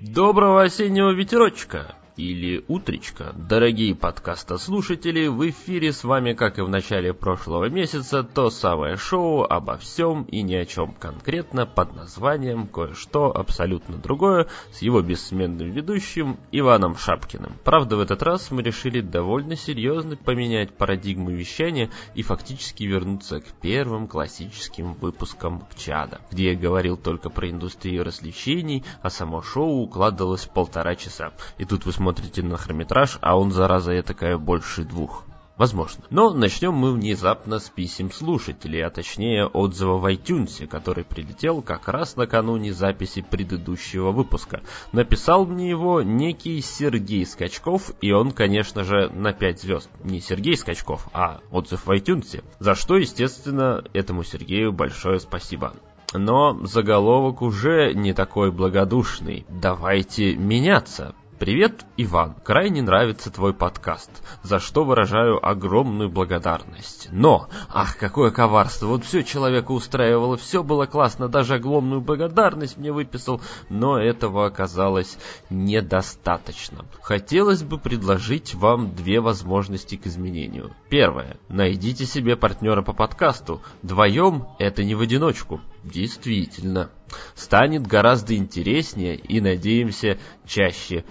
Доброго осеннего ветерочка! Или утречка. Дорогие подкастослушатели, в эфире с вами, как и в начале прошлого месяца, то самое шоу обо всем и ни о чем конкретно под названием «Кое-что абсолютно другое» с его бессменным ведущим Иваном Шапкиным. Правда, в этот раз мы решили довольно серьезно поменять парадигму вещания и фактически вернуться к первым классическим выпускам КЧАДа, где я говорил только про индустрию развлечений, а само шоу укладывалось в полтора часа. И тут вы смотрите на хронометраж, а он, зараза, я такая больше двух. Возможно. Но начнем мы внезапно с писем слушателей, а точнее отзыва в iTunes, который прилетел как раз накануне записи предыдущего выпуска. Написал мне его некий Сергей Скачков, и он, конечно же, на 5 звезд. Не Сергей Скачков, а отзыв в iTunes. За что, естественно, этому Сергею большое спасибо. Но заголовок уже не такой благодушный. Давайте меняться. Привет, Иван. Крайне нравится твой подкаст, за что выражаю огромную благодарность. Но, ах, какое коварство, вот все человека устраивало, все было классно, даже огромную благодарность мне выписал, но этого оказалось недостаточно. Хотелось бы предложить вам две возможности к изменению. Первое. Найдите себе партнера по подкасту. Вдвоем это не в одиночку. Действительно. Станет гораздо интереснее и, надеемся, чаще.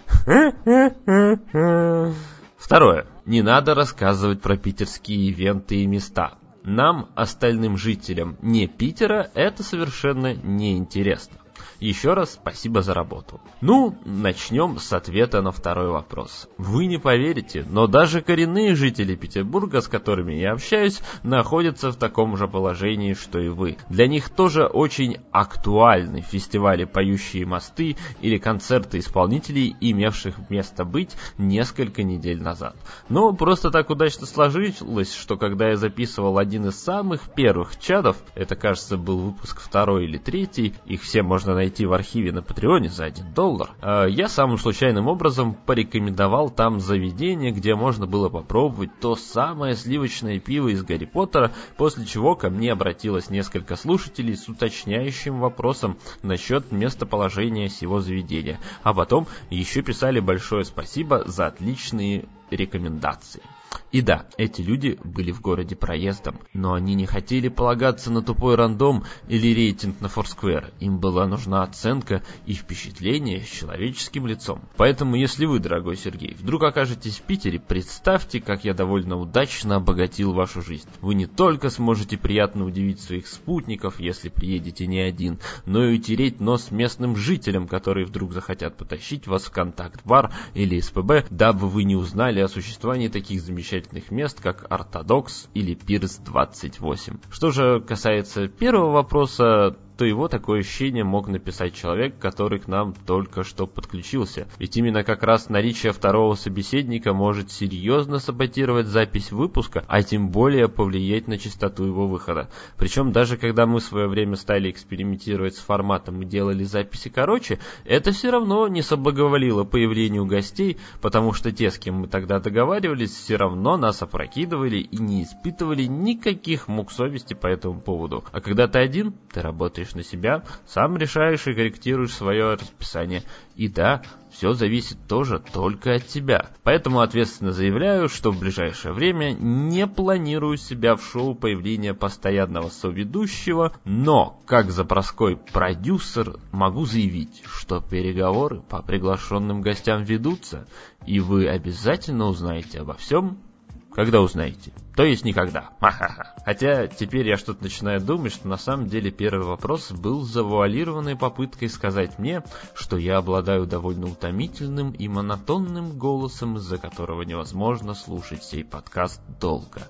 Второе. Не надо рассказывать про питерские ивенты и места. Нам, остальным жителям не Питера, это совершенно неинтересно. Еще раз спасибо за работу. Ну, начнем с ответа на второй вопрос. Вы не поверите, но даже коренные жители Петербурга, с которыми я общаюсь, находятся в таком же положении, что и вы. Для них тоже очень актуальны фестивали «Поющие мосты» или концерты исполнителей, имевших место быть несколько недель назад. Но просто так удачно сложилось, что когда я записывал один из самых первых чадов, это, кажется, был выпуск второй или третий, их все можно найти найти в архиве на Патреоне за 1 доллар, а я самым случайным образом порекомендовал там заведение, где можно было попробовать то самое сливочное пиво из Гарри Поттера, после чего ко мне обратилось несколько слушателей с уточняющим вопросом насчет местоположения сего заведения, а потом еще писали большое спасибо за отличные рекомендации. И да, эти люди были в городе проездом, но они не хотели полагаться на тупой рандом или рейтинг на Foursquare. Им была нужна оценка и впечатление с человеческим лицом. Поэтому, если вы, дорогой Сергей, вдруг окажетесь в Питере, представьте, как я довольно удачно обогатил вашу жизнь. Вы не только сможете приятно удивить своих спутников, если приедете не один, но и утереть нос местным жителям, которые вдруг захотят потащить вас в контакт-бар или СПБ, дабы вы не узнали о существовании таких замечательных замечательных мест, как Ортодокс или Пирс 28. Что же касается первого вопроса, то его такое ощущение мог написать человек, который к нам только что подключился. Ведь именно как раз наличие второго собеседника может серьезно саботировать запись выпуска, а тем более повлиять на частоту его выхода. Причем даже когда мы в свое время стали экспериментировать с форматом и делали записи короче, это все равно не соблаговолило появлению гостей, потому что те, с кем мы тогда договаривались, все равно нас опрокидывали и не испытывали никаких мук совести по этому поводу. А когда ты один, ты работаешь берешь на себя, сам решаешь и корректируешь свое расписание. И да, все зависит тоже только от тебя. Поэтому ответственно заявляю, что в ближайшее время не планирую себя в шоу появления постоянного соведущего, но, как запроской продюсер, могу заявить, что переговоры по приглашенным гостям ведутся, и вы обязательно узнаете обо всем когда узнаете. То есть никогда. Ха-ха-ха. Хотя теперь я что-то начинаю думать, что на самом деле первый вопрос был завуалированной попыткой сказать мне, что я обладаю довольно утомительным и монотонным голосом, из-за которого невозможно слушать сей подкаст долго.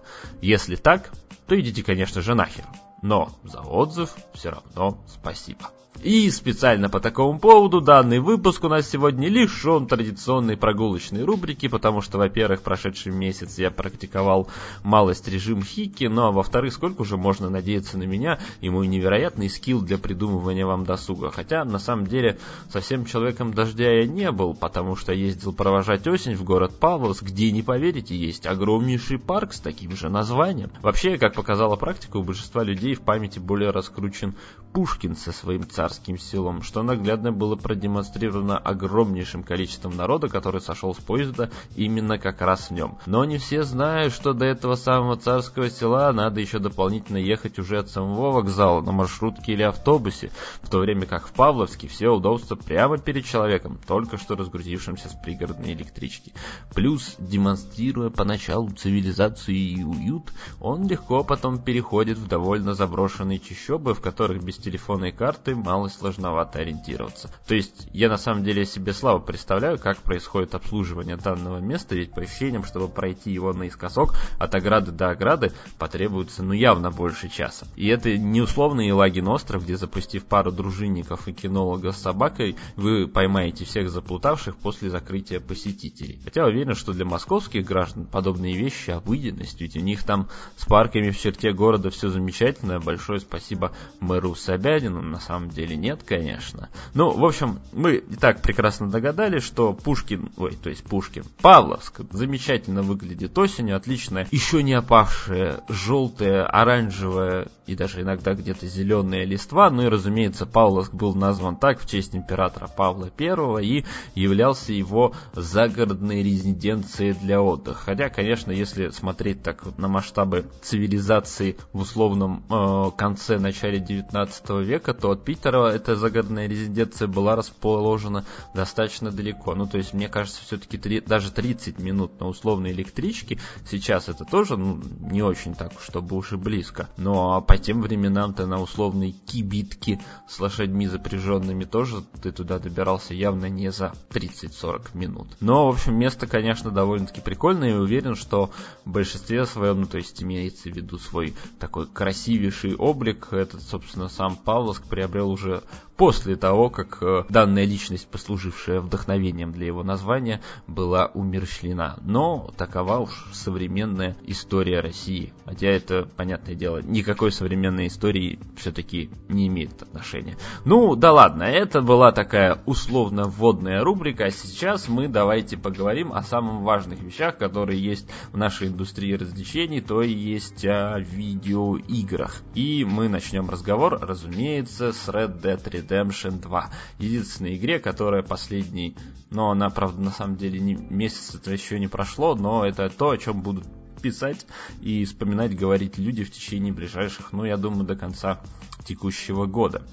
Если так, то идите, конечно же, нахер. Но за отзыв все равно спасибо. И специально по такому поводу данный выпуск у нас сегодня лишен традиционной прогулочной рубрики, потому что, во-первых, прошедший месяц я практиковал малость режим хики, ну а во-вторых, сколько уже можно надеяться на меня и мой невероятный скилл для придумывания вам досуга. Хотя, на самом деле, совсем человеком дождя я не был, потому что ездил провожать осень в город Павловск, где, не поверите, есть огромнейший парк с таким же названием. Вообще, как показала практика, у большинства людей в памяти более раскручен Пушкин со своим царством царским селом, что наглядно было продемонстрировано огромнейшим количеством народа, который сошел с поезда именно как раз в нем. Но не все знают, что до этого самого царского села надо еще дополнительно ехать уже от самого вокзала на маршрутке или автобусе, в то время как в Павловске все удобства прямо перед человеком, только что разгрузившимся с пригородной электрички. Плюс, демонстрируя поначалу цивилизацию и уют, он легко потом переходит в довольно заброшенные чащобы, в которых без телефонной карты мало оказалось сложновато ориентироваться. То есть я на самом деле себе слабо представляю, как происходит обслуживание данного места, ведь по ощущениям, чтобы пройти его наискосок от ограды до ограды, потребуется ну явно больше часа. И это не условный Елагин остров, где запустив пару дружинников и кинолога с собакой, вы поймаете всех заплутавших после закрытия посетителей. Хотя уверен, что для московских граждан подобные вещи обыденность, ведь у них там с парками в черте города все замечательно. Большое спасибо мэру Собянину, на самом деле или нет, конечно. Ну, в общем, мы и так прекрасно догадались, что Пушкин, ой, то есть Пушкин, Павловск замечательно выглядит осенью, отличная, еще не опавшая, желтая, оранжевая и даже иногда где-то зеленая листва. Ну и, разумеется, Павловск был назван так в честь императора Павла I и являлся его загородной резиденцией для отдыха. Хотя, конечно, если смотреть так вот на масштабы цивилизации в условном э, конце, начале 19 века, то от Питера эта загородная резиденция была расположена достаточно далеко. Ну, то есть, мне кажется, все-таки даже 30 минут на условной электричке. Сейчас это тоже ну, не очень так, чтобы уж и близко. Но по тем временам-то на условной кибитке с лошадьми запряженными тоже ты туда добирался явно не за 30-40 минут. Но, в общем, место, конечно, довольно-таки прикольное. И уверен, что в большинстве своем, ну, то есть имеется в виду свой такой красивейший облик, этот, собственно, сам Павловск приобрел уже после того, как э, данная личность, послужившая вдохновением для его названия, была умерщвлена. Но такова уж современная история России. Хотя это, понятное дело, никакой современной истории все-таки не имеет отношения. Ну, да ладно, это была такая условно вводная рубрика, а сейчас мы давайте поговорим о самых важных вещах, которые есть в нашей индустрии развлечений, то есть о видеоиграх. И мы начнем разговор, разумеется, с Red Dead Redemption 2. Единственной игре, которая последний, но она, правда, на самом деле не, месяц это еще не прошло, но это то, о чем будут писать и вспоминать, говорить люди в течение ближайших, ну, я думаю, до конца текущего года.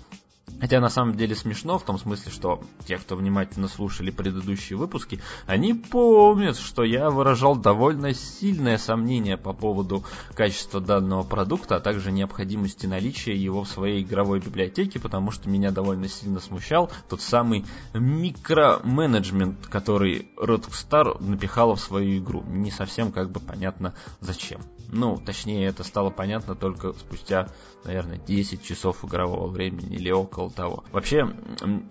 Хотя на самом деле смешно в том смысле, что те, кто внимательно слушали предыдущие выпуски, они помнят, что я выражал довольно сильное сомнение по поводу качества данного продукта, а также необходимости наличия его в своей игровой библиотеке, потому что меня довольно сильно смущал тот самый микроменеджмент, который Rockstar напихала в свою игру. Не совсем как бы понятно зачем. Ну, точнее, это стало понятно только спустя, наверное, 10 часов игрового времени или около того. Вообще,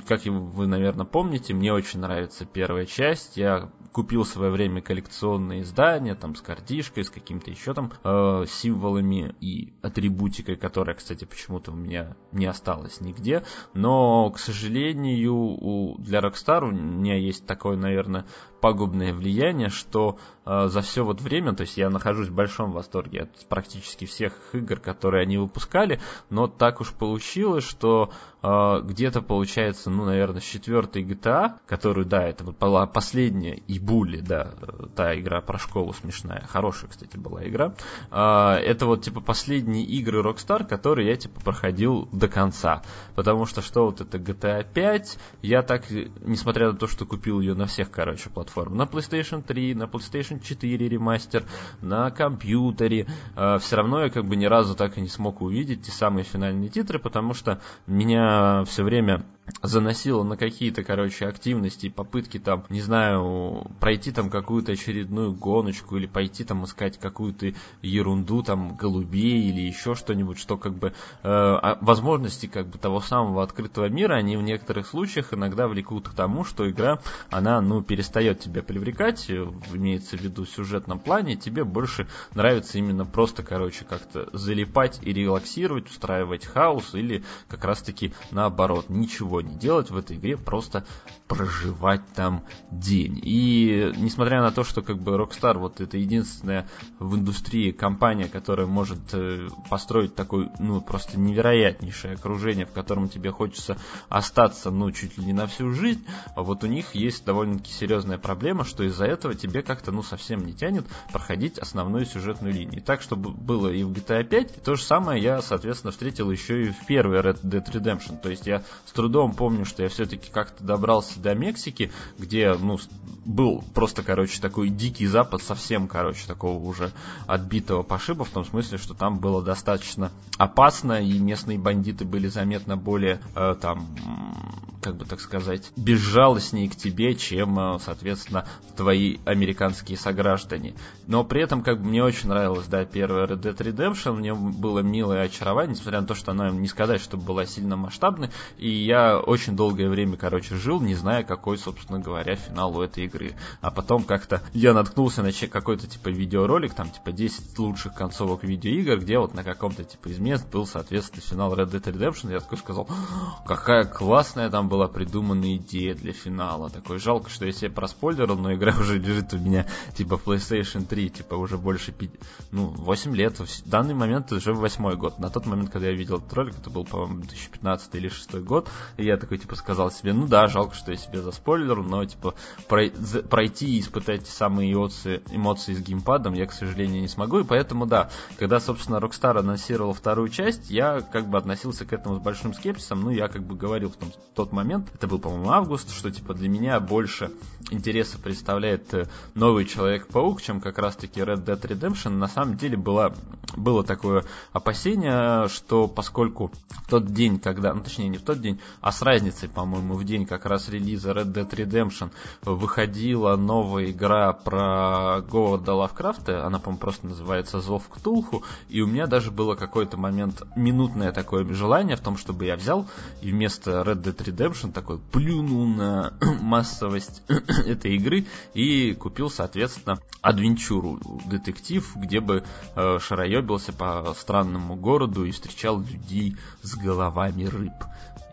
как вы, наверное, помните, мне очень нравится первая часть. Я купил в свое время коллекционные издания, там, с картишкой, с какими-то еще там э, символами и атрибутикой, которая, кстати, почему-то у меня не осталась нигде. Но, к сожалению, у, для Rockstar у меня есть такое, наверное, пагубное влияние, что э, за все вот время, то есть я нахожусь в большом восторге от практически всех игр, которые они выпускали, но так уж получилось, что э, где-то получается, ну, наверное, с четвертой GTA, которую, да, это была последняя, и Були, да, та игра про школу смешная, хорошая, кстати, была игра, э, это вот, типа, последние игры Rockstar, которые я, типа, проходил до конца, потому что что вот это GTA 5, я так, несмотря на то, что купил ее на всех, короче, платформах, платформ. На PlayStation 3, на PlayStation 4 ремастер, на компьютере. Э, все равно я как бы ни разу так и не смог увидеть те самые финальные титры, потому что меня все время заносила на какие-то, короче, активности попытки там, не знаю, пройти там какую-то очередную гоночку или пойти там искать какую-то ерунду, там, голубей или еще что-нибудь, что как бы э, возможности как бы того самого открытого мира, они в некоторых случаях иногда влекут к тому, что игра, она, ну, перестает тебя привлекать, э, имеется в виду сюжетном плане, тебе больше нравится именно просто, короче, как-то залипать и релаксировать, устраивать хаос или как раз-таки наоборот, ничего не делать в этой игре, просто проживать там день. И несмотря на то, что как бы Rockstar вот это единственная в индустрии компания, которая может э, построить такой, ну, просто невероятнейшее окружение, в котором тебе хочется остаться, ну, чуть ли не на всю жизнь, а вот у них есть довольно-таки серьезная проблема, что из-за этого тебе как-то, ну, совсем не тянет проходить основную сюжетную линию. Так, чтобы было и в GTA 5, и то же самое я, соответственно, встретил еще и в первой Red Dead Redemption. То есть я с трудом помню, что я все-таки как-то добрался до Мексики, где, ну, был просто, короче, такой дикий запад, совсем, короче, такого уже отбитого пошиба, в том смысле, что там было достаточно опасно, и местные бандиты были заметно более, э, там, как бы так сказать, безжалостнее к тебе, чем, э, соответственно, твои американские сограждане. Но при этом, как бы, мне очень нравилась, да, первая Red Dead Redemption, мне было милое очарование, несмотря на то, что она, не сказать, что была сильно масштабной, и я очень долгое время, короче, жил, не зная, какой, собственно говоря, финал у этой игры. А потом как-то я наткнулся на какой-то, типа, видеоролик, там, типа, 10 лучших концовок видеоигр, где вот на каком-то, типа, из мест был, соответственно, финал Red Dead Redemption, я такой сказал, какая классная там была придумана идея для финала. Такой жалко, что я себе проспойлерил, но игра уже лежит у меня, типа, PlayStation 3, типа, уже больше, 5, ну, 8 лет. В данный момент уже 8 год. На тот момент, когда я видел этот ролик, это был, по-моему, 2015 или 2006 год, и я такой, типа, сказал себе, ну да, жалко, что я себе заспойлерил, но, типа, пройти и испытать самые эмоции, эмоции с геймпадом я, к сожалению, не смогу, и поэтому, да, когда, собственно, Rockstar анонсировал вторую часть, я, как бы, относился к этому с большим скепсисом, ну, я, как бы, говорил в том, в тот момент, это был, по-моему, август, что, типа, для меня больше интереса представляет э, новый Человек-паук, чем как раз-таки Red Dead Redemption. На самом деле было, было такое опасение, что поскольку в тот день, когда, ну, точнее, не в тот день, а с разницей, по-моему, в день как раз релиза Red Dead Redemption. Выходила новая игра про Говарда Лавкрафта, она, по-моему, просто называется Зов Ктулху, и у меня даже было какой-то момент минутное такое желание в том, чтобы я взял и вместо Red Dead Redemption такой плюнул на массовость этой игры и купил, соответственно, адвенчуру, детектив, где бы э, шароебился по странному городу и встречал людей с головами рыб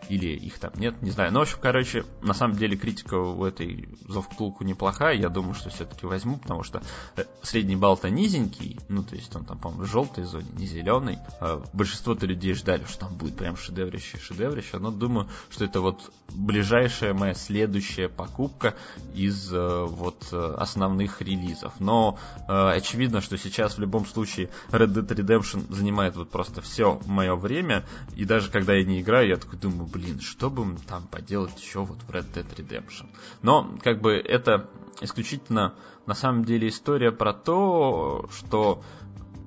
или их там нет, не знаю. Но, ну, в общем, короче, на самом деле критика у этой Зов Ктулку неплохая, я думаю, что все-таки возьму, потому что э, средний балл-то низенький, ну, то есть он там, по-моему, в желтой зоне, не зеленый. А большинство-то людей ждали, что там будет прям шедеврище, шедеврище, но думаю, что это вот ближайшая моя следующая покупка из э, вот э, основных релизов. Но очевидно, что сейчас в любом случае Red Dead Redemption занимает вот просто все мое время, и даже когда я не играю, я такой думаю, блин, что бы там поделать еще вот в Red Dead Redemption. Но, как бы, это исключительно на самом деле история про то, что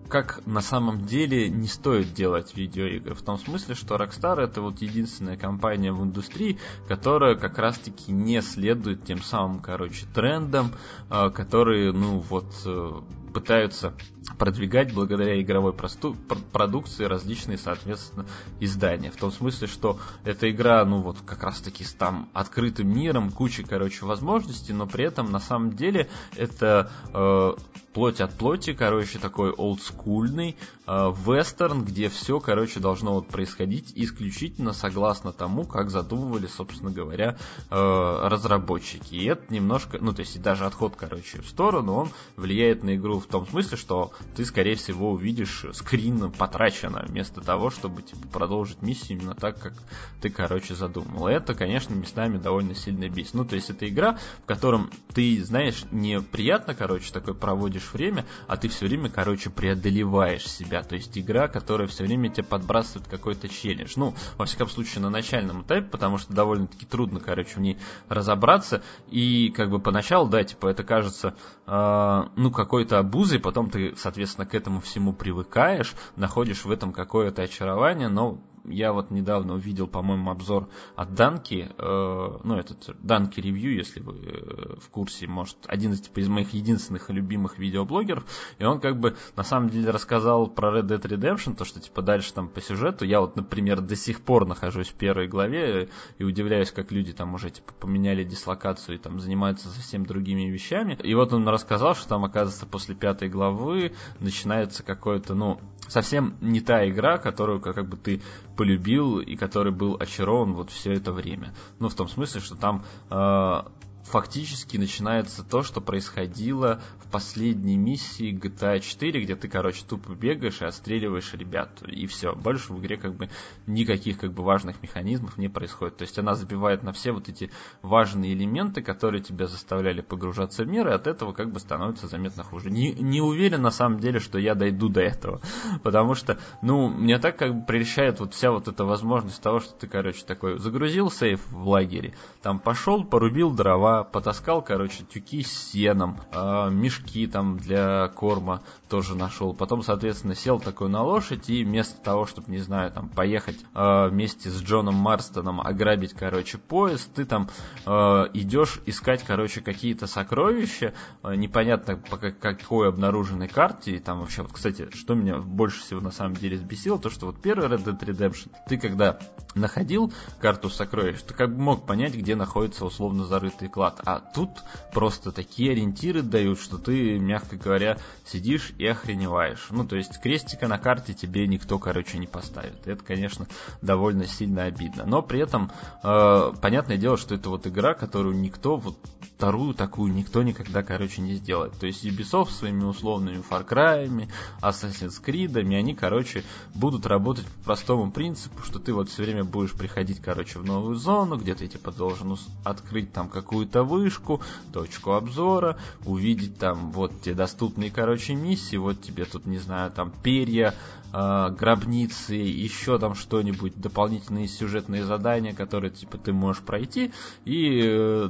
как на самом деле не стоит делать видеоигры. В том смысле, что Rockstar это вот единственная компания в индустрии, которая как раз таки не следует тем самым, короче, трендам, а, которые, ну вот, э, пытаются продвигать благодаря игровой просту, продукции различные, соответственно, издания. В том смысле, что эта игра, ну вот как раз таки с там открытым миром, кучей, короче, возможностей, но при этом на самом деле это э, плоть от плоти, короче, такой олдскульный э, вестерн, где все, короче, должно вот происходить исключительно согласно тому, как задумывали, собственно говоря, э, разработчики. И это немножко, ну то есть даже отход, короче, в сторону, он влияет на игру в том смысле, что ты, скорее всего, увидишь скрин потрачено, вместо того, чтобы типа, продолжить миссию именно так, как ты, короче, задумал. И это, конечно, местами довольно сильно бесит. Ну, то есть это игра, в котором ты, знаешь, не приятно, короче, такой проводишь время, а ты все время, короче, преодолеваешь себя. То есть игра, которая все время тебе подбрасывает какой-то челлендж. Ну, во всяком случае, на начальном этапе, потому что довольно-таки трудно, короче, в ней разобраться. И как бы поначалу, да, типа, это кажется, э, ну, какой-то обузой, потом ты, соответственно, к этому всему привыкаешь, находишь в этом какое-то очарование, но я вот недавно увидел, по-моему, обзор от Данки, э, ну, этот Данки ревью, если вы э, в курсе, может, один из, типа, из моих единственных любимых видеоблогеров, и он как бы на самом деле рассказал про Red Dead Redemption, то, что типа дальше там по сюжету, я вот, например, до сих пор нахожусь в первой главе и удивляюсь, как люди там уже типа поменяли дислокацию и там занимаются совсем другими вещами. И вот он рассказал, что там, оказывается, после пятой главы начинается какое-то, ну, совсем не та игра, которую как бы ты полюбил и который был очарован вот все это время. Ну, в том смысле, что там э, фактически начинается то, что происходило в последней миссии GTA 4, где ты, короче, тупо бегаешь и отстреливаешь ребят, и все. Больше в игре как бы никаких как бы важных механизмов не происходит. То есть она забивает на все вот эти важные элементы, которые тебя заставляли погружаться в мир, и от этого как бы становится заметно хуже. Не, не уверен на самом деле, что я дойду до этого, потому что, ну, мне так как бы прельщает вот вся вот эта возможность того, что ты, короче, такой загрузил сейф в лагере, там пошел, порубил дрова, потаскал, короче, тюки с сеном, э, мешки там для корма тоже нашел. Потом, соответственно, сел такой на лошадь и вместо того, чтобы, не знаю, там поехать э, вместе с Джоном Марстоном ограбить, короче, поезд, ты там э, идешь искать, короче, какие-то сокровища, э, непонятно по какой обнаруженной карте, и там вообще, вот, кстати, что меня больше всего на самом деле сбесило, то, что вот первый Red Dead Redemption, ты когда находил карту сокровищ, ты как бы мог понять, где находится условно зарытый клад формат. А тут просто такие ориентиры дают, что ты, мягко говоря, сидишь и охреневаешь. Ну, то есть крестика на карте тебе никто, короче, не поставит. Это, конечно, довольно сильно обидно. Но при этом, э, понятное дело, что это вот игра, которую никто, вот вторую такую никто никогда, короче, не сделает. То есть Ubisoft своими условными Far Cry, Assassin's Creed, они, короче, будут работать по простому принципу, что ты вот все время будешь приходить, короче, в новую зону, где ты, типа, должен открыть там какую-то вышку, точку обзора, увидеть там вот те доступные, короче, миссии, вот тебе тут, не знаю, там перья, э, гробницы, еще там что-нибудь, дополнительные сюжетные задания, которые, типа, ты можешь пройти и э,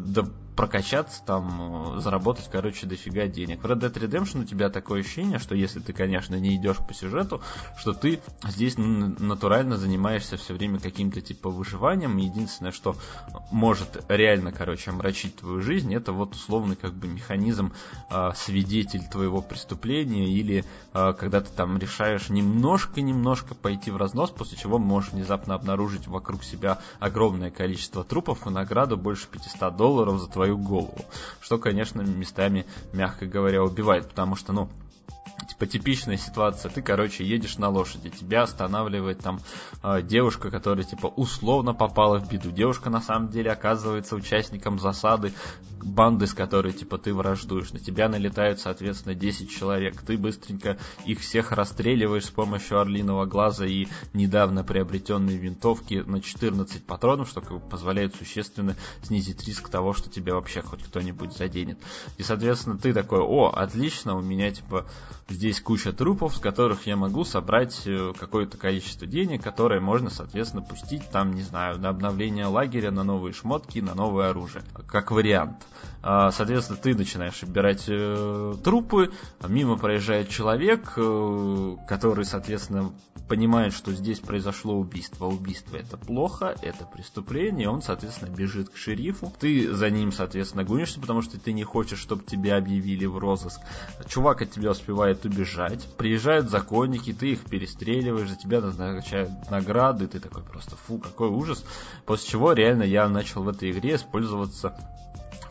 прокачаться, там, э, заработать, короче, дофига денег. В Red Dead Redemption у тебя такое ощущение, что если ты, конечно, не идешь по сюжету, что ты здесь натурально занимаешься все время каким-то типа выживанием. Единственное, что может реально, короче, омрачить твою жизнь, это вот условный как бы механизм э, свидетель твоего преступления или э, когда ты там решаешь немножко-немножко пойти в разнос, после чего можешь внезапно обнаружить вокруг себя огромное количество трупов и награду больше 500 долларов за твою свою голову. Что, конечно, местами, мягко говоря, убивает, потому что, ну, типа типичная ситуация, ты, короче, едешь на лошади, тебя останавливает там э, девушка, которая типа условно попала в беду. Девушка на самом деле оказывается участником засады банды, с которой типа ты враждуешь. На тебя налетают, соответственно, 10 человек. Ты быстренько их всех расстреливаешь с помощью орлиного глаза и недавно приобретенной винтовки на 14 патронов, что позволяет существенно снизить риск того, что тебя вообще хоть кто-нибудь заденет. И, соответственно, ты такой, о, отлично, у меня типа Здесь куча трупов, с которых я могу собрать э, какое-то количество денег, которое можно, соответственно, пустить там, не знаю, на обновление лагеря, на новые шмотки, на новое оружие, как вариант. А, соответственно, ты начинаешь убирать э, трупы, мимо проезжает человек, э, который, соответственно, понимает, что здесь произошло убийство. Убийство это плохо, это преступление, он, соответственно, бежит к шерифу. Ты за ним, соответственно, гонишься, потому что ты не хочешь, чтобы тебя объявили в розыск. Чувак от тебя успевает убежать. Приезжают законники, ты их перестреливаешь, за тебя назначают награды, ты такой просто, фу, какой ужас. После чего реально я начал в этой игре использоваться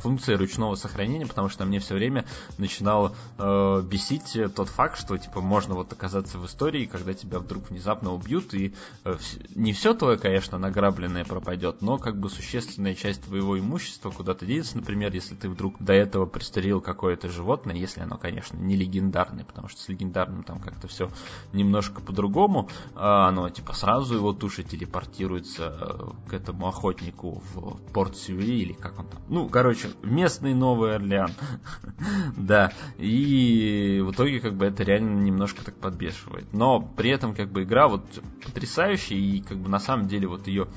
функции ручного сохранения, потому что мне все время начинал э, бесить тот факт, что типа можно вот оказаться в истории, когда тебя вдруг внезапно убьют, и э, не все твое, конечно, награбленное пропадет, но как бы существенная часть твоего имущества куда-то денется, например, если ты вдруг до этого пристрелил какое-то животное, если оно, конечно, не легендарное, потому что с легендарным там как-то все немножко по-другому, э, оно типа сразу его туша телепортируется э, к этому охотнику в порт Сюи или как он там. Ну, короче, местный Новый Орлеан. да, и в итоге как бы это реально немножко так подбешивает. Но при этом как бы игра вот потрясающая и как бы на самом деле вот ее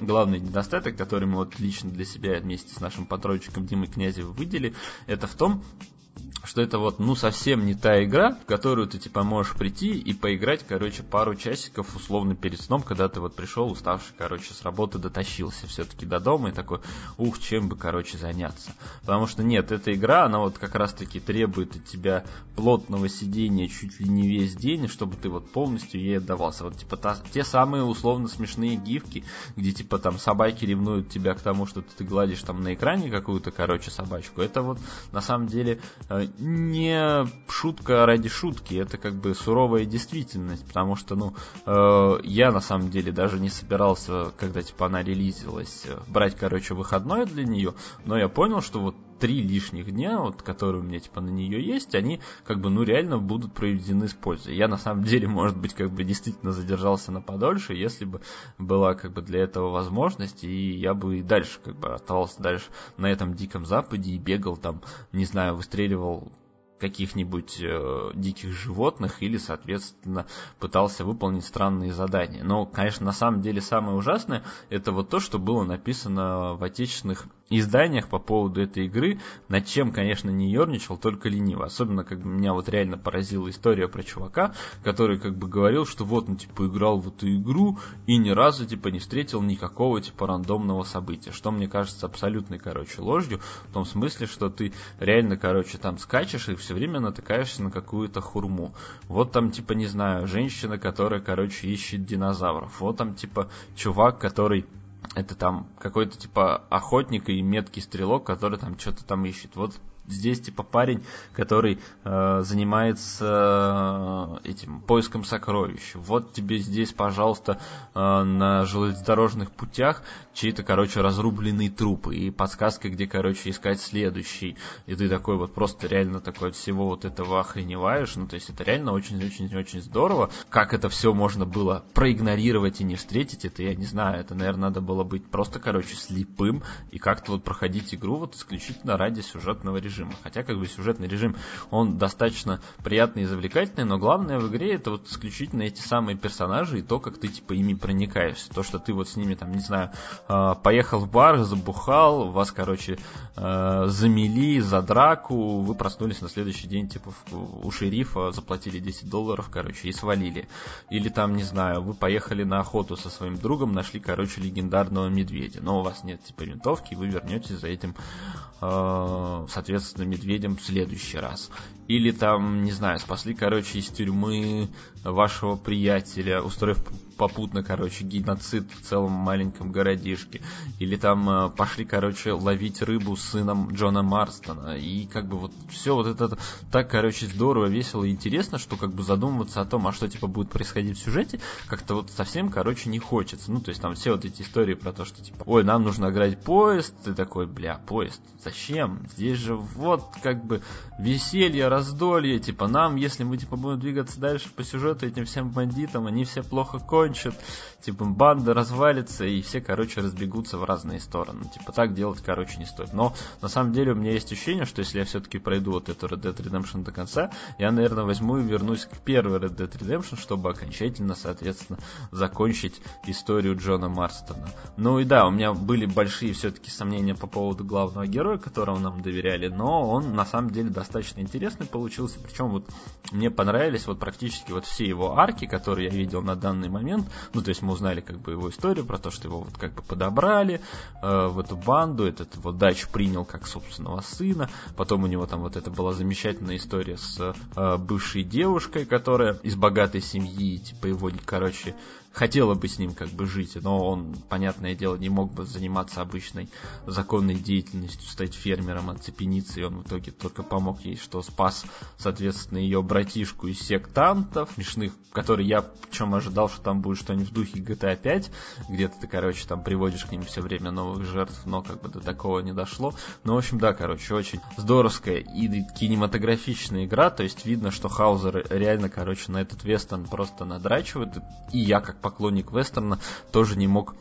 главный недостаток, который мы вот лично для себя вместе с нашим патрончиком Димой Князевым выделили, это в том, что это вот, ну, совсем не та игра, в которую ты, типа, можешь прийти и поиграть, короче, пару часиков, условно, перед сном, когда ты вот пришел уставший, короче, с работы дотащился все-таки до дома и такой, ух, чем бы, короче, заняться. Потому что нет, эта игра, она вот как раз-таки требует от тебя плотного сидения чуть ли не весь день, чтобы ты вот полностью ей отдавался. Вот, типа, та, те самые условно смешные гифки, где, типа, там собаки ревнуют тебя к тому, что ты гладишь там на экране какую-то, короче, собачку. Это вот, на самом деле, э, не шутка ради шутки, это как бы суровая действительность, потому что, ну, э, я на самом деле даже не собирался, когда, типа, она релизилась, э, брать, короче, выходной для нее, но я понял, что вот три лишних дня, вот, которые у меня типа на нее есть, они как бы ну реально будут проведены с пользой. Я на самом деле, может быть, как бы действительно задержался на подольше, если бы была как бы для этого возможность, и я бы и дальше как бы оставался дальше на этом диком западе и бегал там, не знаю, выстреливал каких-нибудь э, диких животных или, соответственно, пытался выполнить странные задания. Но, конечно, на самом деле самое ужасное это вот то, что было написано в отечественных изданиях по поводу этой игры, над чем, конечно, не ерничал, только лениво. Особенно, как бы меня вот реально поразила история про чувака, который как бы говорил, что вот, ну, типа, играл в эту игру и ни разу, типа, не встретил никакого, типа, рандомного события. Что мне кажется абсолютной, короче, ложью, в том смысле, что ты реально, короче, там скачешь и все время натыкаешься на какую-то хурму. Вот там, типа, не знаю, женщина, которая, короче, ищет динозавров. Вот там, типа, чувак, который это там какой-то типа охотник и меткий стрелок, который там что-то там ищет. Вот здесь типа парень, который э, занимается э, этим поиском сокровищ. Вот тебе здесь, пожалуйста, э, на железнодорожных путях чьи-то, короче, разрубленные трупы и подсказка, где, короче, искать следующий. И ты такой вот просто реально такой от всего вот этого охреневаешь. Ну, то есть это реально очень-очень-очень здорово. Как это все можно было проигнорировать и не встретить, это я не знаю. Это, наверное, надо было быть просто, короче, слепым и как-то вот проходить игру вот исключительно ради сюжетного режима режима. Хотя как бы сюжетный режим, он достаточно приятный и завлекательный, но главное в игре это вот исключительно эти самые персонажи и то, как ты типа ими проникаешься. То, что ты вот с ними там, не знаю, а, поехал в бар, забухал, вас, короче, а, замели за драку, вы проснулись на следующий день типа у шерифа, заплатили 10 долларов, короче, и свалили. Или там, не знаю, вы поехали на охоту со своим другом, нашли, короче, легендарного медведя, но у вас нет типа винтовки, и вы вернетесь за этим, соответственно, с медведем в следующий раз. Или там, не знаю, спасли, короче, из тюрьмы вашего приятеля, устроив попутно, короче, геноцид в целом маленьком городишке. Или там э, пошли, короче, ловить рыбу с сыном Джона Марстона. И как бы вот все вот это так, короче, здорово, весело и интересно, что как бы задумываться о том, а что типа будет происходить в сюжете, как-то вот совсем, короче, не хочется. Ну, то есть там все вот эти истории про то, что типа, ой, нам нужно играть поезд, ты такой, бля, поезд, зачем? Здесь же вот как бы веселье, раздолье, типа нам, если мы типа будем двигаться дальше по сюжету этим всем бандитам, они все плохо кончат, типа банда развалится, и все, короче, разбегутся в разные стороны. Типа так делать, короче, не стоит. Но на самом деле у меня есть ощущение, что если я все-таки пройду вот эту Red Dead Redemption до конца, я, наверное, возьму и вернусь к первой Red Dead Redemption, чтобы окончательно, соответственно, закончить историю Джона Марстона. Ну и да, у меня были большие все-таки сомнения по поводу главного героя, которого нам доверяли, но он на самом деле достаточно интересный получился. Причем вот мне понравились вот практически вот все его арки, которые я видел на данный момент. Ну, то есть мы узнали как бы его историю про то, что его вот как бы подобрали э, в эту банду, этот вот дачу принял как собственного сына. Потом у него там вот это была замечательная история с э, бывшей девушкой, которая из богатой семьи, типа его, короче, хотела бы с ним как бы жить, но он, понятное дело, не мог бы заниматься обычной законной деятельностью, стать фермером, оцепениться, и он в итоге только помог ей, что спас, соответственно, ее братишку из сектантов, смешных, которые я, причем ожидал, что там будет что-нибудь в духе GTA 5, где-то ты, короче, там приводишь к ним все время новых жертв, но как бы до такого не дошло. Ну, в общем, да, короче, очень здоровская и кинематографичная игра, то есть видно, что Хаузер реально, короче, на этот вестерн просто надрачивает, и я, как поклонник вестерна тоже не мог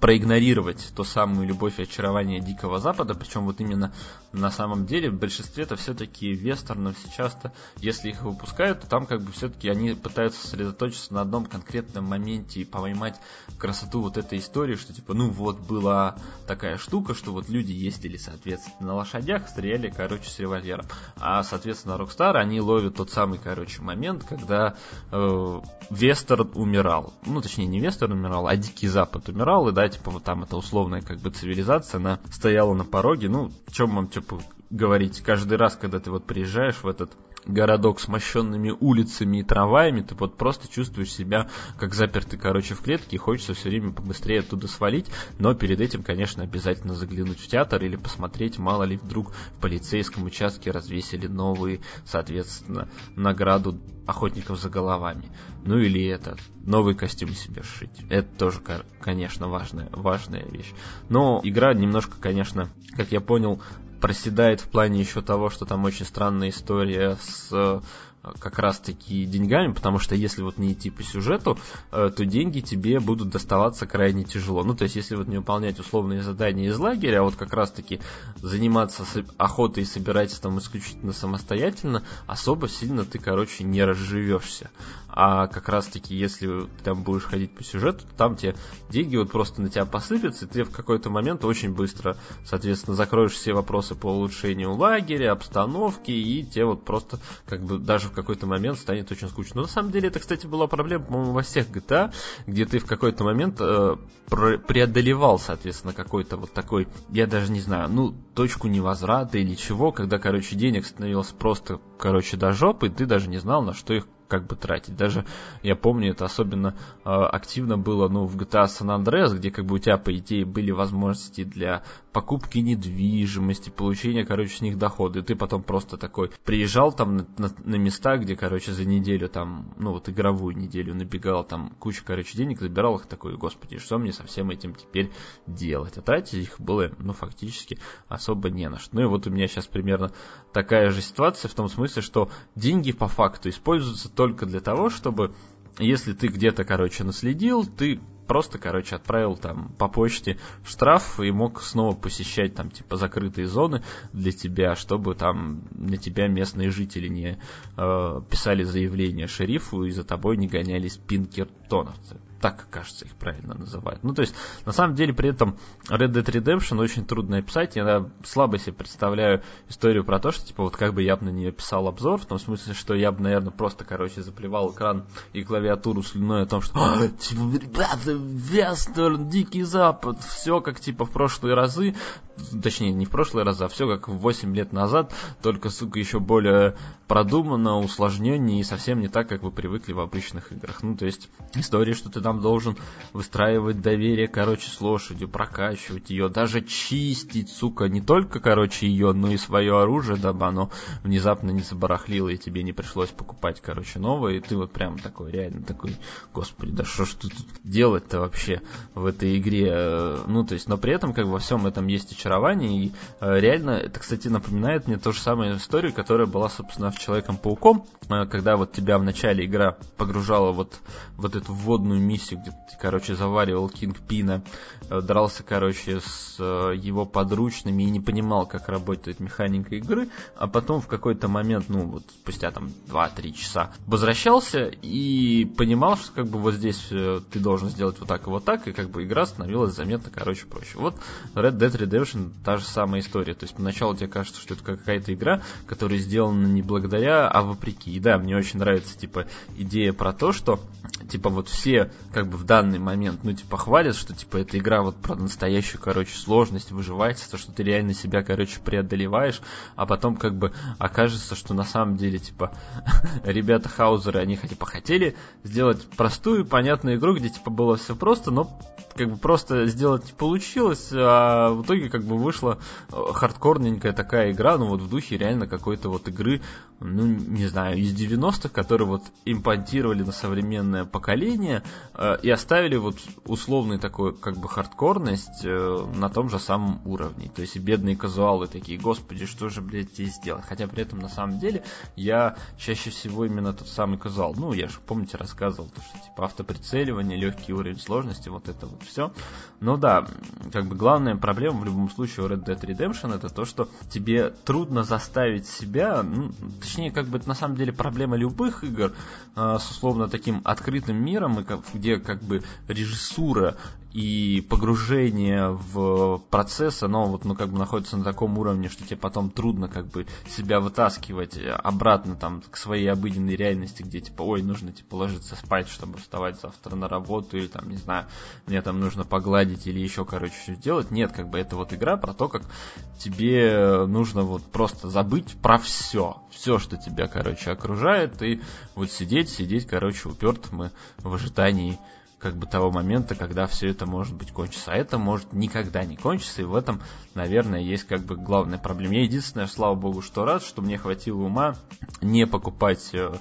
проигнорировать то самую любовь и очарование Дикого Запада, причем вот именно на самом деле в большинстве это все-таки вестернов сейчас-то, если их выпускают, то там как бы все-таки они пытаются сосредоточиться на одном конкретном моменте и поймать красоту вот этой истории, что типа, ну вот была такая штука, что вот люди ездили, соответственно, на лошадях, стреляли, короче, с револьвером. А, соответственно, Rockstar, они ловят тот самый, короче, момент, когда э, Вестерн умирал. Ну, точнее, не Вестерн умирал, а Дикий Запад умирал, и да, типа вот там эта условная как бы цивилизация, она стояла на пороге, ну, чем вам, типа, говорить, каждый раз, когда ты вот приезжаешь в этот городок с мощенными улицами и трамваями, ты вот просто чувствуешь себя как запертый, короче, в клетке, и хочется все время побыстрее оттуда свалить, но перед этим, конечно, обязательно заглянуть в театр или посмотреть, мало ли вдруг в полицейском участке развесили новые, соответственно, награду охотников за головами. Ну или это, новый костюм себе сшить. Это тоже, конечно, важная, важная вещь. Но игра немножко, конечно, как я понял, проседает в плане еще того, что там очень странная история с как раз-таки деньгами, потому что если вот не идти по сюжету, э, то деньги тебе будут доставаться крайне тяжело. Ну, то есть, если вот не выполнять условные задания из лагеря, а вот как раз-таки заниматься охотой и собирательством исключительно самостоятельно, особо сильно ты, короче, не разживешься. А как раз-таки, если ты там будешь ходить по сюжету, там тебе деньги вот просто на тебя посыпятся, и ты в какой-то момент очень быстро, соответственно, закроешь все вопросы по улучшению лагеря, обстановки, и тебе вот просто как бы даже какой-то момент станет очень скучно. Но на самом деле это, кстати, была проблема, по-моему, во всех GTA, где ты в какой-то момент э, преодолевал, соответственно, какой-то вот такой, я даже не знаю, ну, точку невозврата или чего, когда, короче, денег становилось просто, короче, до жопы, и ты даже не знал, на что их как бы тратить. Даже я помню, это особенно э, активно было ну, в GTA San Andreas, где как бы у тебя, по идее, были возможности для покупки недвижимости, получения, короче, с них дохода. И ты потом просто такой приезжал там на, на, на места, где, короче, за неделю там, ну вот игровую неделю набегал там куча, короче, денег, забирал их такой, господи, что мне со всем этим теперь делать? А тратить их было, ну, фактически особо не на что. Ну и вот у меня сейчас примерно такая же ситуация в том смысле, что деньги по факту используются только для того, чтобы если ты где-то, короче, наследил, ты просто, короче, отправил там по почте штраф и мог снова посещать там типа закрытые зоны для тебя, чтобы там на тебя местные жители не э, писали заявление шерифу и за тобой не гонялись пинкертоновцы так, кажется, их правильно называют. Ну, то есть, на самом деле, при этом Red Dead Redemption очень трудно описать. Я слабо себе представляю историю про то, что, типа, вот как бы я бы на нее писал обзор, в том смысле, что я бы, наверное, просто, короче, заплевал экран и клавиатуру слюной о том, что, «А, типа, ребята, Вестерн, Дикий Запад, все как, типа, в прошлые разы, точнее, не в прошлый раз, а все как 8 лет назад, только, сука, еще более продуманно, усложненнее и совсем не так, как вы привыкли в обычных играх. Ну, то есть, история, что ты там должен выстраивать доверие, короче, с лошадью, прокачивать ее, даже чистить, сука, не только, короче, ее, но и свое оружие, дабы оно внезапно не забарахлило, и тебе не пришлось покупать, короче, новое, и ты вот прям такой, реально такой, господи, да что ж тут делать-то вообще в этой игре? Ну, то есть, но при этом, как во всем этом есть очарование, и э, реально, это, кстати, напоминает мне ту же самую историю, которая была, собственно, в Человеком-пауком, э, когда вот тебя в начале игра погружала вот, вот эту вводную миссию, где ты, короче, заваривал Кинг Пина, э, дрался, короче, с его подручными и не понимал, как работает механика игры, а потом в какой-то момент, ну, вот спустя там 2-3 часа возвращался и понимал, что как бы вот здесь ты должен сделать вот так и вот так, и как бы игра становилась заметно, короче, проще. Вот Red Dead Redemption та же самая история. То есть поначалу тебе кажется, что это какая-то игра, которая сделана не благодаря, а вопреки. И да, мне очень нравится, типа, идея про то, что, типа, вот все, как бы, в данный момент, ну, типа, хвалят, что, типа, эта игра вот про настоящую, короче, сложность, выживательство, что ты реально себя, короче, преодолеваешь, а потом, как бы, окажется, что на самом деле, типа, ребята Хаузеры, они, типа, хотели сделать простую, понятную игру, где, типа, было все просто, но как бы просто сделать не получилось, а в итоге как бы вышла э, хардкорненькая такая игра, ну вот в духе реально какой-то вот игры ну, не знаю, из 90-х, которые вот импонтировали на современное поколение э, и оставили вот условный такой, как бы, хардкорность э, на том же самом уровне. То есть бедные казуалы такие, господи, что же, блядь, здесь сделать? Хотя при этом, на самом деле, я чаще всего именно тот самый казуал. Ну, я же, помните, рассказывал, то, что, типа, автоприцеливание, легкий уровень сложности, вот это вот все. Но да, как бы главная проблема в любом случае у Red Dead Redemption это то, что тебе трудно заставить себя, ну, точнее, как бы это на самом деле проблема любых игр э, с условно таким открытым миром, и как, где как бы режиссура и погружение в процесс, оно вот, ну, как бы находится на таком уровне, что тебе потом трудно как бы себя вытаскивать обратно там к своей обыденной реальности, где типа, ой, нужно типа ложиться спать, чтобы вставать завтра на работу, или там, не знаю, мне там нужно погладить или еще, короче, что делать. Нет, как бы это вот игра про то, как тебе нужно вот просто забыть про все, все, что тебя, короче, окружает, и вот сидеть, сидеть, короче, упертым в ожидании как бы того момента, когда все это может быть кончится. А это может никогда не кончиться, и в этом, наверное, есть как бы главная проблема. Я единственное, слава богу, что рад, что мне хватило ума не покупать э,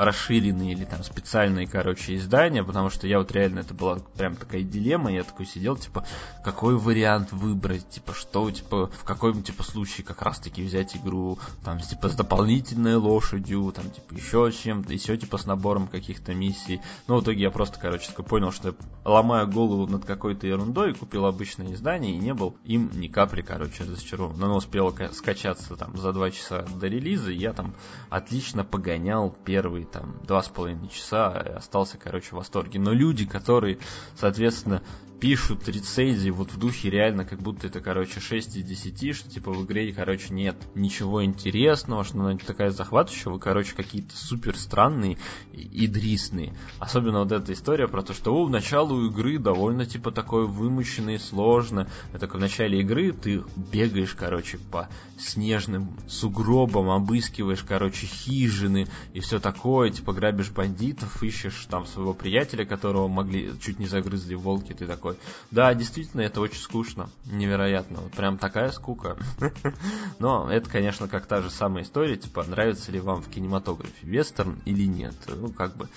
расширенные или там специальные, короче, издания, потому что я вот реально, это была прям такая дилемма, я такой сидел, типа, какой вариант выбрать, типа, что, типа, в каком, типа, случае как раз-таки взять игру, там, типа, с дополнительной лошадью, там, типа, еще чем-то, еще, типа, с набором каких-то миссий. Ну, в итоге я просто, короче, такой понял, что я ломаю голову над какой-то ерундой, купил обычное издание и не был им ни капли, короче, разочарован. Но оно успело скачаться там за два часа до релиза, и я там отлично погонял первый там два с половиной часа, остался, короче, в восторге. Но люди, которые, соответственно, пишут рецензии вот в духе реально, как будто это, короче, 6 из 10, что типа в игре, короче, нет ничего интересного, что она такая захватывающая, вы, короче, какие-то супер странные и дрисные. Особенно вот эта история про то, что, о, в началу игры довольно, типа, такое вымощено и сложно. Это в начале игры ты бегаешь, короче, по снежным сугробам, обыскиваешь, короче, хижины и все такое, типа, грабишь бандитов, ищешь там своего приятеля, которого могли, чуть не загрызли волки, ты такой, да, действительно, это очень скучно, невероятно, вот прям такая скука. Но это, конечно, как та же самая история, типа, нравится ли вам в кинематографе вестерн или нет. Ну, как бы,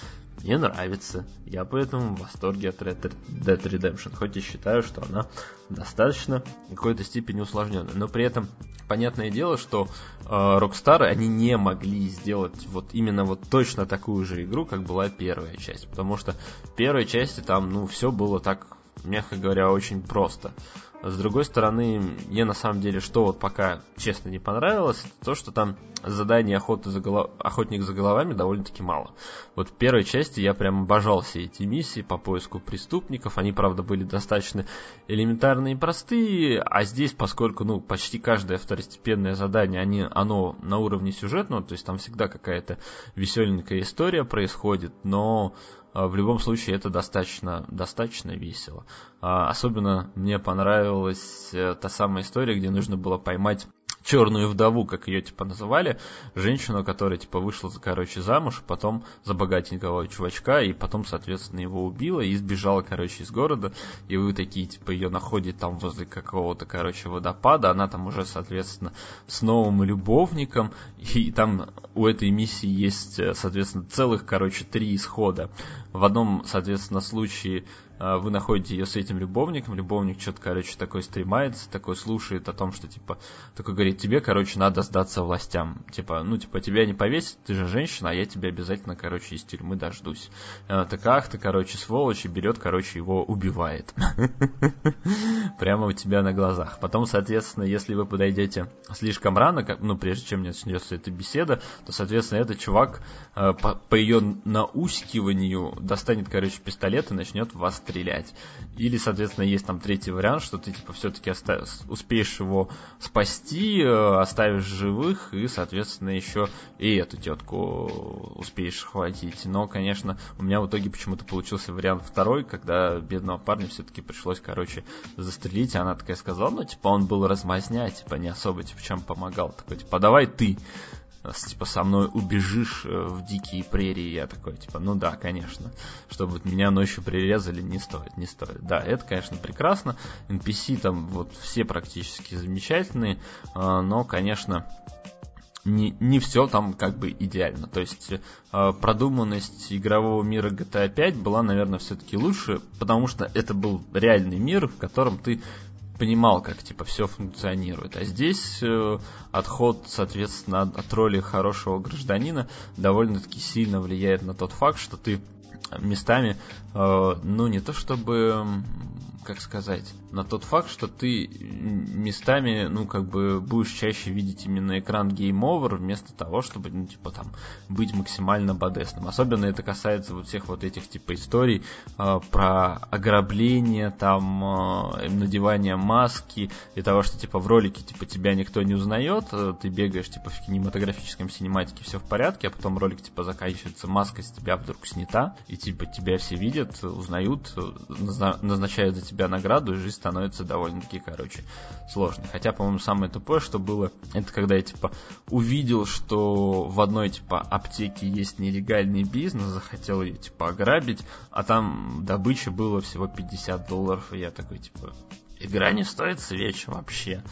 мне нравится. Я поэтому в восторге от Red Dead Redemption, хоть и считаю, что она достаточно какой-то степени усложненная. Но при этом понятное дело, что э, Rockstar они не могли сделать вот именно вот точно такую же игру, как была первая часть. Потому что в первой части там, ну, все было так мягко говоря, очень просто. С другой стороны, мне на самом деле, что вот пока честно не понравилось, то, что там заданий охоты за голов... охотник за головами довольно-таки мало. Вот в первой части я прям обожал все эти миссии по поиску преступников. Они, правда, были достаточно элементарные и простые, а здесь, поскольку, ну, почти каждое второстепенное задание, они, оно на уровне сюжетного, то есть там всегда какая-то веселенькая история происходит, но в любом случае это достаточно, достаточно весело. А, особенно мне понравилась э, та самая история, где нужно было поймать черную вдову, как ее типа называли, женщину, которая типа вышла, короче, замуж, потом за богатенького чувачка, и потом, соответственно, его убила и сбежала, короче, из города, и вы такие, типа, ее находите там возле какого-то, короче, водопада, она там уже, соответственно, с новым любовником, и там у этой миссии есть, э, соответственно, целых, короче, три исхода. В одном, соответственно, случае вы находите ее с этим любовником, любовник что-то, короче, такой стремается, такой слушает о том, что, типа, такой говорит, тебе, короче, надо сдаться властям. Типа, ну, типа, тебя не повесят, ты же женщина, а я тебя обязательно, короче, из тюрьмы дождусь. Она такая, ах ты, короче, сволочь, и берет, короче, его убивает. Прямо у тебя на глазах. Потом, соответственно, если вы подойдете слишком рано, ну, прежде чем начнется эта беседа, то, соответственно, этот чувак а, по, по ее наускиванию достанет, короче, пистолет и начнет вас стрелять. Или, соответственно, есть там третий вариант, что ты типа все-таки оста- успеешь его спасти, э, оставишь живых, и, соответственно, еще и эту тетку успеешь хватить. Но, конечно, у меня в итоге почему-то получился вариант второй, когда бедного парня все-таки пришлось, короче, застрелить, она такая сказала, ну, типа, он был размазня, типа, не особо, типа, чем помогал. Такой, типа, давай ты типа, со мной убежишь э, в дикие прерии. Я такой, типа, ну да, конечно. Чтобы меня ночью прирезали, не стоит, не стоит. Да, это, конечно, прекрасно. NPC там вот все практически замечательные, э, но, конечно, не, не все там как бы идеально. То есть э, продуманность игрового мира GTA 5 была, наверное, все-таки лучше, потому что это был реальный мир, в котором ты понимал, как типа все функционирует. А здесь э, отход, соответственно, от роли хорошего гражданина довольно-таки сильно влияет на тот факт, что ты местами, э, ну не то чтобы как сказать, на тот факт, что ты местами, ну, как бы будешь чаще видеть именно экран Game Over вместо того, чтобы, ну, типа, там, быть максимально бодесным. Особенно это касается вот всех вот этих, типа, историй э, про ограбление, там, э, надевание маски и того, что, типа, в ролике, типа, тебя никто не узнает, э, ты бегаешь, типа, в кинематографическом синематике, все в порядке, а потом ролик, типа, заканчивается, маска с тебя вдруг снята, и, типа, тебя все видят, узнают, назначают за тебя награду, и жизнь становится довольно-таки, короче, сложной. Хотя, по-моему, самое тупое, что было, это когда я, типа, увидел, что в одной, типа, аптеке есть нелегальный бизнес, захотел ее, типа, ограбить, а там добыча было всего 50 долларов, и я такой, типа, игра не стоит свеч вообще.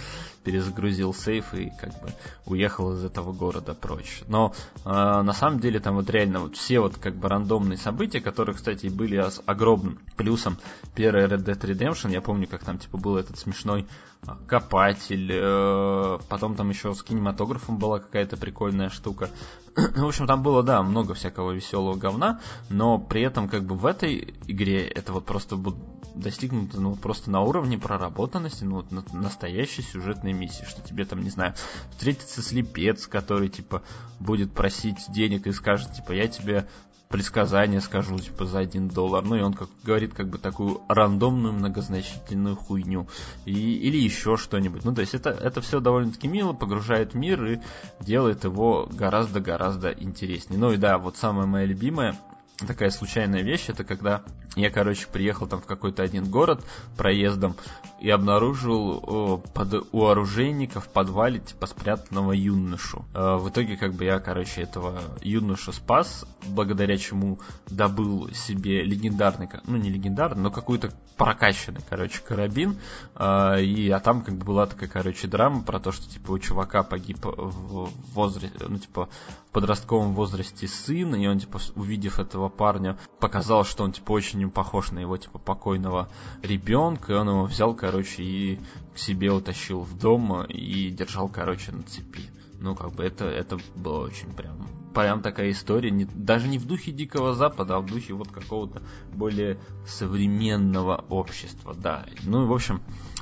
Перезагрузил сейф и как бы уехал из этого города прочь. Но э, на самом деле там вот реально вот все вот как бы рандомные события, которые, кстати, были с огромным плюсом первой Red Dead Redemption. Я помню, как там типа был этот смешной а, копатель, э, потом там еще с кинематографом была какая-то прикольная штука. В общем, там было, да, много всякого веселого говна, но при этом как бы в этой игре это вот просто достигнуто ну, просто на уровне проработанности, ну, вот, на, настоящей сюжетной миссии, что тебе там, не знаю, встретится слепец, который, типа, будет просить денег и скажет, типа, я тебе предсказание скажу, типа, за один доллар. Ну, и он как говорит, как бы, такую рандомную, многозначительную хуйню. И, или еще что-нибудь. Ну, то есть, это, это все довольно-таки мило, погружает мир и делает его гораздо-гораздо интереснее. Ну, и да, вот самая моя любимая такая случайная вещь, это когда я, короче, приехал там в какой-то один город проездом и обнаружил о, под, у оружейника в подвале, типа, спрятанного юношу. Э, в итоге, как бы, я, короче, этого юношу спас, благодаря чему добыл себе легендарный, ну, не легендарный, но какую-то прокачанный, короче, карабин. Э, и, а там, как бы, была такая, короче, драма про то, что, типа, у чувака погиб в возрасте, ну, типа, подростковом возрасте сын, и он, типа, увидев этого парня, показал, что он, типа, очень похож на его, типа, покойного ребенка, и он его взял, короче, и к себе утащил в дом и держал, короче, на цепи. Ну, как бы это, это было очень прям, прям такая история, не, даже не в духе Дикого Запада, а в духе вот какого-то более современного общества, да. Ну, в общем,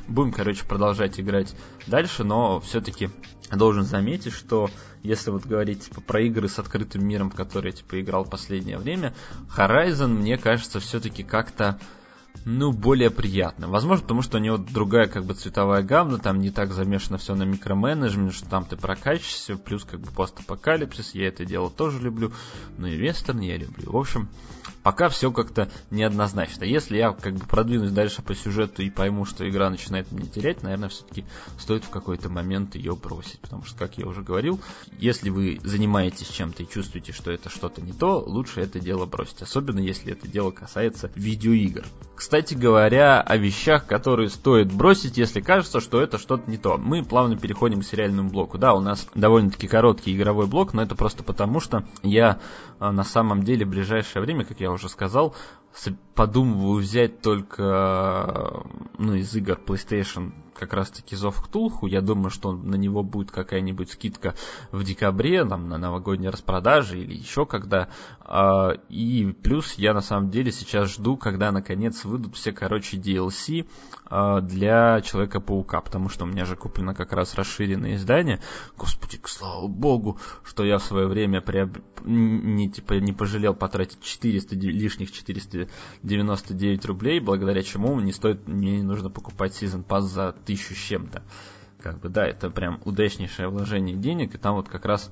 будем, короче, продолжать играть дальше, но все-таки должен заметить, что если вот говорить типа, про игры с открытым миром, в которые типа играл в последнее время, Horizon, мне кажется, все-таки как-то ну, более приятно. Возможно, потому что у него другая как бы цветовая гамма, там не так замешано все на микроменеджмент, что там ты прокачиваешься, плюс как бы постапокалипсис, я это дело тоже люблю, ну и вестерн я люблю. В общем, пока все как-то неоднозначно. Если я как бы продвинусь дальше по сюжету и пойму, что игра начинает меня терять, наверное, все-таки стоит в какой-то момент ее бросить. Потому что, как я уже говорил, если вы занимаетесь чем-то и чувствуете, что это что-то не то, лучше это дело бросить. Особенно если это дело касается видеоигр. Кстати говоря, о вещах, которые стоит бросить, если кажется, что это что-то не то. Мы плавно переходим к сериальному блоку. Да, у нас довольно-таки короткий игровой блок, но это просто потому, что я а, на самом деле в ближайшее время, как я уже сказал, подумываю взять только ну, из игр PlayStation как раз-таки Зов Ктулху. Я думаю, что на него будет какая-нибудь скидка в декабре, там, на новогодние распродажи или еще когда. А, и плюс я на самом деле сейчас жду, когда наконец выйдут все, короче, DLC а, для Человека-паука, потому что у меня же куплено как раз расширенное издание. Господи, слава богу, что я в свое время приоб... не, типа, не пожалел потратить 400, лишних 499 рублей, благодаря чему не стоит, мне не нужно покупать Season Pass за тысячу с чем-то. Как бы, да, это прям удачнейшее вложение денег, и там вот как раз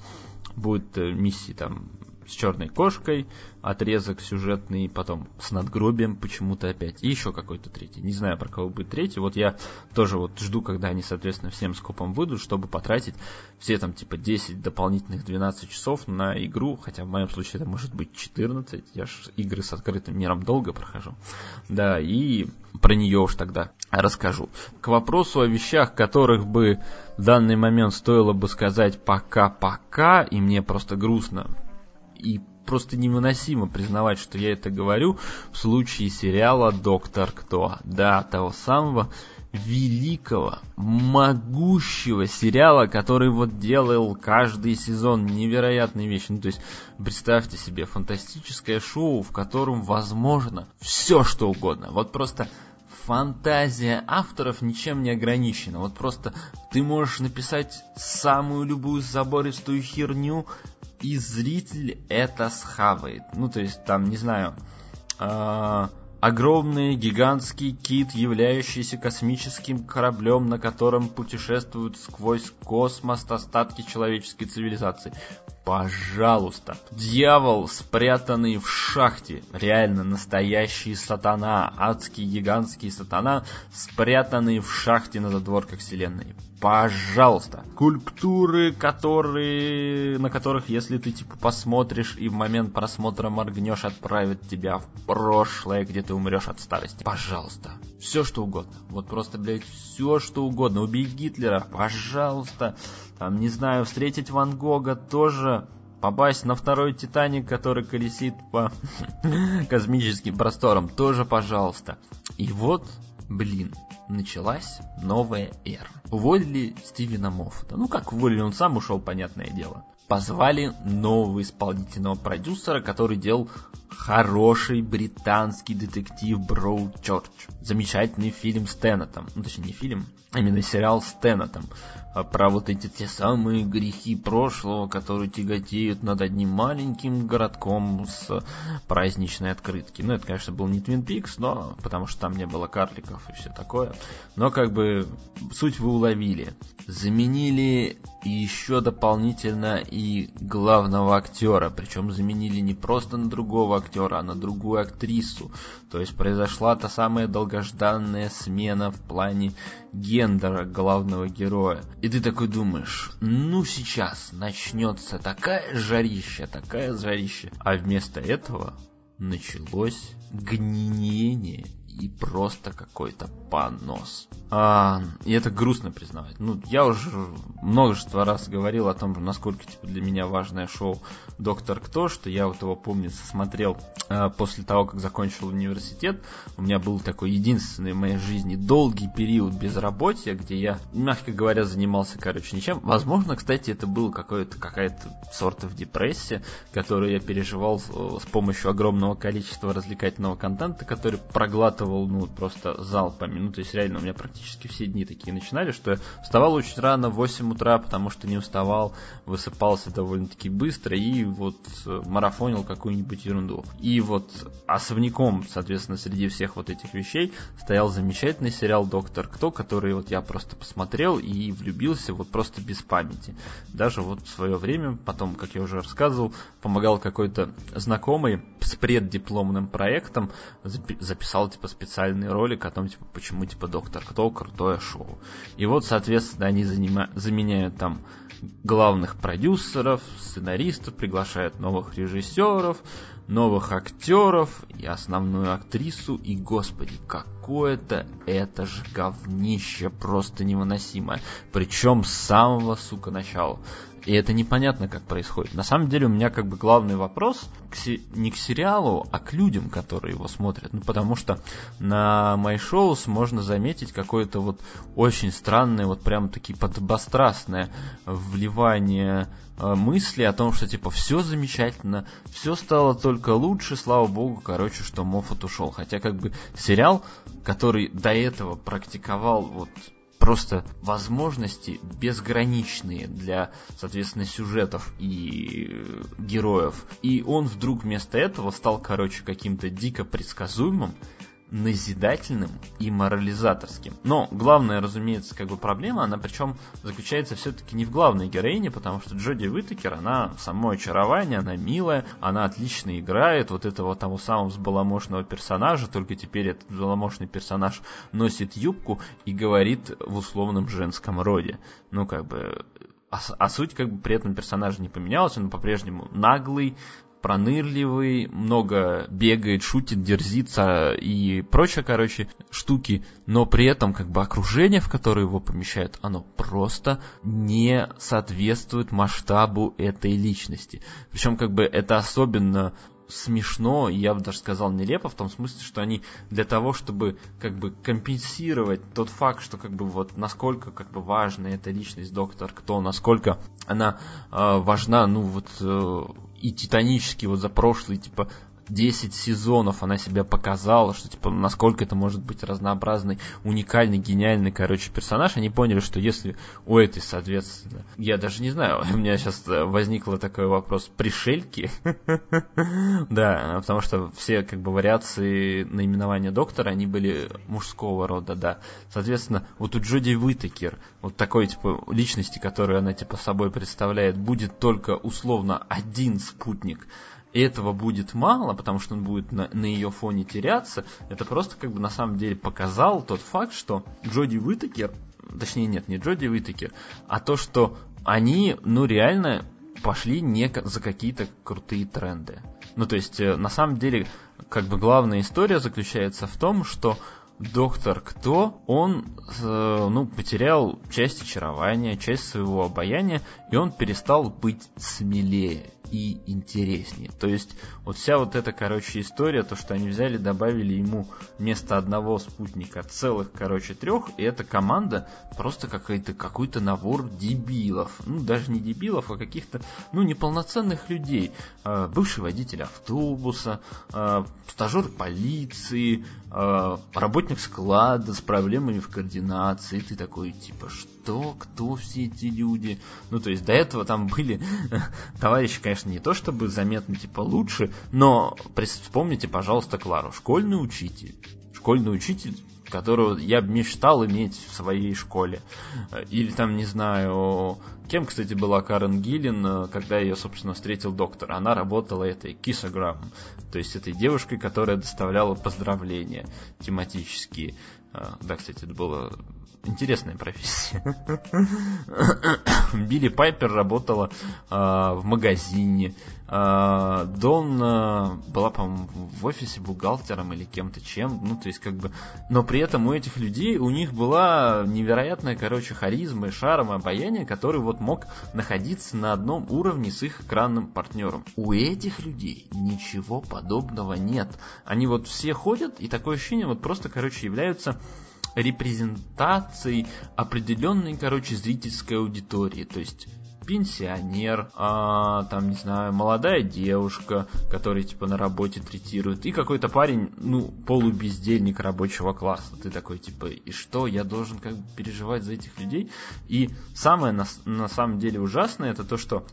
будет э, миссии там с черной кошкой, отрезок сюжетный, потом с надгробием почему-то опять, и еще какой-то третий. Не знаю, про кого будет третий. Вот я тоже вот жду, когда они, соответственно, всем скопом выйдут, чтобы потратить все там типа 10 дополнительных 12 часов на игру, хотя в моем случае это может быть 14, я же игры с открытым миром долго прохожу. Да, и про нее уж тогда расскажу. К вопросу о вещах, которых бы в данный момент стоило бы сказать пока-пока, и мне просто грустно и просто невыносимо признавать, что я это говорю в случае сериала «Доктор Кто». Да, того самого великого, могущего сериала, который вот делал каждый сезон невероятные вещи. Ну, то есть, представьте себе, фантастическое шоу, в котором возможно все, что угодно. Вот просто фантазия авторов ничем не ограничена. Вот просто ты можешь написать самую любую забористую херню, и зритель это схавает. Ну, то есть, там, не знаю, э, огромный гигантский кит, являющийся космическим кораблем, на котором путешествуют сквозь космос остатки человеческой цивилизации. Пожалуйста. Дьявол, спрятанный в шахте. Реально настоящий сатана. Адский гигантский сатана, спрятанный в шахте на задворках вселенной. Пожалуйста. Скульптуры, которые, на которых, если ты типа посмотришь и в момент просмотра моргнешь, отправят тебя в прошлое, где ты умрешь от старости. Пожалуйста. Все что угодно. Вот просто, блядь, все что угодно. Убей Гитлера. Пожалуйста там, не знаю, встретить Ван Гога тоже, попасть на второй Титаник, который колесит по космическим просторам, тоже пожалуйста. И вот, блин, началась новая эра. Уволили Стивена Моффата. Ну как уволили, он сам ушел, понятное дело. Позвали нового исполнительного продюсера, который делал хороший британский детектив Броуд Чорч. Замечательный фильм с Теннетом. Ну, точнее, не фильм, а именно сериал с Теннетом. А про вот эти те самые грехи прошлого, которые тяготеют над одним маленьким городком с праздничной открытки. Ну, это, конечно, был не Твин Пикс, но потому что там не было карликов и все такое. Но как бы суть вы уловили. Заменили еще дополнительно и главного актера, причем заменили не просто на другого актера, а на другую актрису. То есть произошла та самая долгожданная смена в плане гендера главного героя. И ты такой думаешь, ну сейчас начнется такая жарища, такая жарища. А вместо этого началось гниение и просто какой-то понос. А, и это грустно признавать. Ну, я уже множество раз говорил о том, насколько типа, для меня важное шоу «Доктор Кто», что я вот его, помнится, смотрел а, после того, как закончил университет. У меня был такой единственный в моей жизни долгий период безработия, где я, мягко говоря, занимался, короче, ничем. Возможно, кстати, это была какая-то сорта в депрессия, которую я переживал с помощью огромного количества развлекательного контента, который проглатывал, ну, просто залпами. Ну, то есть, реально, у меня практически практически все дни такие начинали, что я вставал очень рано в 8 утра, потому что не уставал, высыпался довольно-таки быстро и вот э, марафонил какую-нибудь ерунду. И вот особняком, соответственно, среди всех вот этих вещей стоял замечательный сериал «Доктор Кто», который вот я просто посмотрел и влюбился вот просто без памяти. Даже вот в свое время, потом, как я уже рассказывал, помогал какой-то знакомый с преддипломным проектом, записал типа специальный ролик о том, типа, почему типа доктор кто крутое шоу. И вот, соответственно, они занима- заменяют там главных продюсеров, сценаристов, приглашают новых режиссеров, новых актеров и основную актрису. И, господи, какое-то это же говнище просто невыносимое. Причем с самого, сука, начала. И это непонятно, как происходит. На самом деле у меня как бы главный вопрос к се- не к сериалу, а к людям, которые его смотрят. Ну, потому что на MyShows можно заметить какое-то вот очень странное, вот прям таки подобострастное вливание э, мысли о том, что типа все замечательно, все стало только лучше, слава богу, короче, что Моффат ушел. Хотя как бы сериал, который до этого практиковал вот просто возможности безграничные для, соответственно, сюжетов и э, героев. И он вдруг вместо этого стал, короче, каким-то дико предсказуемым, назидательным и морализаторским. Но главная, разумеется, как бы проблема, она причем заключается все-таки не в главной героине, потому что Джоди Уитакер, она само очарование, она милая, она отлично играет вот этого того самого взбаламошного персонажа, только теперь этот взбаламошный персонаж носит юбку и говорит в условном женском роде. Ну, как бы а, а суть как бы при этом персонажа не поменялась, он по-прежнему наглый, пронырливый, много бегает, шутит, дерзится и прочее, короче, штуки, но при этом как бы окружение, в которое его помещают, оно просто не соответствует масштабу этой личности. Причем как бы это особенно смешно, я бы даже сказал нелепо, в том смысле, что они для того, чтобы как бы компенсировать тот факт, что как бы вот насколько как бы важна эта личность доктор Кто, насколько она э, важна, ну вот э, и титанически вот за прошлый типа 10 сезонов она себя показала, что типа насколько это может быть разнообразный, уникальный, гениальный, короче, персонаж. Они поняли, что если у этой, соответственно, я даже не знаю, у меня сейчас возникл такой вопрос, пришельки? Да, потому что все как бы вариации наименования доктора, они были мужского рода, да. Соответственно, вот у Джоди Уитакер, вот такой типа личности, которую она типа собой представляет, будет только условно один спутник этого будет мало, потому что он будет на, на ее фоне теряться, это просто как бы на самом деле показал тот факт, что Джоди Уитакер, точнее нет, не Джоди Уитакер, а то, что они, ну реально пошли не за какие-то крутые тренды. Ну то есть э, на самом деле как бы главная история заключается в том, что доктор Кто, он э, ну, потерял часть очарования, часть своего обаяния, и он перестал быть смелее и интереснее. То есть вот вся вот эта, короче, история, то, что они взяли, добавили ему вместо одного спутника целых, короче, трех, и эта команда просто какой-то какой-то набор дебилов. Ну, даже не дебилов, а каких-то, ну, неполноценных людей. Э, бывший водитель автобуса, э, стажер полиции, работник склада с проблемами в координации. Ты такой, типа, что, кто все эти люди? Ну, то есть до этого там были товарищи, конечно, не то чтобы заметно, типа, лучше, но вспомните, пожалуйста, Клару, школьный учитель. Школьный учитель которого я мечтал иметь в своей школе. Или там, не знаю, кем, кстати, была Карен Гиллин, когда ее, собственно, встретил доктор. Она работала этой кисограмм, то есть этой девушкой, которая доставляла поздравления тематические. А, да, кстати, это было интересная профессия. Билли Пайпер работала э, в магазине. Э, Дон э, была, по-моему, в офисе бухгалтером или кем-то чем. Ну, то есть, как бы. Но при этом у этих людей у них была невероятная, короче, харизма и шарм, и обаяние, который вот мог находиться на одном уровне с их экранным партнером. У этих людей ничего подобного нет. Они вот все ходят, и такое ощущение вот просто, короче, являются репрезентацией определенной, короче, зрительской аудитории. То есть пенсионер, а, там, не знаю, молодая девушка, которая, типа, на работе третирует, и какой-то парень, ну, полубездельник рабочего класса. Ты такой, типа, и что, я должен, как бы, переживать за этих людей? И самое, на, на самом деле, ужасное, это то, что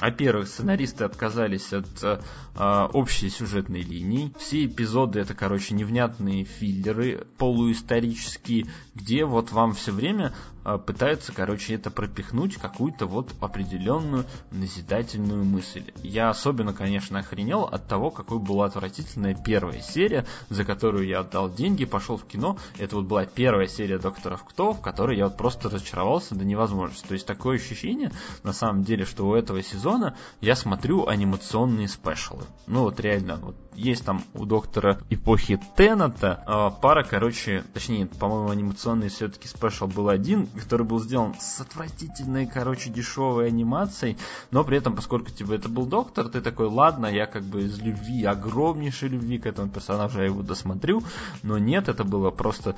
во-первых, сценаристы отказались от э, общей сюжетной линии. Все эпизоды это, короче, невнятные филлеры полуисторические, где вот вам все время пытаются, короче, это пропихнуть какую-то вот определенную назидательную мысль. Я особенно, конечно, охренел от того, какой была отвратительная первая серия, за которую я отдал деньги, пошел в кино. Это вот была первая серия Докторов Кто, в которой я вот просто разочаровался до невозможности. То есть такое ощущение, на самом деле, что у этого сезона я смотрю анимационные спешалы. Ну вот реально, вот есть там у доктора эпохи Теннета э, пара, короче, точнее, по-моему, анимационный все-таки спешл был один, который был сделан с отвратительной, короче, дешевой анимацией, но при этом, поскольку типа это был доктор, ты такой, ладно, я как бы из любви, огромнейшей любви к этому персонажу я его досмотрю, но нет, это было просто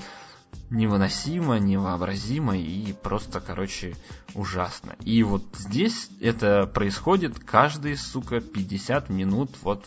невыносимо, невообразимо и просто, короче, ужасно. И вот здесь это происходит каждые, сука, 50 минут вот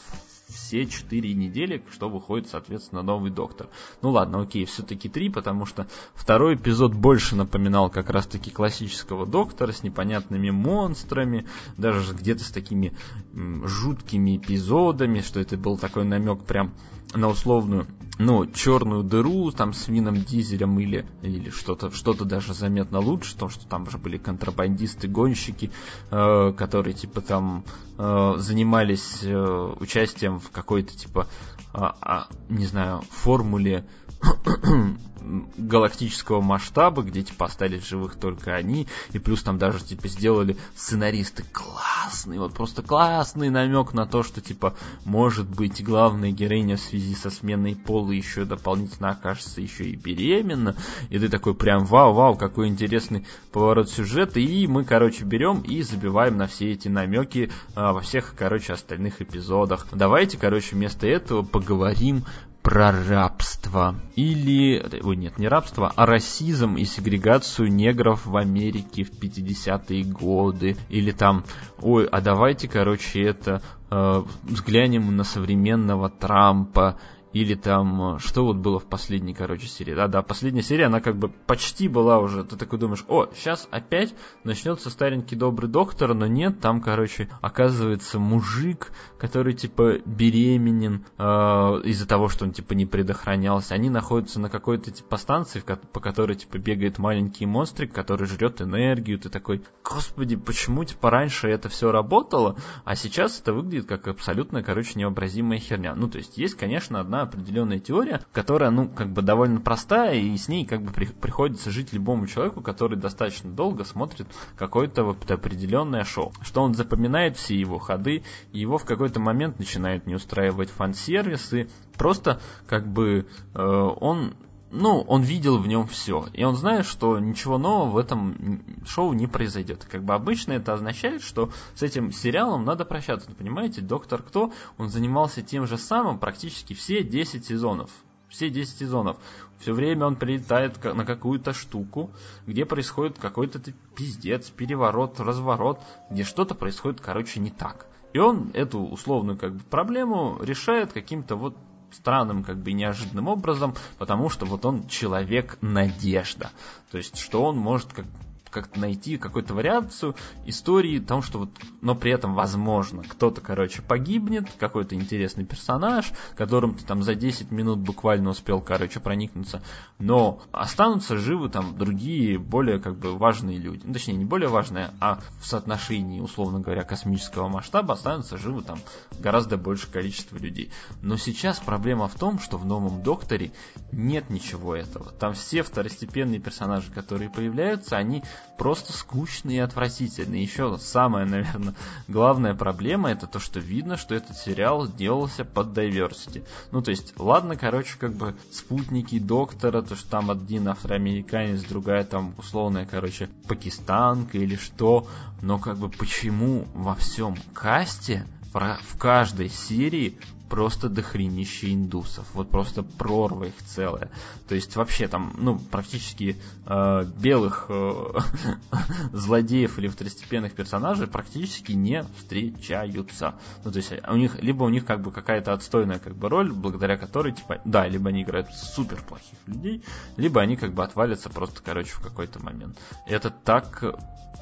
все четыре недели, что выходит, соответственно, новый доктор. Ну ладно, окей, все-таки три, потому что второй эпизод больше напоминал как раз-таки классического доктора с непонятными монстрами, даже где-то с такими жуткими эпизодами, что это был такой намек прям на условную, ну, черную дыру там с Вином Дизелем или, или что-то что даже заметно лучше, то, что там уже были контрабандисты, гонщики, э, которые типа там э, занимались э, участием в какой-то типа, э, э, не знаю, формуле галактического масштаба, где типа остались живых только они, и плюс там даже типа сделали сценаристы классный, вот просто классный намек на то, что типа может быть главная героиня в связи со сменой пола еще дополнительно окажется еще и беременна, и ты такой прям вау-вау, какой интересный поворот сюжета, и мы, короче, берем и забиваем на все эти намеки а, во всех, короче, остальных эпизодах. Давайте, короче, вместо этого поговорим про рабство. Или, ой, нет, не рабство, а расизм и сегрегацию негров в Америке в 50-е годы. Или там, ой, а давайте, короче, это э, взглянем на современного Трампа или там, э, что вот было в последней, короче, серии. Да, да, последняя серия, она как бы почти была уже. Ты такой думаешь, о, сейчас опять начнется старенький добрый доктор, но нет, там, короче, оказывается мужик, который, типа, беременен э, из-за того, что он, типа, не предохранялся. Они находятся на какой-то, типа, станции, по которой, типа, бегает маленький монстрик, который жрет энергию. Ты такой, господи, почему, типа, раньше это все работало, а сейчас это выглядит как абсолютно, короче, невообразимая херня. Ну, то есть, есть, конечно, одна определенная теория, которая, ну, как бы довольно простая, и с ней как бы при, приходится жить любому человеку, который достаточно долго смотрит какое-то вот определенное шоу. Что он запоминает все его ходы, и его в какой-то момент начинает не устраивать фан-сервис, и просто как бы э, он ну, он видел в нем все. И он знает, что ничего нового в этом шоу не произойдет. Как бы обычно это означает, что с этим сериалом надо прощаться. Вы понимаете, Доктор Кто, он занимался тем же самым практически все 10 сезонов. Все 10 сезонов. Все время он прилетает на какую-то штуку, где происходит какой-то пиздец, переворот, разворот, где что-то происходит, короче, не так. И он эту условную как бы проблему решает каким-то вот странным, как бы неожиданным образом, потому что вот он человек-надежда. То есть, что он может как как-то найти какую-то вариацию истории, том, что вот, но при этом возможно, кто-то, короче, погибнет, какой-то интересный персонаж, которым ты там за 10 минут буквально успел, короче, проникнуться, но останутся живы там другие, более как бы важные люди, ну, точнее, не более важные, а в соотношении, условно говоря, космического масштаба останутся живы там гораздо большее количество людей. Но сейчас проблема в том, что в новом Докторе нет ничего этого. Там все второстепенные персонажи, которые появляются, они просто скучный и отвратительный. Еще самая, наверное, главная проблема это то, что видно, что этот сериал делался под diversity. Ну, то есть, ладно, короче, как бы спутники доктора, то, что там один афроамериканец, другая там условная, короче, пакистанка или что, но как бы почему во всем касте в каждой серии просто дохренище индусов. Вот просто прорва их целая. То есть вообще там, ну, практически э, белых э, злодеев или второстепенных персонажей практически не встречаются. Ну, то есть у них, либо у них как бы какая-то отстойная как бы роль, благодаря которой, типа, да, либо они играют супер плохих людей, либо они как бы отвалятся просто, короче, в какой-то момент. Это так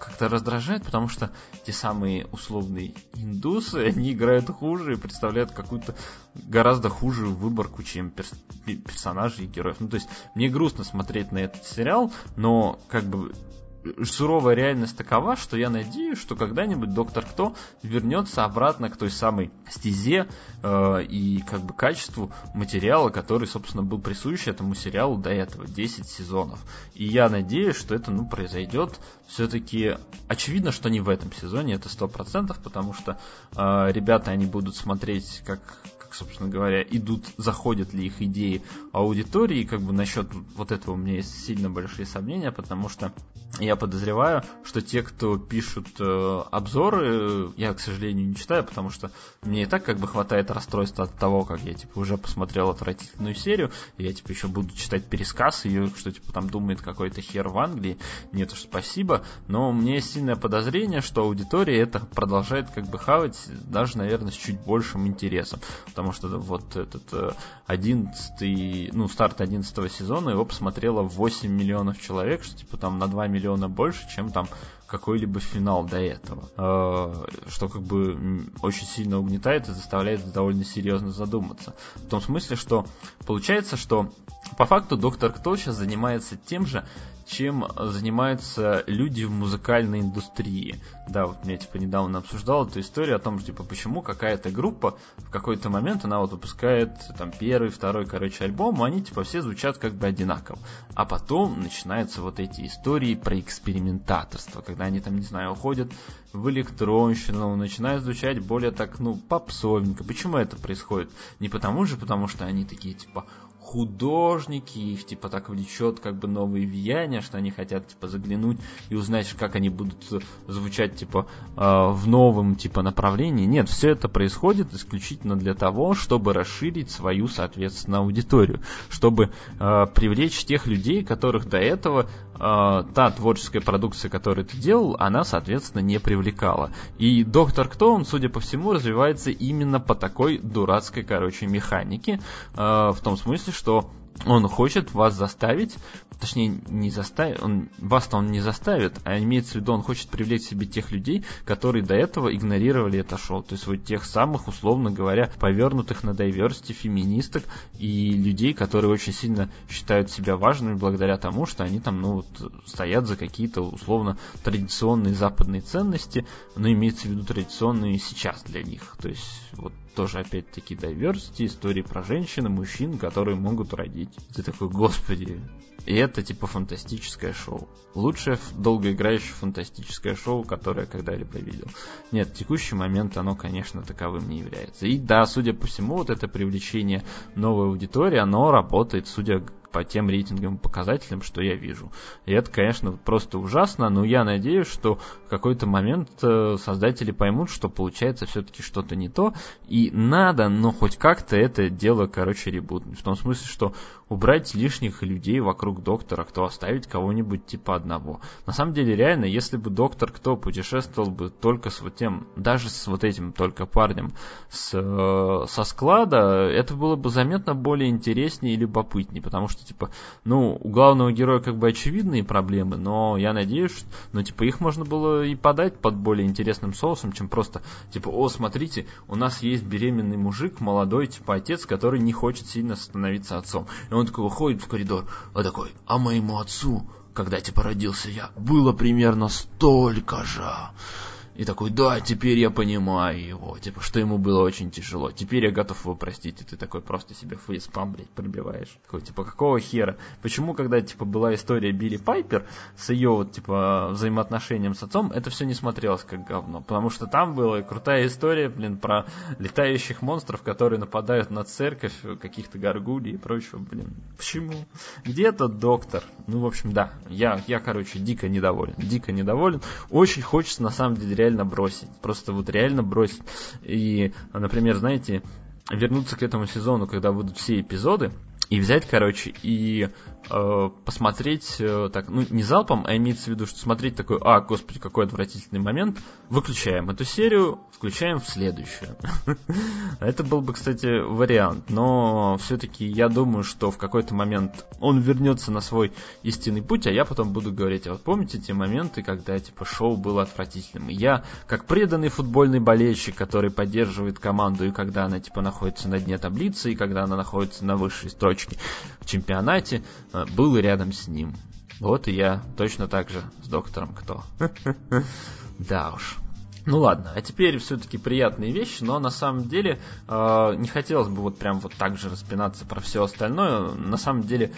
как-то раздражает, потому что те самые условные индусы, они играют хуже и представляют какую-то гораздо хужую выборку, чем перс персонажей и героев. Ну, то есть, мне грустно смотреть на этот сериал, но как бы суровая реальность такова, что я надеюсь, что когда-нибудь Доктор Кто вернется обратно к той самой стезе э, и как бы качеству материала, который, собственно, был присущ этому сериалу до этого, 10 сезонов. И я надеюсь, что это, ну, произойдет все-таки... Очевидно, что не в этом сезоне, это 100%, потому что э, ребята, они будут смотреть, как, собственно говоря, идут, заходят ли их идеи аудитории, как бы насчет вот этого у меня есть сильно большие сомнения, потому что я подозреваю, что те, кто пишут э, обзоры, я, к сожалению, не читаю, потому что мне и так как бы хватает расстройства от того, как я типа уже посмотрел отвратительную серию, и я типа еще буду читать пересказ ее, что типа там думает какой-то хер в Англии. Нет уж, спасибо. Но у меня есть сильное подозрение, что аудитория это продолжает как бы хавать даже, наверное, с чуть большим интересом. Потому что вот этот э, одиннадцатый, ну, старт одиннадцатого сезона его посмотрело 8 миллионов человек, что типа там на 2 миллиона больше, чем там какой-либо финал до этого. Э, что как бы очень сильно угнетает и заставляет довольно серьезно задуматься. В том смысле, что получается, что по факту Доктор Кто сейчас занимается тем же, чем занимаются люди в музыкальной индустрии. Да, вот мне типа недавно обсуждал эту историю о том, что типа почему какая-то группа в какой-то момент она вот выпускает там первый, второй, короче, альбом, они типа все звучат как бы одинаково. А потом начинаются вот эти истории про экспериментаторство, когда они там, не знаю, уходят в электронщину, начинают звучать более так, ну, попсовенько. Почему это происходит? Не потому же, потому что они такие, типа, художники, их типа так влечет как бы новые влияния, что они хотят типа заглянуть и узнать, как они будут звучать типа а, в новом типа направлении. Нет, все это происходит исключительно для того, чтобы расширить свою, соответственно, аудиторию, чтобы э, привлечь тех людей, которых до этого э, та творческая продукция, которую ты делал, она, соответственно, не привлекала. И Доктор Кто, он, судя по всему, развивается именно по такой дурацкой, короче, механике, э, в том смысле, что он хочет вас заставить, точнее, не заставит, он, вас-то он не заставит, а имеется в виду, он хочет привлечь себе тех людей, которые до этого игнорировали это шоу. То есть вот тех самых, условно говоря, повернутых на diversity феминисток и людей, которые очень сильно считают себя важными благодаря тому, что они там, ну, вот, стоят за какие-то, условно, традиционные западные ценности, но имеется в виду традиционные сейчас для них. То есть вот тоже опять-таки diversity, истории про женщин и мужчин, которые могут родить. Ты такой, господи. И это типа фантастическое шоу. Лучшее долгоиграющее фантастическое шоу, которое я когда-либо видел. Нет, в текущий момент оно, конечно, таковым не является. И да, судя по всему, вот это привлечение новой аудитории, оно работает, судя по тем рейтинговым показателям, что я вижу. И это, конечно, просто ужасно, но я надеюсь, что в какой-то момент э, создатели поймут, что получается все-таки что-то не то, и надо, но хоть как-то это дело, короче, ребутнуть. В том смысле, что убрать лишних людей вокруг доктора, кто оставить кого-нибудь типа одного. На самом деле, реально, если бы доктор кто путешествовал бы только с вот тем, даже с вот этим только парнем с, э, со склада, это было бы заметно более интереснее и любопытнее, потому что, типа, ну, у главного героя как бы очевидные проблемы, но я надеюсь, что, ну, типа, их можно было и подать под более интересным соусом, чем просто, типа, о, смотрите, у нас есть беременный мужик, молодой, типа, отец, который не хочет сильно становиться отцом. И он он такой выходит в коридор, а такой, а моему отцу, когда типа родился я, было примерно столько же. И такой, да, теперь я понимаю его, типа, что ему было очень тяжело. Теперь я готов его простить, и ты такой просто себе фейспам, блядь, пробиваешь. Такой, типа, какого хера? Почему, когда, типа, была история Билли Пайпер с ее, вот, типа, взаимоотношением с отцом, это все не смотрелось как говно? Потому что там была крутая история, блин, про летающих монстров, которые нападают на церковь, каких-то горгулей и прочего, блин. Почему? Где этот доктор? Ну, в общем, да, я, я, короче, дико недоволен, дико недоволен. Очень хочется, на самом деле, реально бросить. Просто вот реально бросить. И, например, знаете, вернуться к этому сезону, когда будут все эпизоды, и взять, короче, и э, посмотреть э, так, ну, не залпом, а имеется в виду, что смотреть такой, а, господи, какой отвратительный момент, выключаем эту серию, включаем в следующую. Это был бы, кстати, вариант, но все-таки я думаю, что в какой-то момент он вернется на свой истинный путь, а я потом буду говорить, а вот помните те моменты, когда, типа, шоу было отвратительным? И я, как преданный футбольный болельщик, который поддерживает команду, и когда она, типа, находится на дне таблицы, и когда она находится на высшей строчке, в чемпионате, э, был рядом с ним. Вот и я точно так же с доктором Кто. Да уж. Ну ладно, а теперь все-таки приятные вещи, но на самом деле э, не хотелось бы вот прям вот так же распинаться про все остальное. На самом деле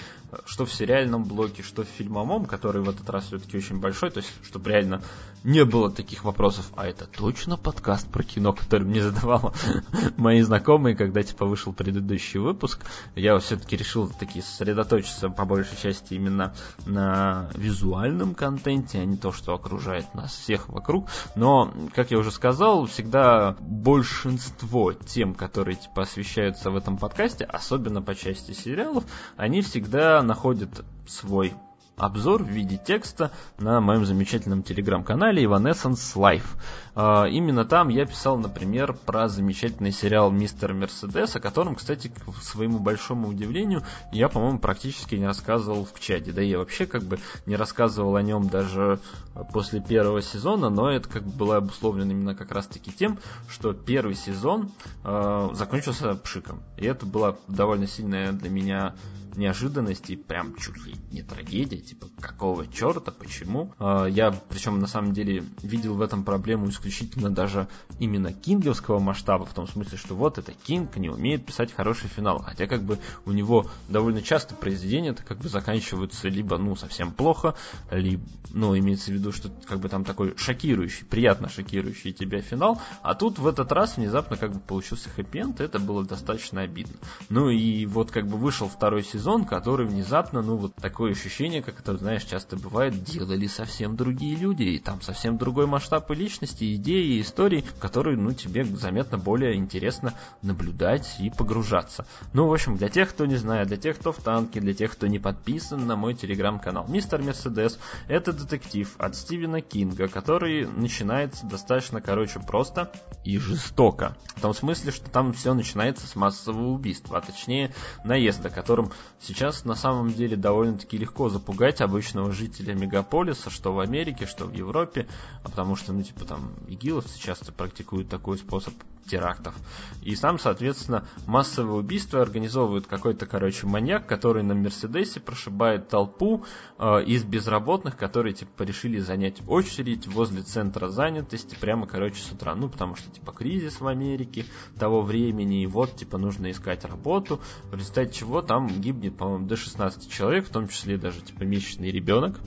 что в сериальном блоке, что в фильмовом, который в этот раз все-таки очень большой, то есть, чтобы реально не было таких вопросов, а это точно подкаст про кино, который мне задавала мои знакомые, когда типа вышел предыдущий выпуск. Я все-таки решил таки сосредоточиться по большей части именно на визуальном контенте, а не то, что окружает нас всех вокруг. Но, как я уже сказал, всегда большинство тем, которые типа освещаются в этом подкасте, особенно по части сериалов, они всегда находят свой обзор в виде текста на моем замечательном телеграм-канале Evanescence Life. А, именно там я писал, например, про замечательный сериал «Мистер Мерседес», о котором, кстати, к своему большому удивлению, я, по-моему, практически не рассказывал в чате. Да и я вообще как бы не рассказывал о нем даже после первого сезона, но это как бы было обусловлено именно как раз-таки тем, что первый сезон э, закончился пшиком. И это была довольно сильная для меня неожиданность и прям чуть ли не трагедия, типа какого черта, почему. А, я, причем на самом деле, видел в этом проблему исключительно даже именно кинговского масштаба, в том смысле, что вот это Кинг не умеет писать хороший финал, хотя как бы у него довольно часто произведения-то как бы заканчиваются либо, ну, совсем плохо, либо, ну, имеется в виду, что как бы там такой шокирующий, приятно шокирующий тебя финал, а тут в этот раз внезапно как бы получился хэппи-энд, это было достаточно обидно. Ну и вот как бы вышел второй сезон, сезон, который внезапно, ну вот такое ощущение, как это, знаешь, часто бывает, делали совсем другие люди, и там совсем другой масштаб и личности, идеи, и истории, которые, ну, тебе заметно более интересно наблюдать и погружаться. Ну, в общем, для тех, кто не знает, для тех, кто в танке, для тех, кто не подписан на мой телеграм-канал, Мистер Мерседес — это детектив от Стивена Кинга, который начинается достаточно, короче, просто и жестоко. В том смысле, что там все начинается с массового убийства, а точнее наезда, которым Сейчас на самом деле довольно-таки легко запугать обычного жителя мегаполиса, что в Америке, что в Европе, а потому что, ну, типа, там, игиловцы часто практикуют такой способ терактов. И сам, соответственно, массовое убийство организовывает какой-то, короче, маньяк, который на Мерседесе прошибает толпу э, из безработных, которые, типа, решили занять очередь возле центра занятости прямо, короче, с утра. Ну, потому что, типа, кризис в Америке того времени, и вот, типа, нужно искать работу, в результате чего там гибнет, по-моему, до 16 человек, в том числе даже, типа, месячный ребенок.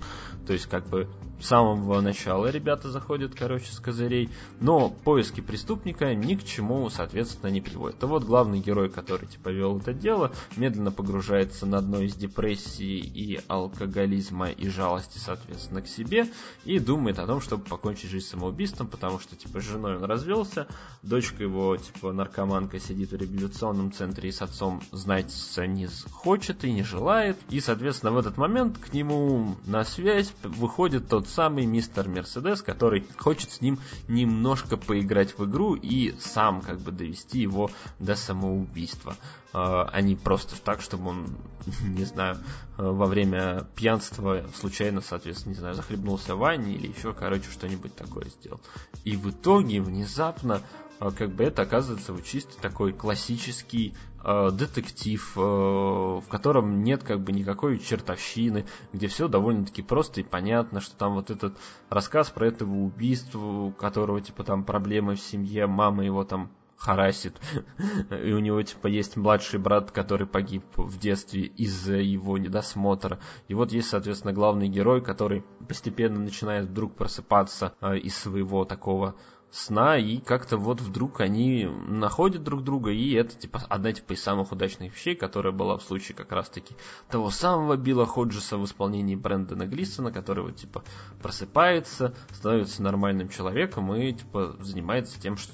То есть, как бы, с самого начала ребята заходят, короче, с козырей, но поиски преступника ни к чему, соответственно, не приводят. А вот главный герой, который, типа, вел это дело, медленно погружается на дно из депрессии и алкоголизма и жалости, соответственно, к себе, и думает о том, чтобы покончить жизнь самоубийством, потому что, типа, с женой он развелся, дочка его, типа, наркоманка сидит в революционном центре и с отцом знать не хочет и не желает, и, соответственно, в этот момент к нему на связь выходит тот самый мистер Мерседес, который хочет с ним немножко поиграть в игру и сам как бы довести его до самоубийства а не просто так, чтобы он, не знаю, во время пьянства случайно, соответственно, не знаю, захлебнулся в ванне или еще, короче, что-нибудь такое сделал. И в итоге внезапно а, как бы это оказывается вот чисто такой классический э, детектив, э, в котором нет как бы никакой чертовщины, где все довольно-таки просто и понятно, что там вот этот рассказ про этого убийства, у которого типа там проблемы в семье, мама его там харасит, и у него типа есть младший брат, который погиб в детстве из-за его недосмотра. И вот есть, соответственно, главный герой, который постепенно начинает вдруг просыпаться э, из своего такого сна, и как-то вот вдруг они находят друг друга, и это типа одна типа из самых удачных вещей, которая была в случае как раз-таки того самого Билла Ходжеса в исполнении Брэндона Глисона, который вот типа просыпается, становится нормальным человеком и типа занимается тем, что,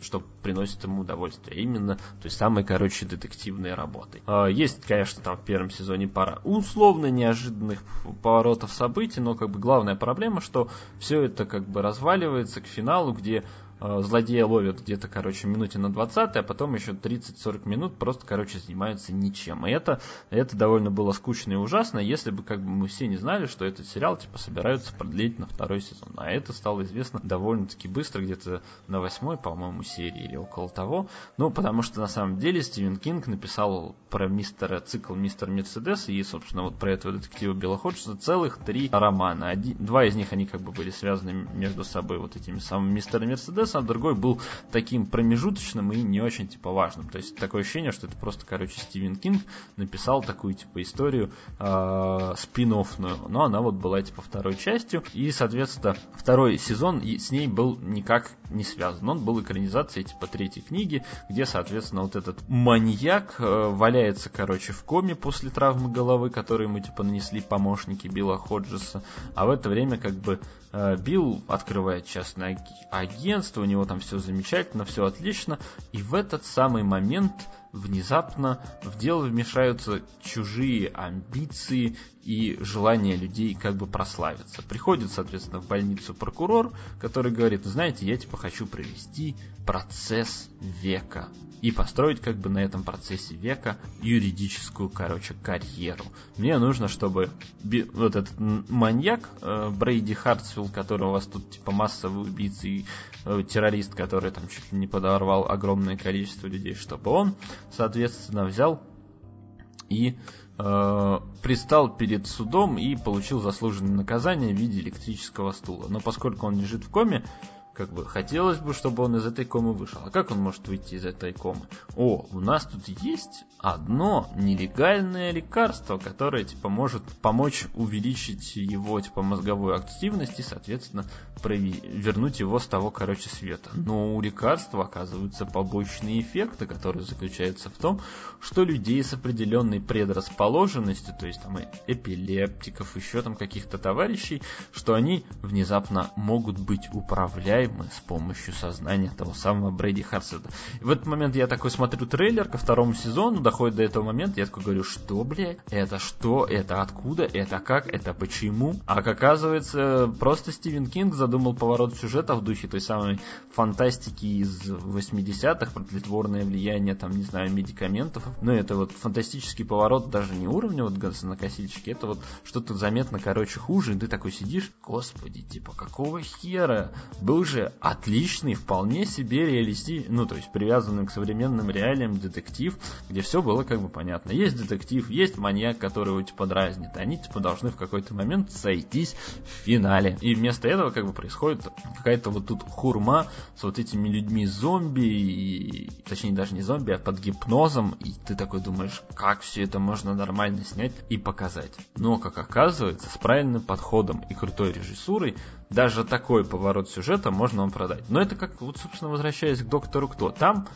что приносит ему удовольствие. Именно то есть самой, короче, детективной работой. А, есть, конечно, там в первом сезоне пара условно неожиданных поворотов событий, но как бы главная проблема, что все это как бы разваливается к финалу, где злодея ловят где-то, короче, минуте на 20, а потом еще 30-40 минут просто, короче, занимаются ничем. И это, это довольно было скучно и ужасно, если бы как бы мы все не знали, что этот сериал типа собираются продлить на второй сезон. А это стало известно довольно-таки быстро, где-то на восьмой, по-моему, серии или около того. Ну, потому что на самом деле Стивен Кинг написал про мистера, цикл Мистер Мерседес и, собственно, вот про этого детектива Билла Ходжеса целых три романа. Один, два из них, они как бы были связаны между собой вот этими самыми Мистер Мерседес а другой был таким промежуточным и не очень, типа, важным. То есть такое ощущение, что это просто, короче, Стивен Кинг написал такую, типа, историю э, спин-оффную, но она вот была, типа, второй частью, и, соответственно, второй сезон с ней был никак не связан. Он был экранизацией, типа, третьей книги, где, соответственно, вот этот маньяк э, валяется, короче, в коме после травмы головы, которую ему, типа, нанесли помощники Билла Ходжеса, а в это время, как бы, Билл открывает частное агентство, у него там все замечательно, все отлично, и в этот самый момент внезапно в дело вмешаются чужие амбиции и желание людей как бы прославиться. Приходит, соответственно, в больницу прокурор, который говорит, знаете, я типа хочу провести процесс века и построить как бы на этом процессе века юридическую, короче, карьеру. Мне нужно, чтобы вот этот маньяк э, Брейди Хартсвилл, который у вас тут типа массовый убийца и э, террорист, который там чуть ли не подорвал огромное количество людей, чтобы он, соответственно, взял и э, пристал перед судом и получил заслуженное наказание в виде электрического стула. Но поскольку он лежит в коме, как бы хотелось бы, чтобы он из этой комы вышел. А как он может выйти из этой комы? О, у нас тут есть одно нелегальное лекарство, которое типа может помочь увеличить его типа мозговую активность и, соответственно, вернуть его с того, короче, света. Но у лекарства оказываются побочные эффекты, которые заключаются в том, что людей с определенной предрасположенностью, то есть там эпилептиков, еще там каких-то товарищей, что они внезапно могут быть управляемы управляемы с помощью сознания того самого Брэди Харсета. В этот момент я такой смотрю трейлер ко второму сезону, доходит до этого момента, я такой говорю, что, блядь, это что, это откуда, это как, это почему? А как оказывается, просто Стивен Кинг задумал поворот сюжета в духе той самой фантастики из 80-х, про влияние, там, не знаю, медикаментов. Но это вот фантастический поворот даже не уровня вот на косильщике, это вот что-то заметно, короче, хуже, и ты такой сидишь, господи, типа, какого хера? Был же же отличный, вполне себе реалистичный, ну, то есть привязанный к современным реалиям детектив, где все было как бы понятно. Есть детектив, есть маньяк, который его типа дразнит, они типа должны в какой-то момент сойтись в финале. И вместо этого как бы происходит какая-то вот тут хурма с вот этими людьми-зомби, и, точнее даже не зомби, а под гипнозом, и ты такой думаешь, как все это можно нормально снять и показать. Но, как оказывается, с правильным подходом и крутой режиссурой даже такой поворот сюжета можно вам продать. Но это как, вот, собственно, возвращаясь к доктору Кто. Там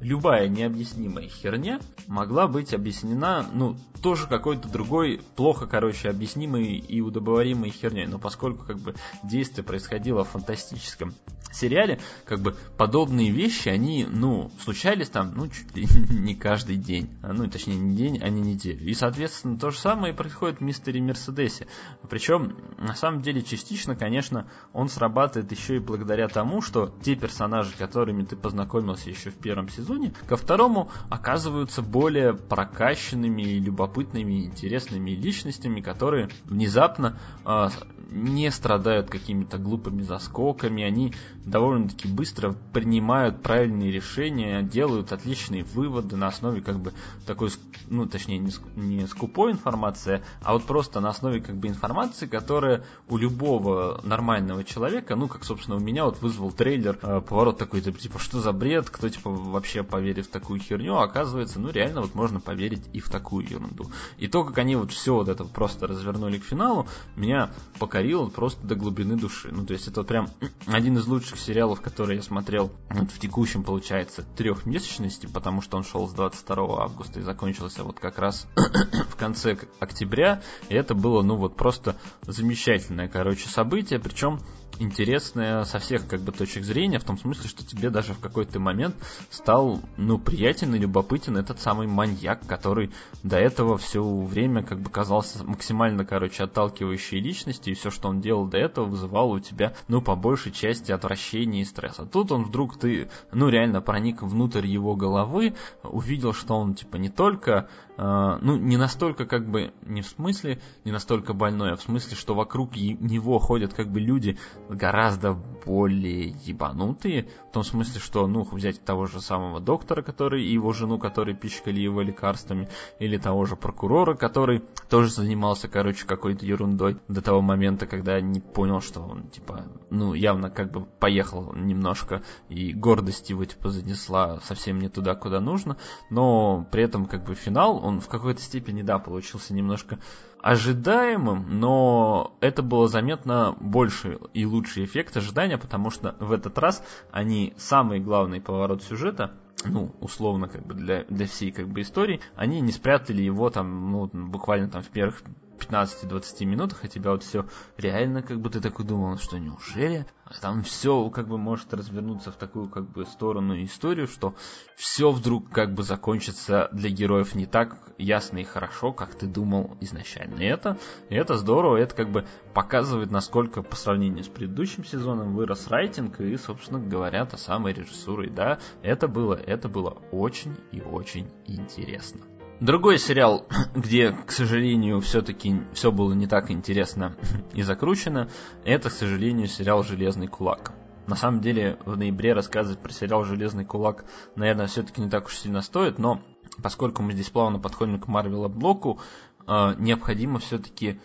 любая необъяснимая херня могла быть объяснена, ну, тоже какой-то другой, плохо, короче, объяснимой и удобоваримой херней. Но поскольку, как бы, действие происходило в фантастическом сериале, как бы, подобные вещи, они, ну, случались там, ну, чуть ли не каждый день. А, ну, точнее, не день, а не неделю. И, соответственно, то же самое происходит в Мистере Мерседесе. Причем, на самом деле, частично, конечно, он срабатывает еще и благодаря тому, что те персонажи, которыми ты познакомился еще в первом сезоне, ко второму оказываются более прокачанными, любопытными, интересными личностями, которые внезапно э, не страдают какими-то глупыми заскоками, они довольно-таки быстро принимают правильные решения, делают отличные выводы на основе как бы такой, ну точнее не, не скупой информации, а вот просто на основе как бы информации, которая у любого нормального человека, ну как собственно у меня вот вызвал трейлер, э, поворот такой, типа что за бред, кто типа вообще поверит в такую херню, а оказывается, ну реально вот можно поверить и в такую ерунду. И то, как они вот все вот это просто развернули к финалу, меня покорило просто до глубины души. Ну то есть это прям один из лучших сериалов, которые я смотрел вот в текущем, получается, трехмесячности, потому что он шел с 22 августа и закончился вот как раз в конце октября. И это было, ну вот просто замечательное, короче, событие. Причем интересное со всех как бы точек зрения, в том смысле, что тебе даже в какой-то момент стал, ну, приятен и любопытен этот самый маньяк, который до этого все время как бы казался максимально, короче, отталкивающей личностью, и все, что он делал до этого, вызывало у тебя, ну, по большей части отвращение и стресс. А тут он вдруг ты, ну, реально проник внутрь его головы, увидел, что он, типа, не только ну, не настолько как бы, не в смысле, не настолько больной, а в смысле, что вокруг него ходят как бы люди гораздо более ебанутые, в том смысле, что, ну, взять того же самого доктора, который и его жену, которые пичкали его лекарствами, или того же прокурора, который тоже занимался, короче, какой-то ерундой до того момента, когда не понял, что он, типа, ну, явно как бы поехал немножко, и гордость его, типа, занесла совсем не туда, куда нужно, но при этом, как бы, финал, он в какой-то степени, да, получился немножко ожидаемым, но это было заметно больше и лучший эффект ожидания, потому что в этот раз они самый главный поворот сюжета ну, условно, как бы для, для всей как бы истории, они не спрятали его там, ну, буквально там в первых 15-20 минутах, а тебя вот все реально, как бы ты такой думал, что неужели? А там все как бы может развернуться в такую как бы сторону историю, что все вдруг как бы закончится для героев не так ясно и хорошо, как ты думал изначально. И это, и это здорово, это как бы показывает, насколько по сравнению с предыдущим сезоном вырос райтинг и, собственно говоря, та самая режиссура. И да, это было, это было очень и очень интересно. Другой сериал, где, к сожалению, все-таки все было не так интересно и закручено, это, к сожалению, сериал «Железный кулак». На самом деле, в ноябре рассказывать про сериал «Железный кулак», наверное, все-таки не так уж сильно стоит, но поскольку мы здесь плавно подходим к Марвела блоку, э, необходимо все-таки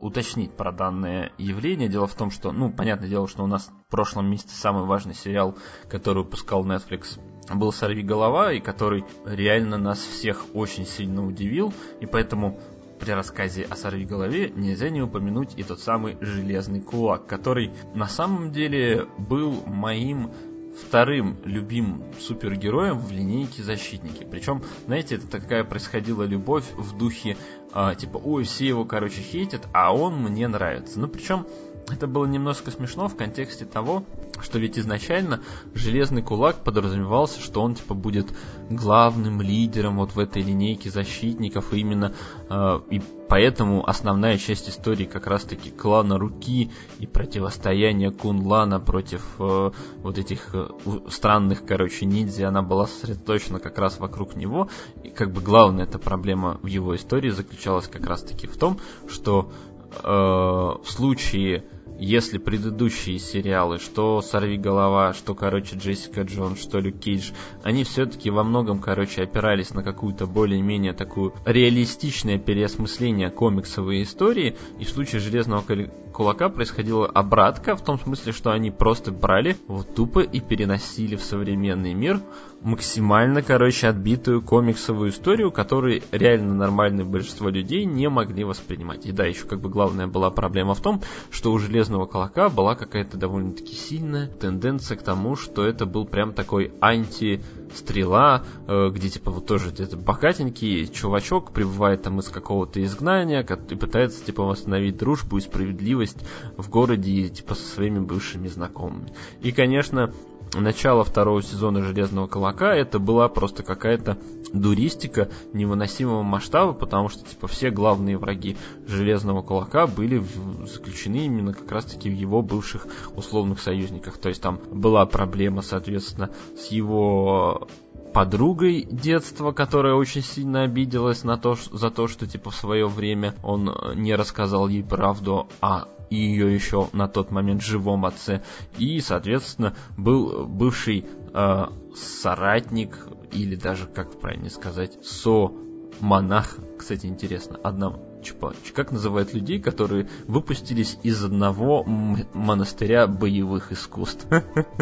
уточнить про данное явление. Дело в том, что, ну, понятное дело, что у нас в прошлом месяце самый важный сериал, который выпускал Netflix, был «Сорви голова», и который реально нас всех очень сильно удивил, и поэтому при рассказе о «Сорви голове» нельзя не упомянуть и тот самый «Железный кулак», который на самом деле был моим вторым любимым супергероем в линейке «Защитники». Причем, знаете, это такая происходила любовь в духе, э, типа, ой, все его, короче, хейтят, а он мне нравится. Ну, причем это было немножко смешно в контексте того, что ведь изначально Железный Кулак подразумевался, что он типа будет главным лидером вот в этой линейке защитников, именно э, и поэтому основная часть истории как раз-таки клана Руки и противостояние Кунлана против э, вот этих э, странных, короче, ниндзя, она была сосредоточена как раз вокруг него, и как бы главная эта проблема в его истории заключалась как раз-таки в том, что э, в случае если предыдущие сериалы, что «Сорви голова», что, короче, Джессика Джонс, что Люк Кейдж, они все-таки во многом, короче, опирались на какую-то более-менее такую реалистичное переосмысление комиксовой истории, и в случае «Железного кулака» происходила обратка, в том смысле, что они просто брали вот тупо и переносили в современный мир максимально, короче, отбитую комиксовую историю, которую реально нормальное большинство людей не могли воспринимать. И да, еще как бы главная была проблема в том, что у Железного Колока была какая-то довольно-таки сильная тенденция к тому, что это был прям такой анти-стрела, э, где типа вот тоже где-то богатенький чувачок прибывает там из какого-то изгнания и пытается типа восстановить дружбу и справедливость в городе типа со своими бывшими знакомыми. И, конечно, начало второго сезона Железного Колока это была просто какая-то дуристика невыносимого масштаба, потому что типа все главные враги Железного Кулака были заключены именно как раз-таки в его бывших условных союзниках. То есть там была проблема, соответственно, с его подругой детства, которая очень сильно обиделась на то, за то, что типа в свое время он не рассказал ей правду, а и ее еще на тот момент живом отце. И, соответственно, был бывший э, соратник, или даже, как правильно сказать, со-монах. Кстати, интересно, одна Чупа, как называют людей, которые выпустились из одного монастыря боевых искусств?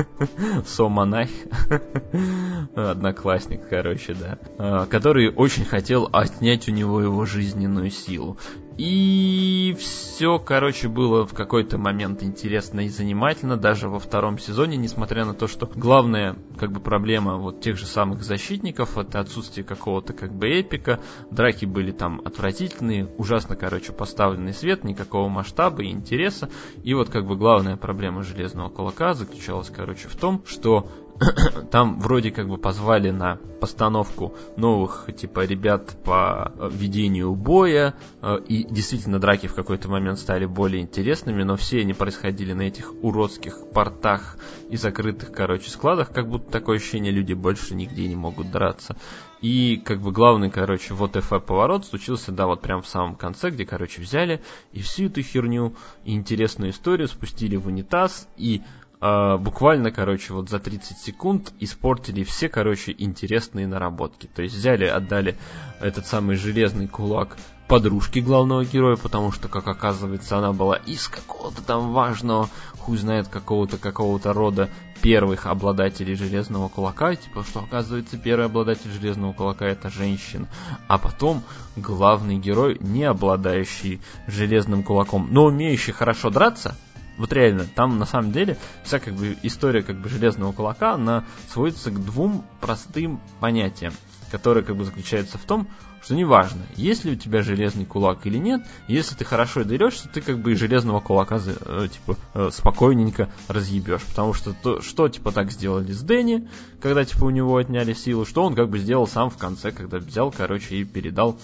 Со-монах, одноклассник, короче, да, а, который очень хотел отнять у него его жизненную силу. И все, короче, было в какой-то момент интересно и занимательно, даже во втором сезоне, несмотря на то, что главная как бы проблема вот тех же самых защитников, это отсутствие какого-то как бы эпика, драки были там отвратительные, ужасно, короче, поставленный свет, никакого масштаба и интереса, и вот как бы главная проблема Железного Кулака заключалась, короче, в том, что там вроде как бы позвали на постановку новых, типа, ребят по э, ведению боя, э, и действительно драки в какой-то момент стали более интересными, но все они происходили на этих уродских портах и закрытых, короче, складах, как будто такое ощущение, люди больше нигде не могут драться. И как бы главный, короче, вот ФФ поворот случился, да, вот прям в самом конце, где, короче, взяли и всю эту херню и интересную историю спустили в унитаз и э, буквально, короче, вот за 30 секунд испортили все, короче, интересные наработки. То есть взяли, отдали этот самый железный кулак подружки главного героя, потому что, как оказывается, она была из какого-то там важного, хуй знает какого-то какого-то рода первых обладателей железного кулака, типа, что оказывается первый обладатель железного кулака это женщина, а потом главный герой, не обладающий железным кулаком, но умеющий хорошо драться, вот реально, там на самом деле вся как бы история как бы железного кулака, она сводится к двум простым понятиям, которые как бы заключаются в том, что неважно, есть ли у тебя железный кулак или нет, если ты хорошо дерешься, ты как бы и железного кулака э, типа э, спокойненько разъебешь. Потому что то, что типа так сделали с Дэнни, когда типа у него отняли силу, что он как бы сделал сам в конце, когда взял, короче, и передал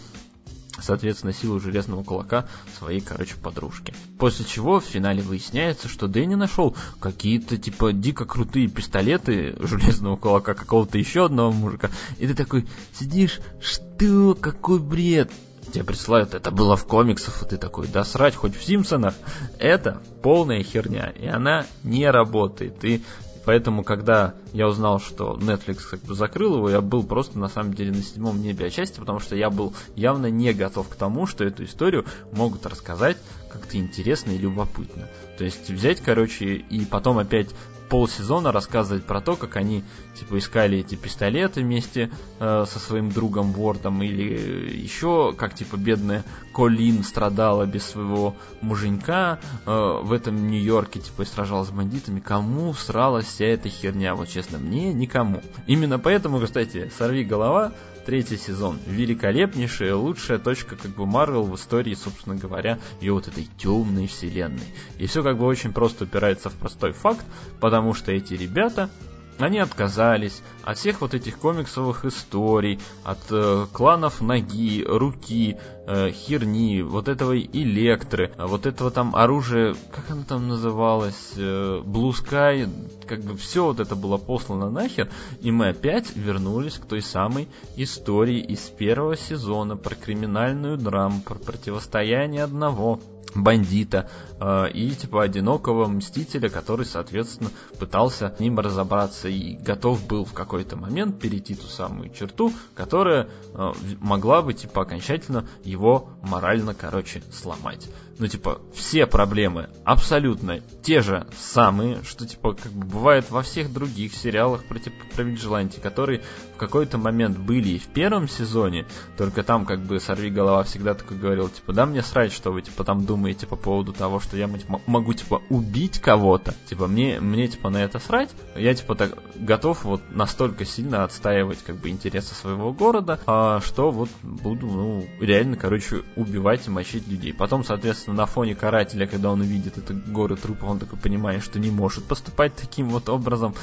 соответственно, силу железного кулака своей, короче, подружке. После чего в финале выясняется, что Дэнни нашел какие-то, типа, дико крутые пистолеты железного кулака какого-то еще одного мужика. И ты такой сидишь, что, какой бред? Тебе присылают, это было в комиксах, и ты такой, да срать, хоть в Симпсонах. Это полная херня, и она не работает. И Поэтому, когда я узнал, что Netflix как бы закрыл его, я был просто на самом деле на седьмом небе отчасти, потому что я был явно не готов к тому, что эту историю могут рассказать как-то интересно и любопытно. То есть взять, короче, и потом опять полсезона рассказывать про то, как они типа искали эти пистолеты вместе э, со своим другом Вордом или еще как типа бедная Колин страдала без своего муженька э, в этом Нью-Йорке типа и сражалась с бандитами. Кому всралась вся эта херня? Вот честно, мне никому. Именно поэтому, кстати, сорви голова третий сезон. Великолепнейшая, лучшая точка как бы Марвел в истории, собственно говоря, ее вот этой темной вселенной. И все как бы очень просто упирается в простой факт, потому что эти ребята они отказались от всех вот этих комиксовых историй, от э, кланов ноги, руки, э, херни, вот этого электры, вот этого там оружия, как оно там называлось, э, Blue Sky, как бы все вот это было послано нахер, и мы опять вернулись к той самой истории из первого сезона про криминальную драму, про противостояние одного бандита э, и типа одинокого мстителя, который, соответственно, пытался с ним разобраться и готов был в какой-то момент перейти ту самую черту, которая э, могла бы типа окончательно его морально, короче, сломать ну, типа, все проблемы абсолютно те же самые, что, типа, как бы бывает во всех других сериалах про, типа, про Виджиланти, которые в какой-то момент были и в первом сезоне, только там, как бы, Сорви Голова всегда такой говорил, типа, да мне срать, что вы, типа, там думаете по поводу того, что я типа, могу, типа, убить кого-то, типа, мне, мне, типа, на это срать, я, типа, так готов вот настолько сильно отстаивать, как бы, интересы своего города, а, что вот буду, ну, реально, короче, убивать и мочить людей. Потом, соответственно, соответственно, на фоне карателя, когда он увидит это горы трупов, он такой понимает, что не может поступать таким вот образом.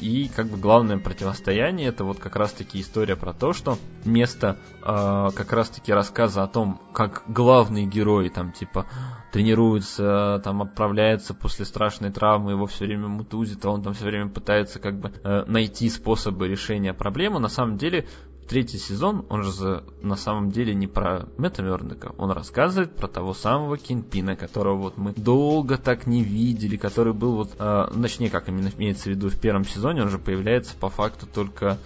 И как бы главное противостояние это вот как раз таки история про то, что место э, как раз таки рассказа о том, как главный герой там типа тренируется, там отправляется после страшной травмы, его все время мутузит, а он там все время пытается как бы э, найти способы решения проблемы. На самом деле третий сезон, он же на самом деле не про Мэтта Мёрдока, он рассказывает про того самого Кинпина, которого вот мы долго так не видели, который был вот, э, точнее, как именно имеется в виду в первом сезоне, он же появляется по факту только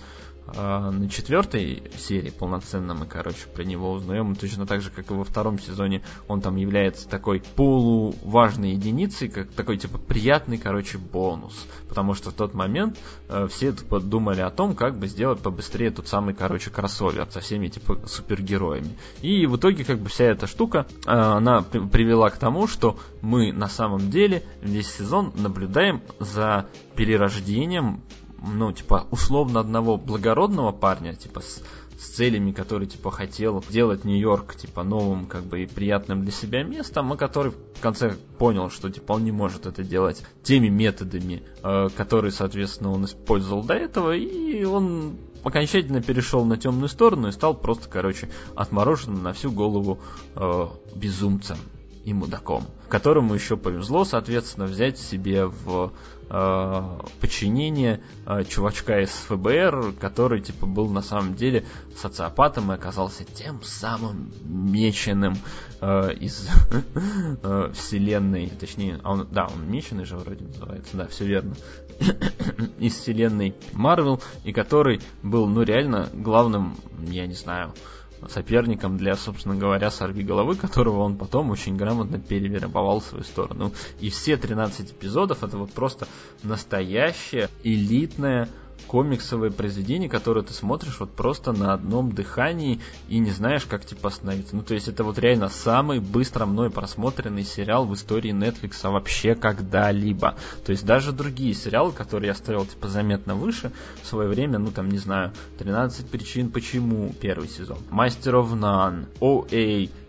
на четвертой серии полноценно мы, короче, про него узнаем. Точно так же, как и во втором сезоне, он там является такой полуважной единицей, как такой, типа, приятный, короче, бонус. Потому что в тот момент э, все думали о том, как бы сделать побыстрее тот самый, короче, кроссовер со всеми, типа, супергероями. И в итоге, как бы, вся эта штука, э, она привела к тому, что мы на самом деле весь сезон наблюдаем за перерождением ну, типа, условно одного благородного парня, типа, с, с целями, который, типа, хотел сделать Нью-Йорк, типа, новым, как бы, и приятным для себя местом, а который в конце понял, что, типа, он не может это делать теми методами, э, которые, соответственно, он использовал до этого, и он окончательно перешел на темную сторону и стал просто, короче, отмороженным на всю голову э, безумцем и мудаком, которому еще повезло, соответственно, взять себе в э, подчинение э, чувачка из ФБР, который, типа, был на самом деле социопатом и оказался тем самым меченым э, из э, вселенной, точнее, а он, да, он меченый же вроде называется, да, все верно, из вселенной Марвел, и который был, ну, реально главным, я не знаю, соперником для, собственно говоря, сорви головы, которого он потом очень грамотно перевербовал в свою сторону. И все 13 эпизодов это вот просто настоящее элитное комиксовое произведение, которое ты смотришь вот просто на одном дыхании и не знаешь, как типа остановиться. Ну, то есть это вот реально самый быстро мной просмотренный сериал в истории Netflix вообще когда-либо. То есть даже другие сериалы, которые я ставил типа заметно выше в свое время, ну там, не знаю, 13 причин почему первый сезон, Master of None,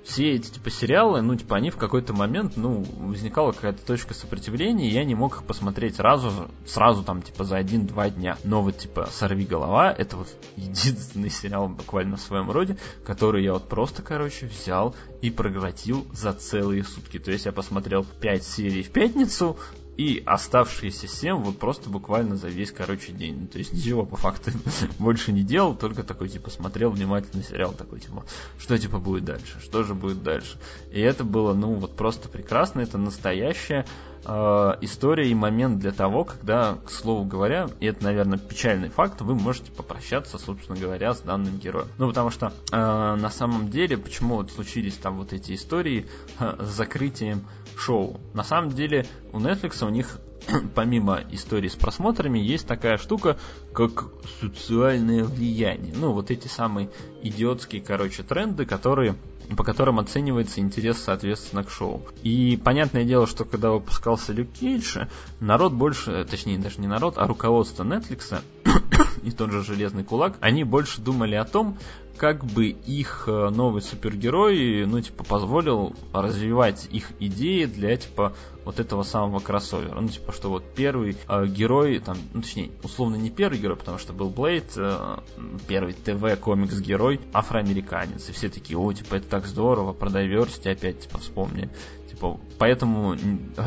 все эти типа сериалы, ну, типа, они в какой-то момент, ну, возникала какая-то точка сопротивления, и я не мог их посмотреть сразу, сразу там, типа, за один-два дня. Но вот, типа, «Сорви голова» — это вот единственный сериал буквально в своем роде, который я вот просто, короче, взял и проглотил за целые сутки. То есть я посмотрел 5 серий в пятницу, и оставшиеся 7 вот просто буквально за весь, короче, день. Ну, то есть ничего по факту больше не делал, только такой, типа, смотрел внимательно сериал, такой, типа, что, типа, будет дальше, что же будет дальше. И это было, ну, вот просто прекрасно, это настоящая э, история и момент для того, когда, к слову говоря, и это, наверное, печальный факт, вы можете попрощаться, собственно говоря, с данным героем. Ну, потому что э, на самом деле, почему вот случились там вот эти истории э, с закрытием шоу. На самом деле у Netflix у них помимо истории с просмотрами, есть такая штука, как социальное влияние. Ну, вот эти самые идиотские, короче, тренды, которые по которым оценивается интерес, соответственно, к шоу. И понятное дело, что когда выпускался Люк Кейдж, народ больше, точнее, даже не народ, а руководство Netflix и тот же Железный Кулак, они больше думали о том, как бы их э, новый супергерой, ну, типа, позволил развивать их идеи для, типа, вот этого самого кроссовера. Ну, типа, что вот первый э, герой, там, ну, точнее, условно не первый герой, потому что был Блейд, э, первый ТВ-комикс-герой, афроамериканец. И все такие, о, типа, это так здорово, про diversity опять, типа, вспомни. Типа, поэтому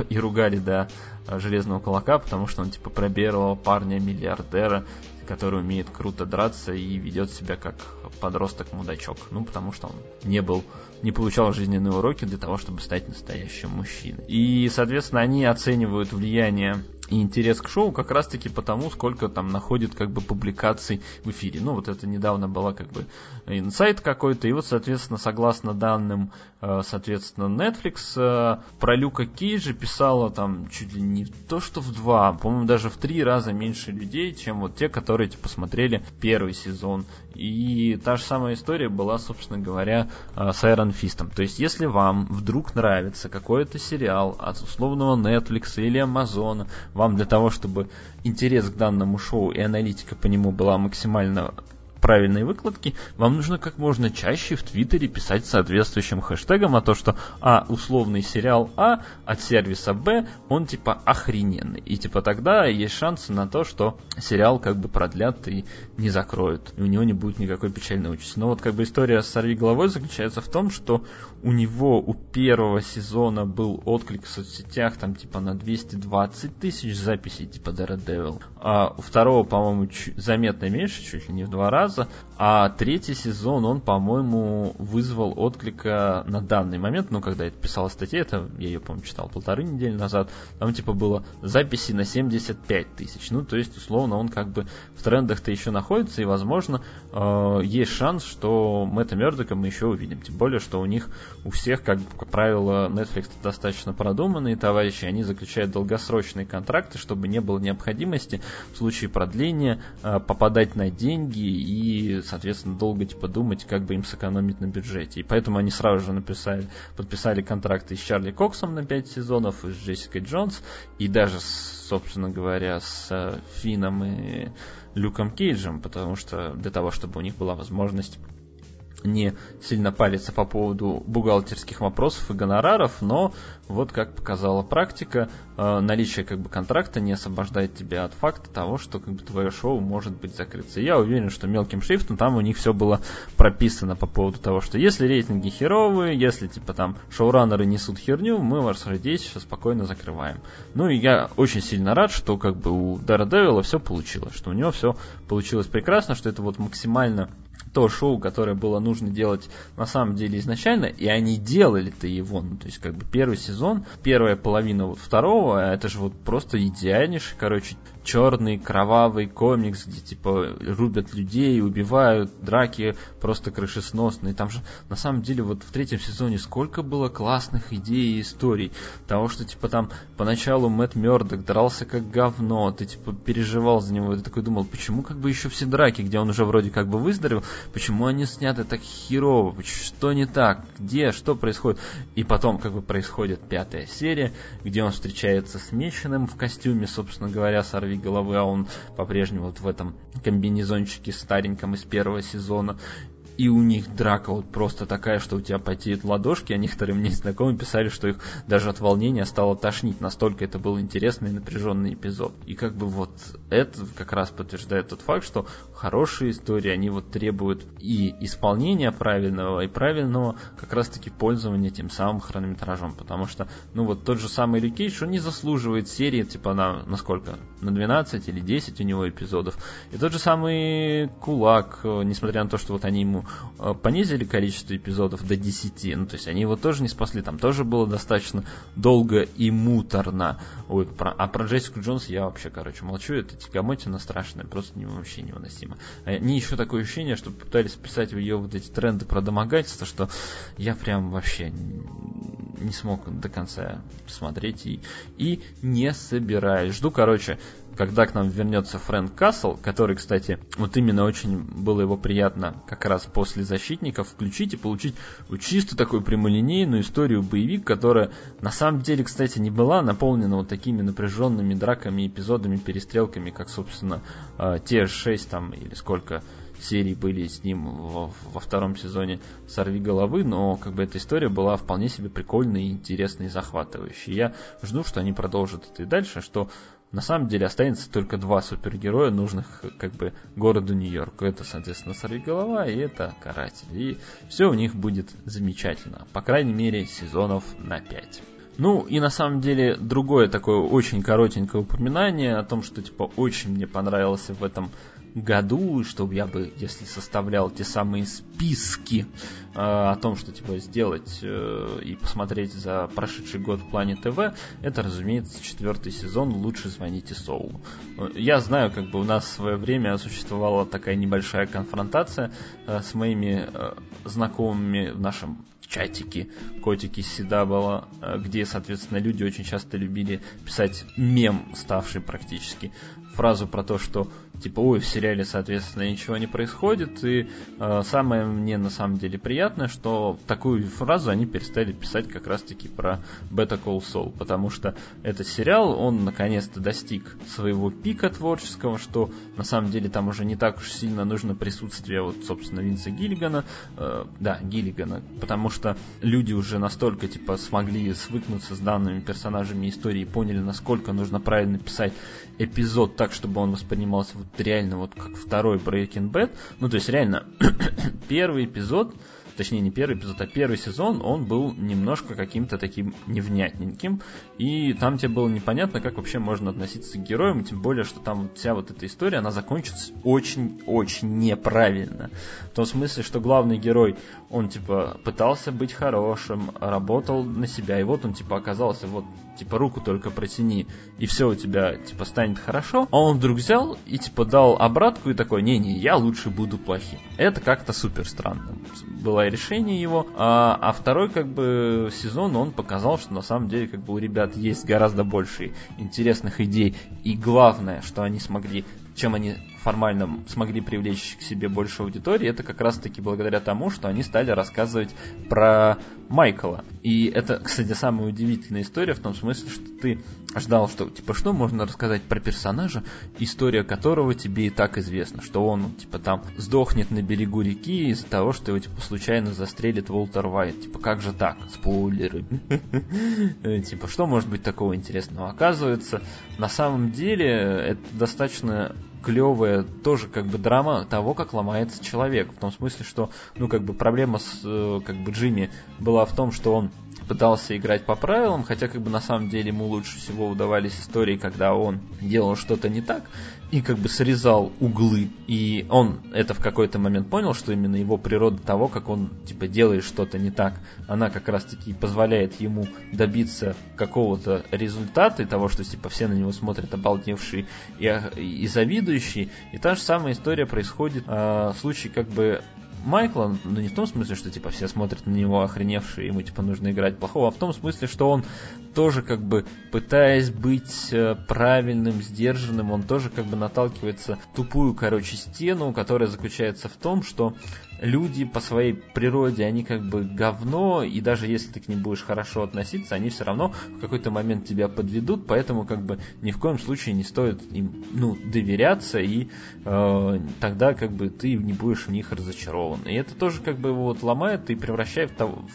и ругали, да, Железного Кулака, потому что он, типа, пробировал парня-миллиардера, который умеет круто драться и ведет себя как подросток-мудачок. Ну, потому что он не был, не получал жизненные уроки для того, чтобы стать настоящим мужчиной. И, соответственно, они оценивают влияние и интерес к шоу как раз-таки потому, сколько там находит как бы публикаций в эфире. Ну, вот это недавно была как бы инсайт какой-то, и вот, соответственно, согласно данным, э, соответственно, Netflix, э, про Люка Кейджа писала там чуть ли не то, что в два, по-моему, даже в три раза меньше людей, чем вот те, которые типа смотрели первый сезон. И та же самая история была, собственно говоря, э, с Iron Fist. То есть, если вам вдруг нравится какой-то сериал от условного Netflix или Amazon, вам для того, чтобы интерес к данному шоу и аналитика по нему была максимально правильной выкладки, вам нужно как можно чаще в Твиттере писать соответствующим хэштегом о том, что А, условный сериал А от сервиса Б, он типа охрененный. И типа тогда есть шансы на то, что сериал как бы продлят и не закроют. И у него не будет никакой печальной участи. Но вот как бы история с «Сорви головой» заключается в том, что у него у первого сезона был отклик в соцсетях там типа на 220 тысяч записей типа Daredevil. А у второго, по-моему, заметно меньше, чуть ли не в два раза раза, а третий сезон, он, по-моему, вызвал отклика на данный момент, ну, когда я писал статью, это, я ее, по-моему, читал полторы недели назад, там, типа, было записи на 75 тысяч, ну, то есть, условно, он как бы в трендах-то еще находится, и, возможно, э, есть шанс, что Мэтта Мердока мы еще увидим, тем более, что у них, у всех, как, как правило, Netflix достаточно продуманные товарищи, они заключают долгосрочные контракты, чтобы не было необходимости в случае продления э, попадать на деньги и и, соответственно, долго типа думать, как бы им сэкономить на бюджете. И поэтому они сразу же написали, подписали контракты с Чарли Коксом на 5 сезонов, и с Джессикой Джонс, и даже, собственно говоря, с э, Фином и Люком Кейджем, потому что для того, чтобы у них была возможность не сильно париться по поводу бухгалтерских вопросов и гонораров, но вот как показала практика, э, наличие как бы контракта не освобождает тебя от факта того, что как бы твое шоу может быть закрыто. Я уверен, что мелким шрифтом там у них все было прописано по поводу того, что если рейтинги херовые, если типа там шоураннеры несут херню, мы вас здесь спокойно закрываем. Ну и я очень сильно рад, что как бы у Daredevil все получилось, что у него все получилось прекрасно, что это вот максимально то шоу, которое было нужно делать на самом деле изначально, и они делали-то его, ну, то есть как бы первый сезон, первая половина вот второго, это же вот просто идеальнейший, короче, черный кровавый комикс, где типа рубят людей, убивают, драки просто крышесносные. Там же на самом деле вот в третьем сезоне сколько было классных идей и историй. Того, что типа там поначалу Мэтт Мёрдок дрался как говно, ты типа переживал за него, ты такой думал, почему как бы еще все драки, где он уже вроде как бы выздоровел, почему они сняты так херово, что не так, где, что происходит. И потом как бы происходит пятая серия, где он встречается с Меченым в костюме, собственно говоря, сорви головы, а он по-прежнему вот в этом комбинезончике стареньком из первого сезона и у них драка вот просто такая, что у тебя потеют ладошки, а некоторые мне знакомые писали, что их даже от волнения стало тошнить, настолько это был интересный и напряженный эпизод. И как бы вот это как раз подтверждает тот факт, что хорошие истории, они вот требуют и исполнения правильного, и правильного как раз таки пользования тем самым хронометражом, потому что, ну вот тот же самый Рикейдж, он не заслуживает серии, типа на, на сколько? На 12 или 10 у него эпизодов. И тот же самый Кулак, несмотря на то, что вот они ему Э, понизили количество эпизодов до 10, ну то есть они его тоже не спасли, там тоже было достаточно долго и муторно. Ой, про, а про Джессику Джонс я вообще, короче, молчу, это тягомотина страшная, просто не, вообще невыносимо. Они еще такое ощущение, что пытались писать в ее вот эти тренды про домогательство, что я прям вообще не смог до конца смотреть и, и не собираюсь. Жду, короче, когда к нам вернется Фрэнк Кассел, который, кстати, вот именно очень было его приятно как раз после «Защитников» включить и получить вот чисто такую прямолинейную историю боевик, которая на самом деле, кстати, не была наполнена вот такими напряженными драками, эпизодами, перестрелками, как, собственно, а, те шесть там или сколько серий были с ним во, во втором сезоне «Сорви головы», но как бы эта история была вполне себе прикольной, интересной и захватывающей. Я жду, что они продолжат это и дальше, что на самом деле останется только два супергероя, нужных как бы городу Нью-Йорку. Это, соответственно, Сорвиголова и это Каратель. И все у них будет замечательно. По крайней мере, сезонов на 5. Ну и на самом деле другое такое очень коротенькое упоминание о том, что типа очень мне понравился в этом году, чтобы я бы, если составлял те самые списки э, о том, что типа сделать э, и посмотреть за прошедший год в плане ТВ, это, разумеется, четвертый сезон «Лучше звоните Соулу». Я знаю, как бы у нас в свое время существовала такая небольшая конфронтация э, с моими э, знакомыми в нашем чатики, котики Сидабала, э, где, соответственно, люди очень часто любили писать мем, ставший практически фразу про то, что типа, ой, в сериале, соответственно, ничего не происходит. И э, самое мне на самом деле приятное, что такую фразу они перестали писать как раз-таки про Better Call Saul, потому что этот сериал, он наконец-то достиг своего пика творческого, что на самом деле там уже не так уж сильно нужно присутствие, вот, собственно, Винса Гиллигана, э, да, Гиллигана, потому что люди уже настолько, типа, смогли свыкнуться с данными персонажами истории и поняли, насколько нужно правильно писать эпизод так, чтобы он воспринимался вот реально вот как второй Breaking Bad. Ну, то есть реально первый эпизод точнее не первый эпизод, а первый сезон, он был немножко каким-то таким невнятненьким, и там тебе было непонятно, как вообще можно относиться к героям, тем более, что там вся вот эта история, она закончится очень-очень неправильно. В том смысле, что главный герой, он типа пытался быть хорошим, работал на себя, и вот он типа оказался, вот типа руку только протяни, и все у тебя типа станет хорошо, а он вдруг взял и типа дал обратку и такой, не-не, я лучше буду плохим. Это как-то супер странно было решение его, а, а второй как бы сезон он показал, что на самом деле как бы у ребят есть гораздо больше интересных идей, и главное, что они смогли чем они формально смогли привлечь к себе больше аудитории, это как раз-таки благодаря тому, что они стали рассказывать про Майкла. И это, кстати, самая удивительная история в том смысле, что ты ждал, что, типа, что можно рассказать про персонажа, история которого тебе и так известна, что он, типа, там сдохнет на берегу реки из-за того, что его, типа, случайно застрелит Уолтер Уайт. Типа, как же так? Спойлеры. Типа, что может быть такого интересного? Оказывается, на самом деле, это достаточно клевая тоже как бы драма того, как ломается человек. В том смысле, что, ну, как бы проблема с э, как бы Джимми была в том, что он пытался играть по правилам, хотя как бы на самом деле ему лучше всего удавались истории, когда он делал что-то не так и как бы срезал углы. И он это в какой-то момент понял, что именно его природа того, как он типа делает что-то не так, она как раз таки позволяет ему добиться какого-то результата и того, что типа все на него смотрят обалдевшие и, и завидующие. И та же самая история происходит э, в случае как бы Майкла, ну не в том смысле, что типа все смотрят на него охреневшие, ему типа нужно играть плохого, а в том смысле, что он тоже как бы пытаясь быть э, правильным, сдержанным, он тоже как бы наталкивается тупую, короче, стену, которая заключается в том, что люди по своей природе, они как бы говно, и даже если ты к ним будешь хорошо относиться, они все равно в какой-то момент тебя подведут, поэтому как бы ни в коем случае не стоит им ну, доверяться, и э, тогда как бы ты не будешь в них разочарован. И это тоже как бы вот ломает и превращает в того,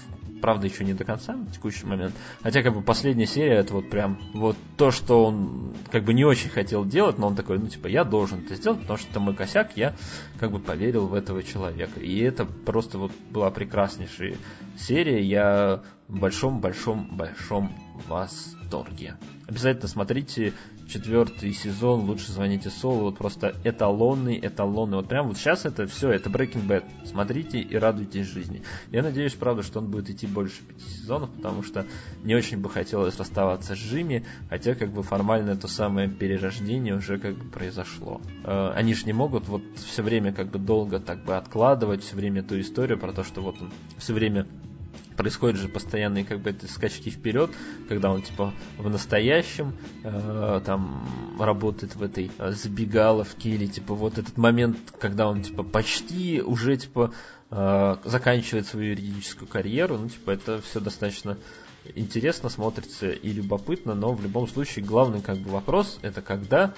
правда, еще не до конца на текущий момент. Хотя, как бы, последняя серия, это вот прям вот то, что он как бы не очень хотел делать, но он такой, ну, типа, я должен это сделать, потому что это мой косяк, я как бы поверил в этого человека. И это просто вот была прекраснейшая серия, я в большом-большом-большом восторге. Обязательно смотрите четвертый сезон «Лучше звоните Солу». Вот просто эталонный, эталонный. Вот прям вот сейчас это все, это Breaking Bad. Смотрите и радуйтесь жизни. Я надеюсь, правда, что он будет идти больше пяти сезонов, потому что не очень бы хотелось расставаться с Джимми, хотя как бы формально то самое перерождение уже как бы произошло. Э, они же не могут вот все время как бы долго так бы откладывать, все время ту историю про то, что вот он все время происходят же постоянные как бы скачки вперед, когда он типа в настоящем э, там работает в этой э, забегаловке или типа вот этот момент, когда он типа почти уже типа э, заканчивает свою юридическую карьеру, ну типа это все достаточно интересно смотрится и любопытно, но в любом случае главный как бы вопрос это когда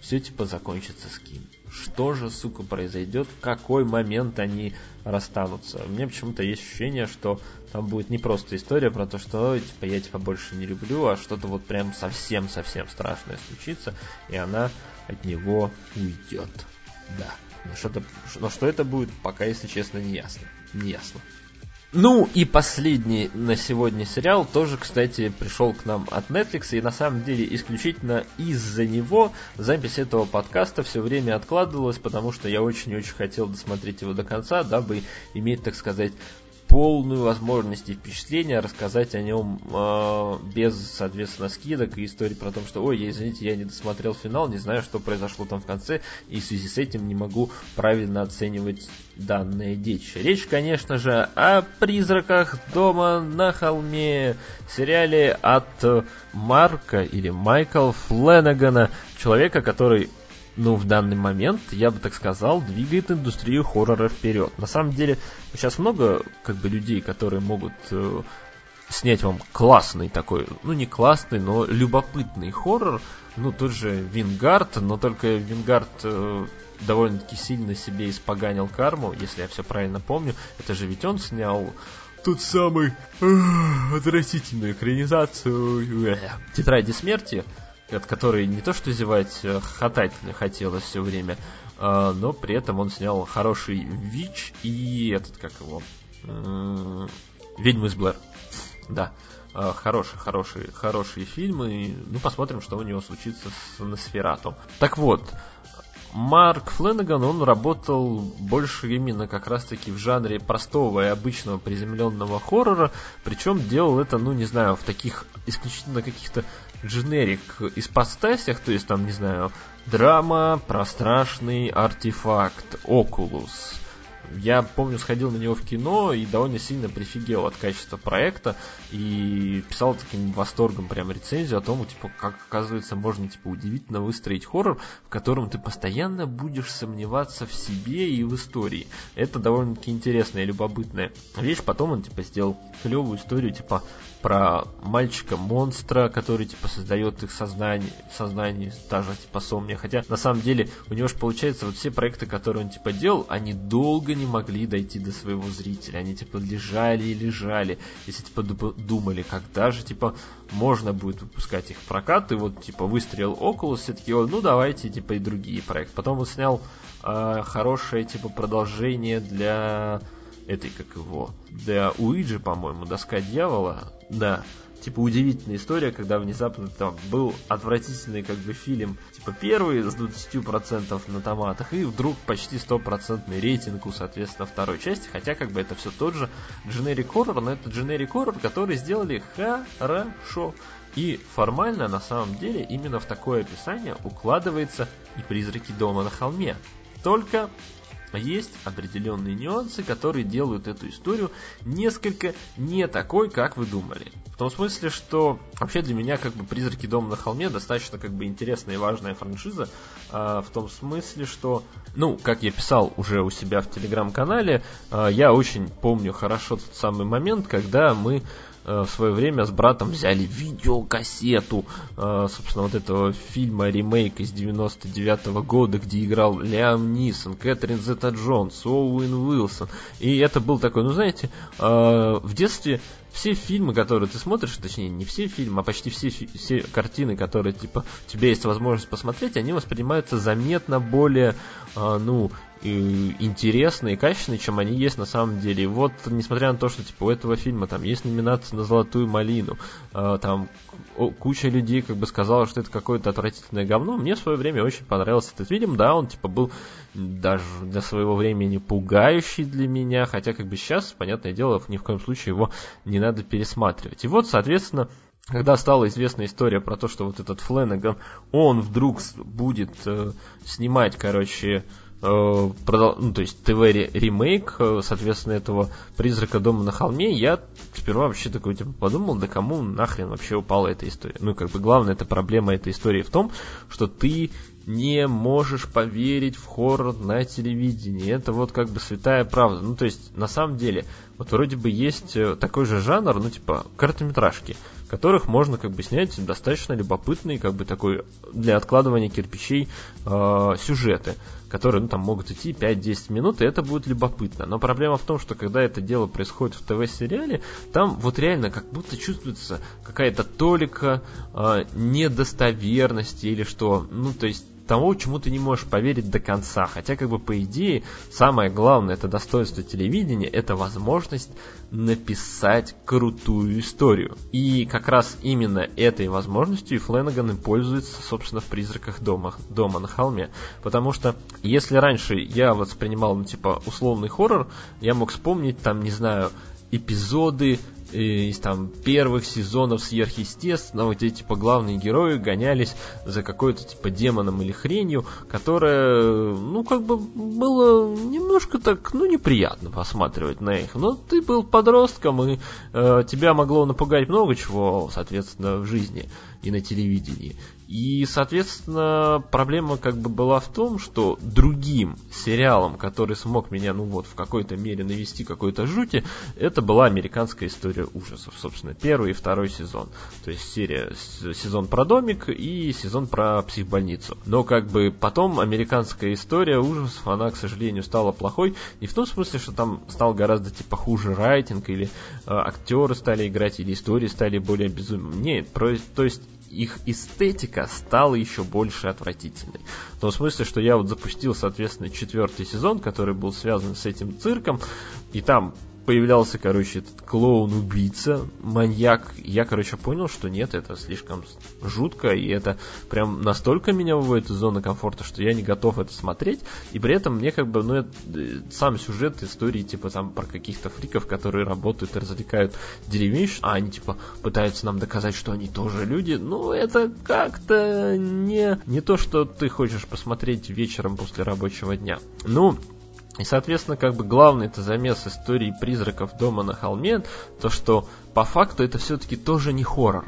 все типа закончится с кем? Что же, сука, произойдет, в какой момент они расстанутся. У меня почему-то есть ощущение, что там будет не просто история про то, что типа я тебя больше не люблю, а что-то вот прям совсем-совсем страшное случится, и она от него уйдет. Да. Но что, но что это будет, пока, если честно, не ясно. Не ясно. Ну и последний на сегодня сериал тоже, кстати, пришел к нам от Netflix, и на самом деле исключительно из-за него запись этого подкаста все время откладывалась, потому что я очень-очень хотел досмотреть его до конца, дабы иметь, так сказать, полную возможность и впечатление рассказать о нем э, без, соответственно, скидок и истории про то, что, ой, я, извините, я не досмотрел финал, не знаю, что произошло там в конце, и в связи с этим не могу правильно оценивать данное дичь. Речь, конечно же, о призраках дома на холме, сериале от Марка или Майкла Фленагана, человека, который ну, в данный момент, я бы так сказал, двигает индустрию хоррора вперед. На самом деле, сейчас много как бы людей, которые могут э, снять вам классный такой, ну не классный, но любопытный хоррор. Ну, тот же Вингард, но только Вингард э, довольно-таки сильно себе испоганил карму, если я все правильно помню. Это же ведь он снял тот самый э, отвратительную экранизацию э, Тетради смерти, от которой не то что зевать, а хатать хотелось все время, а, но при этом он снял хороший ВИЧ и этот, как его, Ведьмы из Блэр. Да, хорошие, хорошие, хорошие фильмы. Ну, посмотрим, что у него случится с Носфератом. Так вот, Марк Фленнеган, он работал больше именно как раз-таки в жанре простого и обычного приземленного хоррора, причем делал это, ну, не знаю, в таких исключительно каких-то дженерик ипостасях, то есть там, не знаю, драма про страшный артефакт, Окулус, я помню, сходил на него в кино и довольно сильно прифигел от качества проекта и писал таким восторгом прям рецензию о том, типа, как оказывается можно типа удивительно выстроить хоррор, в котором ты постоянно будешь сомневаться в себе и в истории. Это довольно-таки интересная и любопытная вещь. Потом он типа сделал клевую историю типа про мальчика-монстра, который типа создает их сознание, сознание даже типа сомния. Хотя на самом деле у него же получается вот все проекты, которые он типа делал, они долго не могли дойти до своего зрителя. Они типа лежали и лежали. Если типа думали, когда же типа можно будет выпускать их в прокат, и вот типа выстрелил около, все таки ну давайте типа и другие проекты. Потом он снял э, хорошее типа продолжение для этой, как его, для Уиджи, по-моему, доска дьявола, да, типа удивительная история, когда внезапно там был отвратительный как бы фильм, типа первый с 20% на томатах, и вдруг почти стопроцентный рейтинг у, соответственно, второй части, хотя как бы это все тот же generic horror, но это generic horror, который сделали хорошо. И формально, на самом деле, именно в такое описание укладывается и «Призраки дома на холме». Только есть определенные нюансы, которые делают эту историю несколько не такой, как вы думали. В том смысле, что вообще для меня как бы «Призраки дома на холме» достаточно как бы интересная и важная франшиза, э, в том смысле, что, ну, как я писал уже у себя в телеграм-канале, э, я очень помню хорошо тот самый момент, когда мы в свое время с братом взяли видеокассету, э, собственно, вот этого фильма ремейк из 99 -го года, где играл Лиам Нисон, Кэтрин Зета Джонс, Оуэн Уилсон. И это был такой, ну знаете, э, в детстве все фильмы, которые ты смотришь, точнее, не все фильмы, а почти все, все картины, которые, типа, у тебя есть возможность посмотреть, они воспринимаются заметно более, э, ну, интересные и качественные, чем они есть на самом деле. И вот, несмотря на то, что типа у этого фильма там есть номинация на золотую малину, э, там куча людей как бы сказала, что это какое-то отвратительное говно, мне в свое время очень понравился этот фильм, да, он типа был даже для своего времени пугающий для меня, хотя как бы сейчас, понятное дело, ни в коем случае его не надо пересматривать. И вот, соответственно, когда стала известна история про то, что вот этот Фленнеган, он вдруг будет э, снимать, короче, ну, то есть ТВ-ремейк, э, соответственно, этого «Призрака дома на холме», я сперва вообще такой, типа, подумал, да кому нахрен вообще упала эта история. Ну, как бы главная эта проблема этой истории в том, что ты не можешь поверить в хоррор на телевидении. Это вот как бы святая правда. Ну, то есть, на самом деле, вот вроде бы есть э, такой же жанр, ну, типа, короткометражки которых можно как бы снять достаточно любопытные, как бы такой для откладывания кирпичей э, сюжеты, которые ну, там могут идти 5-10 минут, и это будет любопытно. Но проблема в том, что когда это дело происходит в ТВ-сериале, там вот реально как будто чувствуется какая-то толика э, недостоверности или что, ну то есть того, чему ты не можешь поверить до конца. Хотя, как бы, по идее, самое главное, это достоинство телевидения, это возможность написать крутую историю. И как раз именно этой возможностью и Фленнеган пользуется, собственно, в «Призраках дома, дома на холме». Потому что, если раньше я воспринимал, ну, типа, условный хоррор, я мог вспомнить, там, не знаю, эпизоды из там первых сезонов сверхъестественного, где типа главные герои гонялись за какой-то типа демоном или хренью, которая, ну, как бы было немножко так, ну, неприятно посматривать на их. Но ты был подростком, и э, тебя могло напугать много чего, соответственно, в жизни и на телевидении. И, соответственно, проблема как бы была в том, что другим сериалом, который смог меня, ну вот, в какой-то мере навести какой-то жути, это была американская история ужасов, собственно, первый и второй сезон. То есть серия, сезон про домик и сезон про психбольницу. Но как бы потом американская история ужасов, она, к сожалению, стала плохой. Не в том смысле, что там стал гораздо типа хуже райтинг, или э, актеры стали играть, или истории стали более безумными. Нет, про, то есть их эстетика стала еще больше отвратительной. В том смысле, что я вот запустил, соответственно, четвертый сезон, который был связан с этим цирком, и там появлялся, короче, этот клоун-убийца, маньяк. Я, короче, понял, что нет, это слишком жутко, и это прям настолько меня выводит из зоны комфорта, что я не готов это смотреть. И при этом мне как бы, ну, это, э, сам сюжет истории, типа, там, про каких-то фриков, которые работают и развлекают деревенщ, а они, типа, пытаются нам доказать, что они тоже люди. Ну, это как-то не, не то, что ты хочешь посмотреть вечером после рабочего дня. Ну, И, соответственно, как бы главный это замес истории призраков дома на холме, то что по факту это все-таки тоже не хоррор.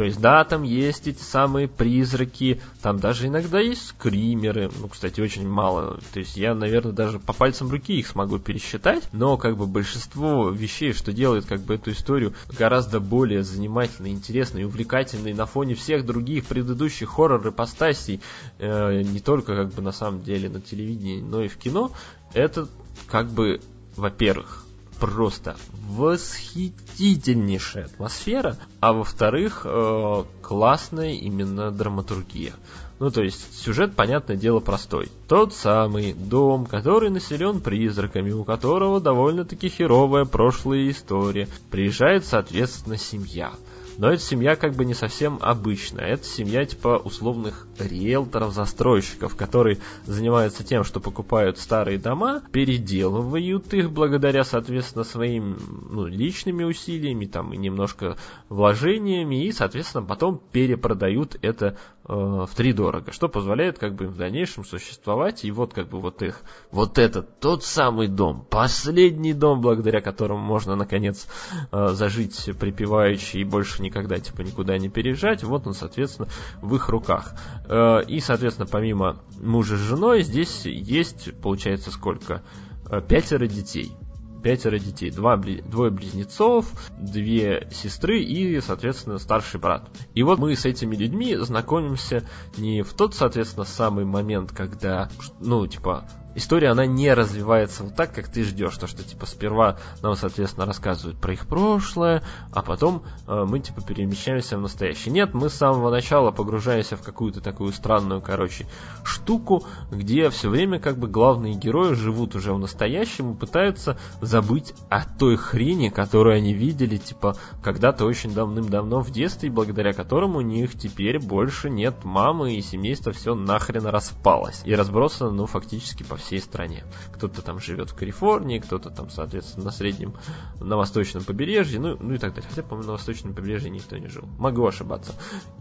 То есть, да, там есть эти самые призраки, там даже иногда есть скримеры, ну, кстати, очень мало. То есть, я, наверное, даже по пальцам руки их смогу пересчитать, но как бы большинство вещей, что делает как бы эту историю гораздо более занимательной, интересной и увлекательной на фоне всех других предыдущих хоррор-ипостасей, э, не только как бы на самом деле на телевидении, но и в кино, это как бы, во-первых, просто восхитительнейшая атмосфера, а во-вторых, э, классная именно драматургия. Ну, то есть, сюжет, понятное дело, простой. Тот самый дом, который населен призраками, у которого довольно-таки херовая прошлая история. Приезжает, соответственно, семья. Но эта семья как бы не совсем обычная. Это семья типа условных риэлторов-застройщиков, которые занимаются тем, что покупают старые дома, переделывают их благодаря, соответственно, своим ну, личными усилиями там, и немножко вложениями, и, соответственно, потом перепродают это в три дорого, что позволяет как бы им в дальнейшем существовать. И вот как бы вот их, вот этот тот самый дом, последний дом, благодаря которому можно наконец э, зажить припеваючи и больше никогда типа никуда не переезжать, вот он, соответственно, в их руках. Э, и, соответственно, помимо мужа с женой, здесь есть, получается, сколько? Э, пятеро детей пятеро детей, два, двое близнецов, две сестры и, соответственно, старший брат. И вот мы с этими людьми знакомимся не в тот, соответственно, самый момент, когда, ну, типа, история, она не развивается вот так, как ты ждешь. То, что, типа, сперва нам, соответственно, рассказывают про их прошлое, а потом э, мы, типа, перемещаемся в настоящее. Нет, мы с самого начала погружаемся в какую-то такую странную, короче, штуку, где все время, как бы, главные герои живут уже в настоящем и пытаются забыть о той хрени, которую они видели, типа, когда-то очень давным-давно в детстве, благодаря которому у них теперь больше нет мамы, и семейство все нахрен распалось. И разбросано, ну, фактически по всей стране. Кто-то там живет в Калифорнии, кто-то там, соответственно, на среднем, на восточном побережье, ну, ну и так далее. Хотя, по-моему, на восточном побережье никто не жил. Могу ошибаться.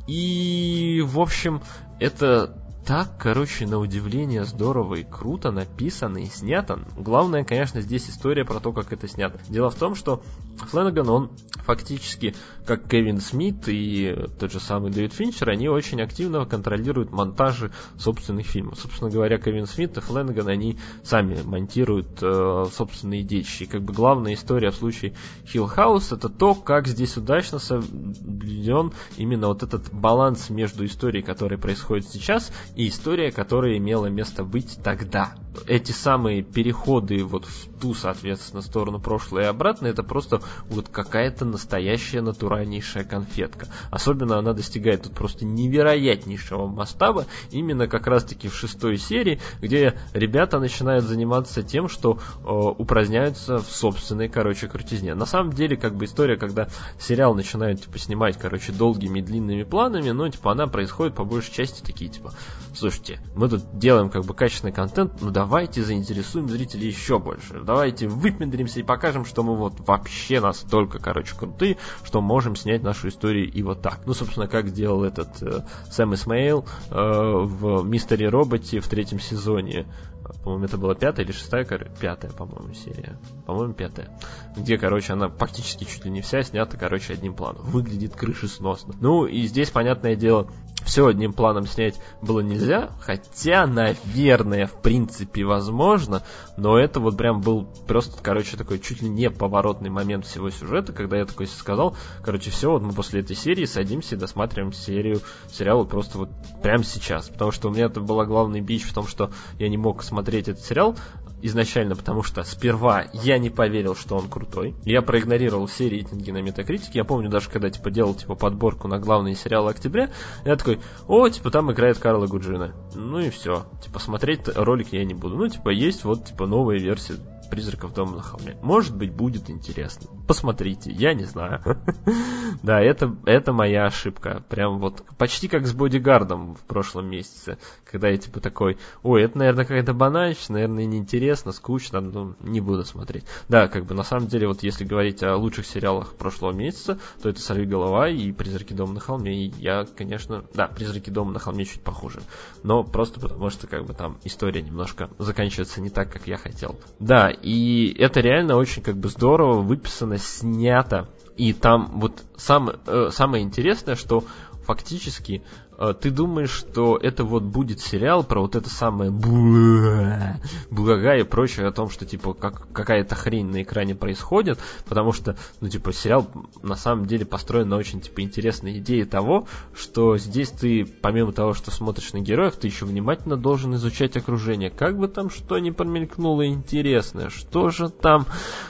И, в общем, это так, короче, на удивление здорово и круто написано и снято. Главное, конечно, здесь история про то, как это снято. Дело в том, что Фленнеган, он фактически, как Кевин Смит и тот же самый Дэвид Финчер, они очень активно контролируют монтажи собственных фильмов. Собственно говоря, Кевин Смит и Фленнеган, они сами монтируют э, собственные дичи. И как бы главная история в случае Hill House это то, как здесь удачно соблюден именно вот этот баланс между историей, которая происходит сейчас, и история, которая имела место быть тогда. Эти самые переходы вот в ту, соответственно, сторону прошлого и обратно, это просто вот какая-то настоящая натуральнейшая конфетка. Особенно она достигает тут просто невероятнейшего масштаба, именно как раз-таки в шестой серии, где ребята начинают заниматься тем, что э, упраздняются в собственной, короче, крутизне. На самом деле, как бы история, когда сериал начинают, типа, снимать, короче, долгими длинными планами, ну, типа, она происходит по большей части такие, типа, слушайте, мы тут делаем как бы качественный контент, ну давайте заинтересуем зрителей еще больше. Давайте выпендримся и покажем, что мы вот вообще настолько, короче, крутые, что можем снять нашу историю и вот так. Ну, собственно, как сделал этот э, Сэм Исмейл э, в Мистере Роботе в третьем сезоне по-моему, это была пятая или шестая, пятая, по-моему, серия. По-моему, пятая. Где, короче, она практически чуть ли не вся снята, короче, одним планом. Выглядит крышесносно. Ну, и здесь, понятное дело, все одним планом снять было нельзя, хотя, наверное, в принципе, возможно, но это вот прям был просто, короче, такой чуть ли не поворотный момент всего сюжета, когда я такой сказал, короче, все, вот мы после этой серии садимся и досматриваем серию сериала просто вот прямо сейчас, потому что у меня это была главный бич в том, что я не мог смотреть этот сериал изначально, потому что сперва я не поверил, что он крутой. Я проигнорировал все рейтинги на Метакритике. Я помню даже, когда типа делал типа подборку на главные сериалы октября, я такой, о, типа там играет Карла Гуджина. Ну и все. Типа смотреть ролик я не буду. Ну, типа есть вот типа новая версия призраков дома на холме. Может быть, будет интересно. Посмотрите, я не знаю. Да, это, это моя ошибка. Прям вот почти как с бодигардом в прошлом месяце, когда я типа такой, ой, это, наверное, какая-то банальщина, наверное, неинтересно, скучно, ну, не буду смотреть. Да, как бы на самом деле, вот если говорить о лучших сериалах прошлого месяца, то это «Сорви голова» и «Призраки дома на холме». И я, конечно, да, «Призраки дома на холме» чуть похуже, но просто потому что как бы там история немножко заканчивается не так, как я хотел. Да, и это реально очень как бы здорово выписано, снято. И там вот сам, э, самое интересное, что фактически ты думаешь, что это вот будет сериал про вот это самое блага и прочее о том, что типа как, какая-то хрень на экране происходит, потому что, ну типа сериал на самом деле построен на очень типа интересной идее того, что здесь ты помимо того, что смотришь на героев, ты еще внимательно должен изучать окружение, как бы там что ни промелькнуло интересное, что же там,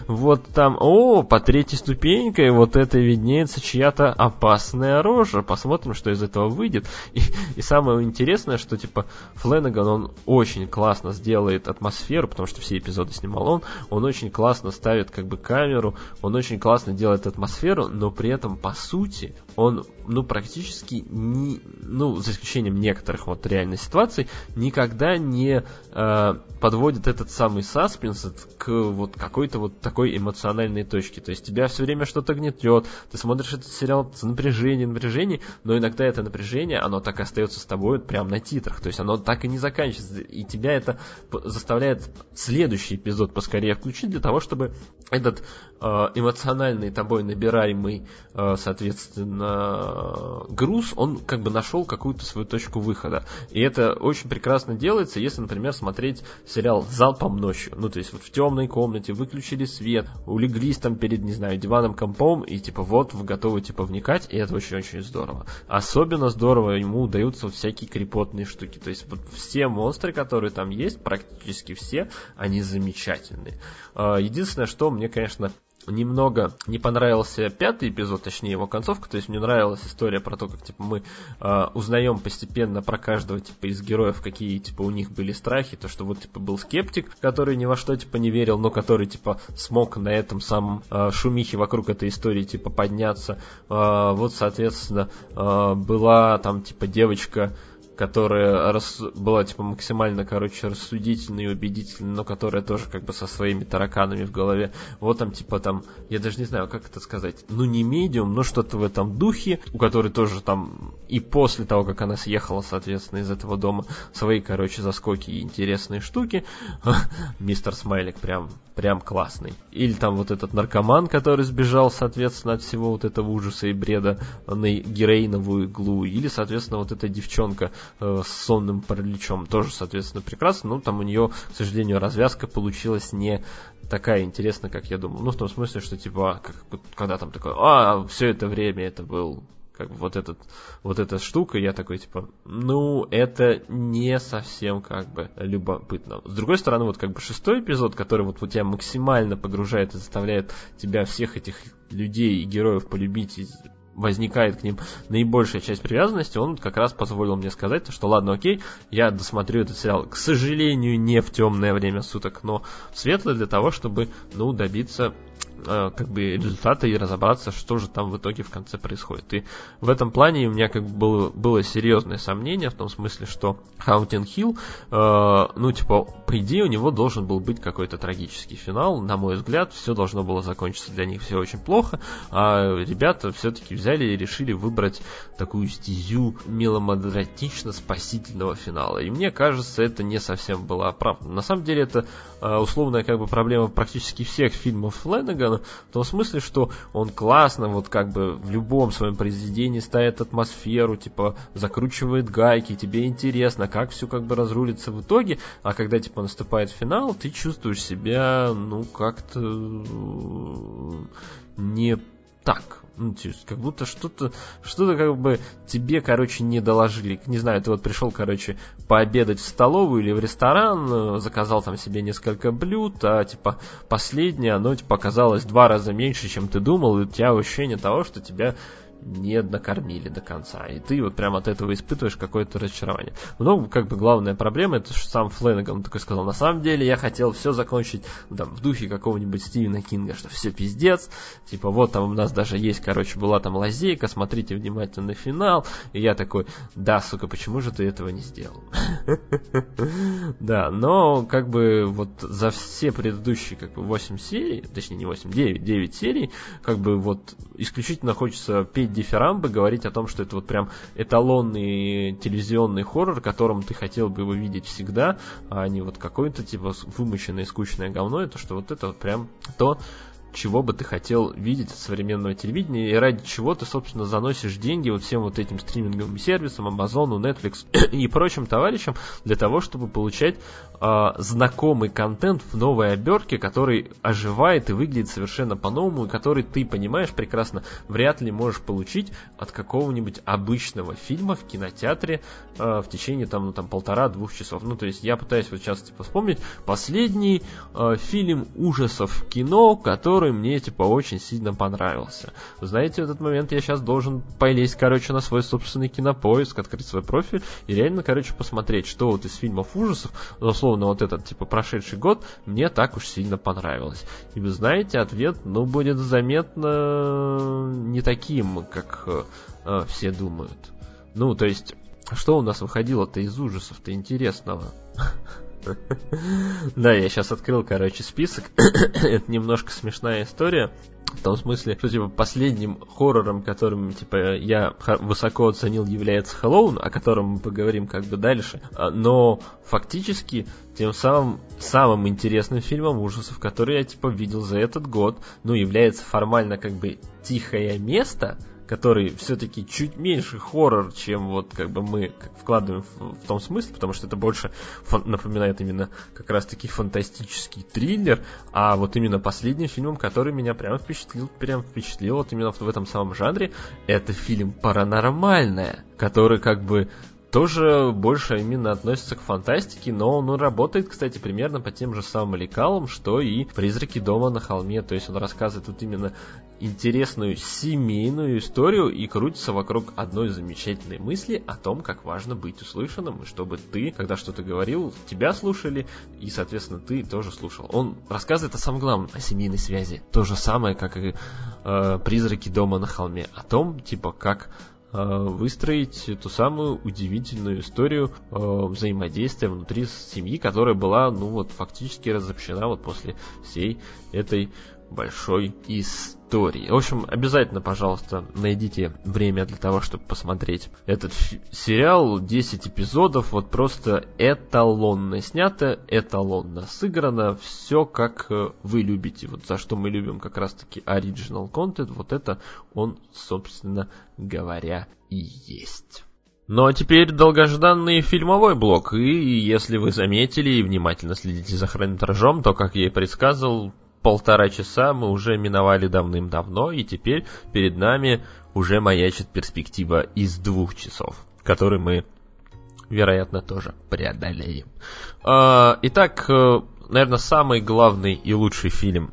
вот там, о, по третьей ступенькой вот это виднеется чья-то опасная рожа, посмотрим, что из этого выйдет. И, и самое интересное, что типа Фленнеган, он очень классно сделает атмосферу, потому что все эпизоды снимал он, он очень классно ставит как бы камеру, он очень классно делает атмосферу, но при этом по сути он ну практически не, ну за исключением некоторых вот реальных ситуаций, никогда не э, подводит этот самый саспенс к вот какой-то вот такой эмоциональной точке. То есть тебя все время что-то гнетет, ты смотришь этот сериал с напряжением, напряжением, но иногда это напряжение, оно так и остается с тобой прямо на титрах, то есть оно так и не заканчивается, и тебя это заставляет следующий эпизод поскорее включить для того, чтобы этот эмоциональный тобой набираемый, э, соответственно, груз, он как бы нашел какую-то свою точку выхода. И это очень прекрасно делается, если, например, смотреть сериал «Залпом ночью». Ну, то есть вот в темной комнате выключили свет, улеглись там перед, не знаю, диваном, компом, и типа вот вы готовы типа вникать, и это очень-очень здорово. Особенно здорово ему удаются всякие крепотные штуки. То есть вот все монстры, которые там есть, практически все, они замечательные. А, единственное, что мне, конечно, немного не понравился пятый эпизод, точнее его концовка, то есть мне нравилась история про то, как типа мы э, узнаем постепенно про каждого типа из героев, какие типа у них были страхи, то что вот типа был скептик, который ни во что типа не верил, но который типа смог на этом самом э, шумихе вокруг этой истории типа подняться. Э, вот соответственно э, была там типа девочка которая рас... была типа максимально, короче, рассудительной и убедительной, но которая тоже как бы со своими тараканами в голове. Вот там типа там, я даже не знаю, как это сказать, ну не медиум, но что-то в этом духе, у которой тоже там и после того, как она съехала, соответственно, из этого дома, свои, короче, заскоки и интересные штуки. Мистер Смайлик прям, прям классный. Или там вот этот наркоман, который сбежал, соответственно, от всего вот этого ужаса и бреда на героиновую иглу. Или, соответственно, вот эта девчонка, э, с сонным параличом. Тоже, соответственно, прекрасно, но там у нее, к сожалению, развязка получилась не такая интересная, как я думал. Ну, в том смысле, что типа, как, когда там такое, а, все это время это был как бы вот этот, вот эта штука, я такой, типа, ну, это не совсем, как бы, любопытно. С другой стороны, вот, как бы, шестой эпизод, который вот, вот тебя максимально погружает и заставляет тебя всех этих людей и героев полюбить возникает к ним наибольшая часть привязанности, он как раз позволил мне сказать, что ладно, окей, я досмотрю этот сериал, к сожалению, не в темное время суток, но в светлое для того, чтобы, ну, добиться Э, как бы результата и разобраться, что же там в итоге в конце происходит. И в этом плане у меня как бы было, было серьезное сомнение в том смысле, что Хаунтин Хилл, э, ну типа, по идее у него должен был быть какой-то трагический финал, на мой взгляд, все должно было закончиться для них все очень плохо, а ребята все-таки взяли и решили выбрать такую стезю меломодратично-спасительного финала. И мне кажется, это не совсем было оправдано. На самом деле это э, условная как бы проблема практически всех фильмов Фленнегана, Нолана, в том смысле, что он классно, вот как бы в любом своем произведении ставит атмосферу, типа закручивает гайки, тебе интересно, как все как бы разрулится в итоге, а когда типа наступает финал, ты чувствуешь себя, ну, как-то не так. Ну, как будто что-то, что-то как бы тебе, короче, не доложили. Не знаю, ты вот пришел, короче, пообедать в столовую или в ресторан, э, заказал там себе несколько блюд, а, типа, последнее, оно, типа, оказалось два раза меньше, чем ты думал, и у тебя ощущение того, что тебя не накормили до конца. И ты вот прям от этого испытываешь какое-то разочарование. Но как бы главная проблема, это что сам Фленнеган такой сказал, на самом деле я хотел все закончить ну, там, в духе какого-нибудь Стивена Кинга, что все пиздец, типа вот там у нас даже есть, короче, была там лазейка, смотрите внимательно на финал. И я такой, да, сука, почему же ты этого не сделал? Да, но как бы вот за все предыдущие как бы 8 серий, точнее не 8, 9, 9 серий, как бы вот исключительно хочется петь дифирамбы, говорить о том, что это вот прям эталонный телевизионный хоррор, которым ты хотел бы его видеть всегда, а не вот какое-то типа вымощенное скучное говно, это что вот это вот прям то, чего бы ты хотел видеть от современного телевидения. И ради чего ты, собственно, заносишь деньги вот всем вот этим стриминговым сервисам, Amazon, Netflix и прочим товарищам для того, чтобы получать э, знакомый контент в новой обертке, который оживает и выглядит совершенно по-новому, и который ты понимаешь прекрасно, вряд ли можешь получить от какого-нибудь обычного фильма в кинотеатре э, в течение там, ну, там полтора-двух часов. Ну, то есть я пытаюсь вот сейчас типа вспомнить последний э, фильм ужасов в кино, который мне, типа, очень сильно понравился. Знаете, в этот момент я сейчас должен полезть, короче, на свой собственный кинопоиск, открыть свой профиль и реально, короче, посмотреть, что вот из фильмов ужасов, ну, условно, вот этот, типа, прошедший год, мне так уж сильно понравилось. И вы знаете, ответ, ну, будет заметно не таким, как э, все думают. Ну, то есть, что у нас выходило-то из ужасов-то интересного? Да, я сейчас открыл, короче, список. Это немножко смешная история. В том смысле, что типа последним хоррором, которым типа я высоко оценил, является Хэллоуин, о котором мы поговорим как бы дальше. А, но фактически тем самым самым интересным фильмом ужасов, который я типа видел за этот год, ну является формально как бы тихое место, который все-таки чуть меньше хоррор, чем вот как бы мы вкладываем в, в том смысле, потому что это больше фан- напоминает именно как раз-таки фантастический триллер, а вот именно последним фильмом, который меня прям впечатлил, прям впечатлил вот именно в, в этом самом жанре, это фильм «Паранормальное», который как бы тоже больше именно относится к фантастике, но он работает, кстати, примерно по тем же самым лекалам, что и «Призраки дома на холме». То есть он рассказывает вот именно интересную семейную историю и крутится вокруг одной замечательной мысли о том, как важно быть услышанным, и чтобы ты, когда что-то говорил, тебя слушали, и, соответственно, ты тоже слушал. Он рассказывает о самом главном, о семейной связи. То же самое, как и э, «Призраки дома на холме». О том, типа, как Э, выстроить ту самую удивительную историю э, взаимодействия внутри семьи, которая была, ну вот, фактически разобщена вот после всей этой большой истории. В общем, обязательно, пожалуйста, найдите время для того, чтобы посмотреть этот сериал. 10 эпизодов, вот просто эталонно снято, эталонно сыграно, все как э, вы любите. Вот за что мы любим как раз-таки оригинал контент, вот это он, собственно говоря, и есть. Ну а теперь долгожданный фильмовой блок, и если вы заметили и внимательно следите за хронометражом, то, как я и предсказывал, полтора часа мы уже миновали давным-давно, и теперь перед нами уже маячит перспектива из двух часов, который мы, вероятно, тоже преодолеем. А, итак, э, наверное, самый главный и лучший фильм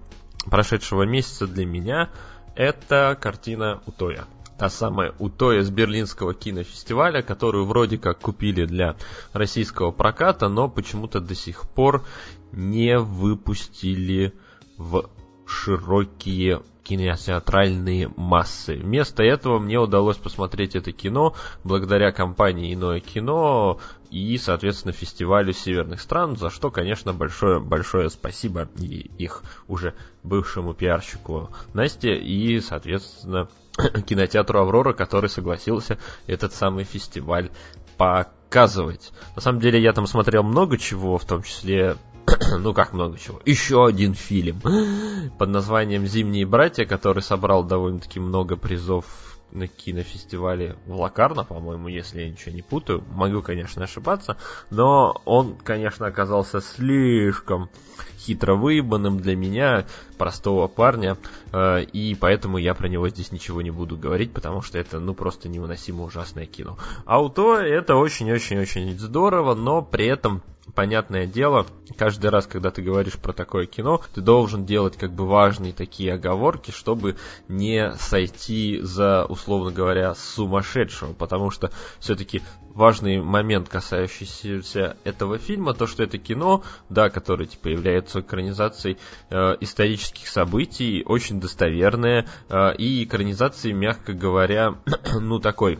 прошедшего месяца для меня это картина Утоя. Та самая Утоя с Берлинского кинофестиваля, которую вроде как купили для российского проката, но почему-то до сих пор не выпустили в широкие кинотеатральные массы. Вместо этого мне удалось посмотреть это кино благодаря компании «Иное кино» и, соответственно, фестивалю северных стран, за что, конечно, большое-большое спасибо и их уже бывшему пиарщику Насте и, соответственно, кинотеатру «Аврора», который согласился этот самый фестиваль показывать. На самом деле я там смотрел много чего, в том числе ну как много чего, еще один фильм под названием «Зимние братья», который собрал довольно-таки много призов на кинофестивале в Лакарно, по-моему, если я ничего не путаю. Могу, конечно, ошибаться, но он, конечно, оказался слишком хитро выебанным для меня, простого парня, э, и поэтому я про него здесь ничего не буду говорить, потому что это, ну, просто невыносимо ужасное кино. Ауто это очень-очень-очень здорово, но при этом понятное дело, каждый раз, когда ты говоришь про такое кино, ты должен делать как бы важные такие оговорки, чтобы не сойти за, условно говоря, сумасшедшего, потому что все-таки важный момент, касающийся этого фильма, то, что это кино, да, которое типа является экранизацией э, исторических событий, очень достоверное, э, и экранизацией, мягко говоря, ну такой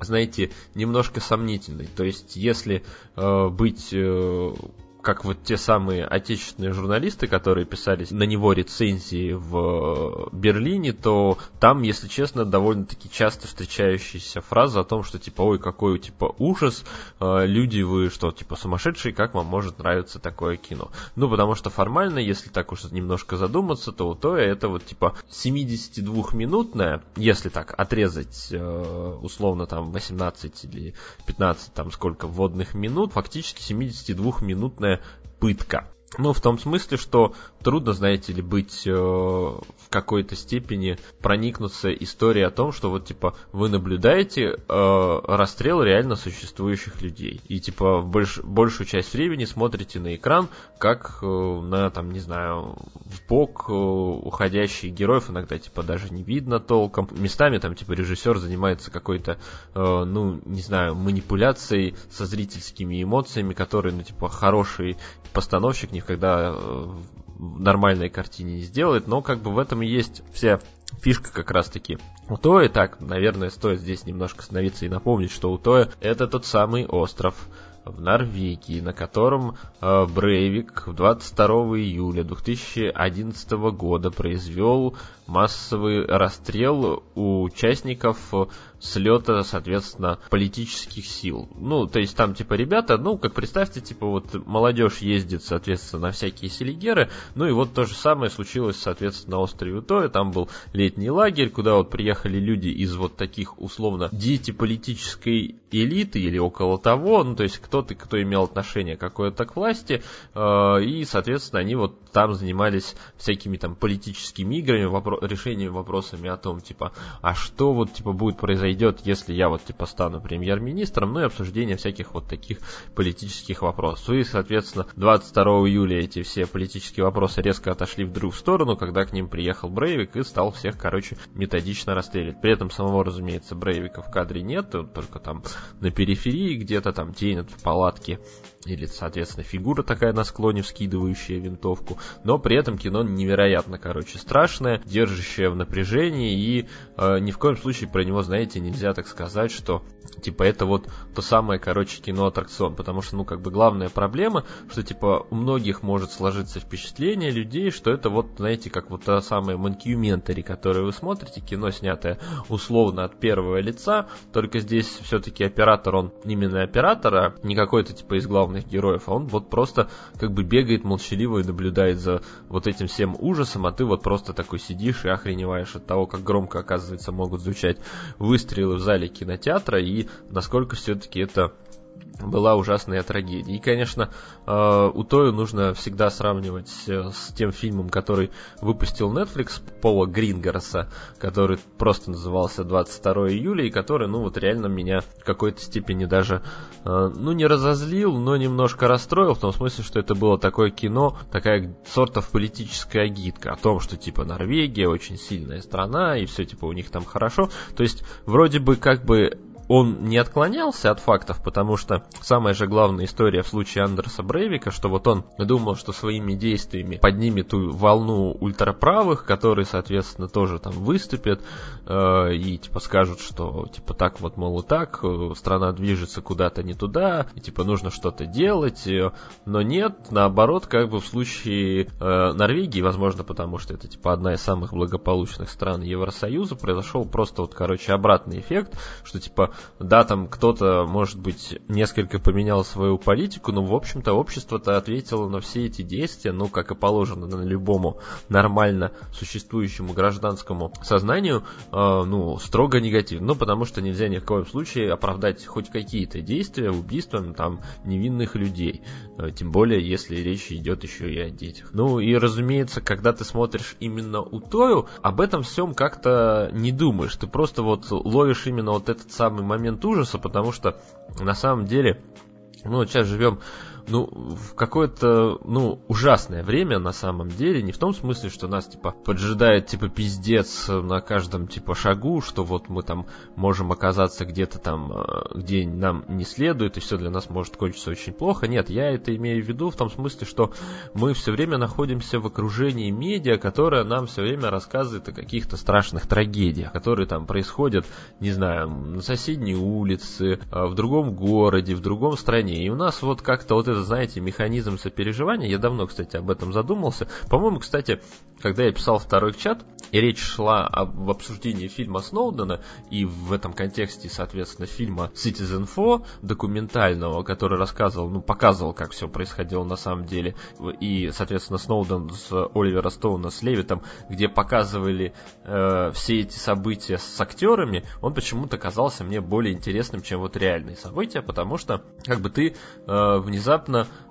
знаете, немножко сомнительный. То есть, если э, быть э, как вот те самые отечественные журналисты, которые писали на него рецензии в Берлине, то там, если честно, довольно-таки часто встречающаяся фраза о том, что типа, ой, какой типа ужас, э, люди вы что, типа сумасшедшие, как вам может нравиться такое кино? Ну, потому что формально, если так уж немножко задуматься, то то это вот типа 72-минутная, если так отрезать э, условно там 18 или 15 там сколько вводных минут, фактически 72-минутная пытка. Ну, в том смысле, что трудно, знаете ли, быть э, в какой-то степени проникнуться историей о том, что вот, типа, вы наблюдаете э, расстрел реально существующих людей. И, типа, больш, большую часть времени смотрите на экран, как э, на, там, не знаю, в бок э, уходящих героев иногда, типа, даже не видно толком. Местами, там, типа, режиссер занимается какой-то, э, ну, не знаю, манипуляцией со зрительскими эмоциями, которые, ну, типа, хороший постановщик никогда э, в нормальной картине не сделает, но как бы в этом и есть вся фишка как раз таки. У Тоя, так, наверное, стоит здесь немножко остановиться и напомнить, что у Тоя это тот самый остров в Норвегии, на котором э, Брейвик 22 июля 2011 года произвел массовый расстрел у участников слета, соответственно, политических сил. Ну, то есть там, типа, ребята, ну, как представьте, типа, вот молодежь ездит, соответственно, на всякие селигеры, ну и вот то же самое случилось, соответственно, на острове Утоя, там был летний лагерь, куда вот приехали люди из вот таких, условно, дети политической элиты или около того, ну, то есть кто-то, кто имел отношение какое-то к власти, э, и, соответственно, они вот там занимались всякими там политическими играми, вопро- решением вопросами о том, типа, а что вот, типа, будет произойдет, если я вот, типа, стану премьер-министром, ну и обсуждение всяких вот таких политических вопросов. И, соответственно, 22 июля эти все политические вопросы резко отошли в другую сторону, когда к ним приехал Брейвик и стал всех, короче, методично расстреливать. При этом самого, разумеется, Брейвика в кадре нет, только там на периферии где-то там тенят в палатке или, соответственно, фигура такая на склоне, вскидывающая винтовку, но при этом кино невероятно, короче, страшное, держащее в напряжении, и э, ни в коем случае про него, знаете, нельзя так сказать, что, типа, это вот то самое, короче, кино-аттракцион, потому что, ну, как бы главная проблема, что, типа, у многих может сложиться впечатление людей, что это вот, знаете, как вот та самая монкюментари, которую вы смотрите, кино, снятое условно от первого лица, только здесь все-таки оператор, он именно оператор, а не какой-то, типа, из главных главных героев, а он вот просто как бы бегает молчаливо и наблюдает за вот этим всем ужасом, а ты вот просто такой сидишь и охреневаешь от того, как громко, оказывается, могут звучать выстрелы в зале кинотеатра и насколько все-таки это была ужасная трагедия. И, конечно, э, у Тою нужно всегда сравнивать э, с тем фильмом, который выпустил Netflix Пола Грингерса, который просто назывался 22 июля, и который, ну, вот реально меня в какой-то степени даже, э, ну, не разозлил, но немножко расстроил, в том смысле, что это было такое кино, такая сортов политическая гидка о том, что, типа, Норвегия очень сильная страна, и все, типа, у них там хорошо. То есть, вроде бы, как бы он не отклонялся от фактов, потому что самая же главная история в случае Андерса Брейвика, что вот он думал, что своими действиями поднимет ту волну ультраправых, которые, соответственно, тоже там выступят э, и типа скажут, что типа так вот, мол, и так, э, страна движется куда-то не туда, и типа нужно что-то делать, э, но нет, наоборот, как бы в случае э, Норвегии, возможно, потому что это типа одна из самых благополучных стран Евросоюза, произошел просто вот, короче, обратный эффект, что типа да, там кто-то, может быть, несколько поменял свою политику, но, в общем-то, общество-то ответило на все эти действия, ну, как и положено на любому нормально существующему гражданскому сознанию, э, ну, строго негативно. Ну, потому что нельзя ни в коем случае оправдать хоть какие-то действия убийством там невинных людей. Э, тем более, если речь идет еще и о детях. Ну, и, разумеется, когда ты смотришь именно Утою, об этом всем как-то не думаешь. Ты просто вот ловишь именно вот этот самый момент ужаса, потому что на самом деле, ну, сейчас живем ну, в какое-то, ну, ужасное время на самом деле, не в том смысле, что нас, типа, поджидает, типа, пиздец на каждом, типа, шагу, что вот мы там можем оказаться где-то там, э, где нам не следует, и все для нас может кончиться очень плохо. Нет, я это имею в виду в том смысле, что мы все время находимся в окружении медиа, которое нам все время рассказывает о каких-то страшных трагедиях, которые там происходят, не знаю, на соседней улице, а, в другом городе, в другом стране. И у нас вот как-то вот это, знаете, механизм сопереживания, я давно, кстати, об этом задумался. По-моему, кстати, когда я писал второй чат, и речь шла об обсуждении фильма Сноудена, и в этом контексте, соответственно, фильма Citizen 4, документального, который рассказывал, ну, показывал, как все происходило на самом деле, и, соответственно, Сноуден с Оливера Стоуна с Левитом, где показывали э, все эти события с актерами, он почему-то казался мне более интересным, чем вот реальные события, потому что, как бы ты э, внезапно,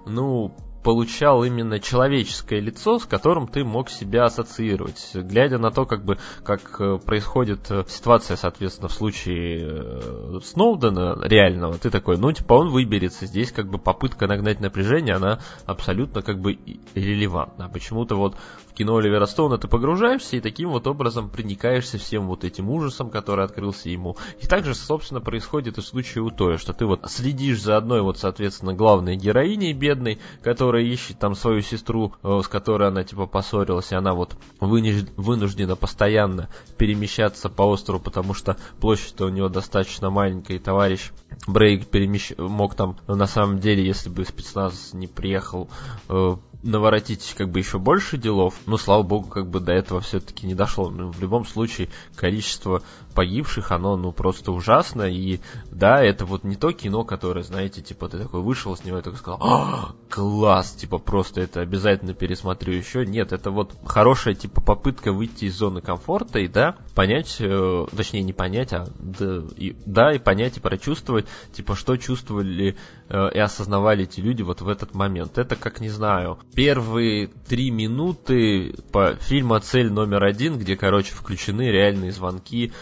ну, получал именно человеческое лицо, с которым ты мог себя ассоциировать. Глядя на то, как бы, как э, происходит э, ситуация, соответственно, в случае э, Сноудена реального, ты такой, ну, типа, он выберется. Здесь, как бы, попытка нагнать напряжение, она абсолютно, как бы, релевантна. Почему-то вот кино Оливера Стоуна ты погружаешься и таким вот образом проникаешься всем вот этим ужасом, который открылся ему. И также, собственно, происходит и в случае у Тоя, что ты вот следишь за одной вот, соответственно, главной героиней бедной, которая ищет там свою сестру, э, с которой она типа поссорилась, и она вот вынуждена постоянно перемещаться по острову, потому что площадь у него достаточно маленькая, и товарищ Брейк перемещ... мог там, на самом деле, если бы спецназ не приехал, э, наворотить как бы еще больше делов, но слава богу, как бы до этого все-таки не дошло. Но ну, в любом случае количество погибших, оно ну просто ужасно. И да, это вот не то кино, которое, знаете, типа ты такой вышел с него и такой сказал, а, класс, типа просто это обязательно пересмотрю еще. Нет, это вот хорошая типа попытка выйти из зоны комфорта и да, понять, э, точнее не понять, а да и, да, и понять и прочувствовать, типа что чувствовали э, и осознавали эти люди вот в этот момент. Это как, не знаю, первые три минуты по фильма «Цель номер один», где, короче, включены реальные звонки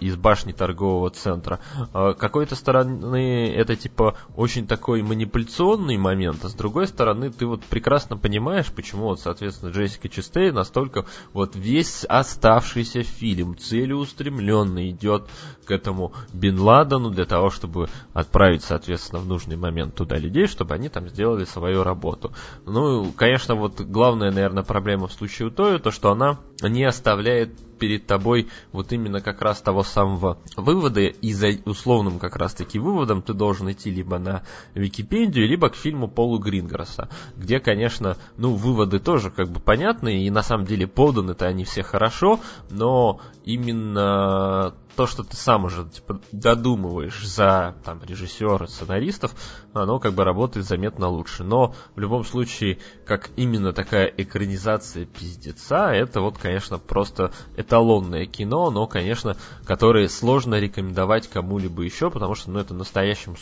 из башни торгового центра. Э, какой-то стороны это, типа, очень такой манипуляционный момент, а с другой стороны ты вот прекрасно понимаешь, почему вот, соответственно, Джессика Честей настолько вот весь оставшийся фильм целеустремленно идет к этому Бен Ладену для того, чтобы отправить, соответственно, в нужный момент туда людей, чтобы они там сделали свою работу. Ну, конечно, вот главная, наверное, проблема в случае у Тою, то, что она не оставляет перед тобой вот именно как раз того самого вывода, и за условным как раз таки выводом ты должен идти либо на Википедию, либо к фильму Полу Гринграсса, где, конечно, ну, выводы тоже как бы понятны, и на самом деле поданы-то они все хорошо, но именно то, что ты сам уже типа, додумываешь за там, режиссера, сценаристов, оно как бы работает заметно лучше. Но в любом случае, как именно такая экранизация пиздеца, это вот, конечно, просто эталонное кино, но, конечно, которое сложно рекомендовать кому-либо еще, потому что ну, это настоящим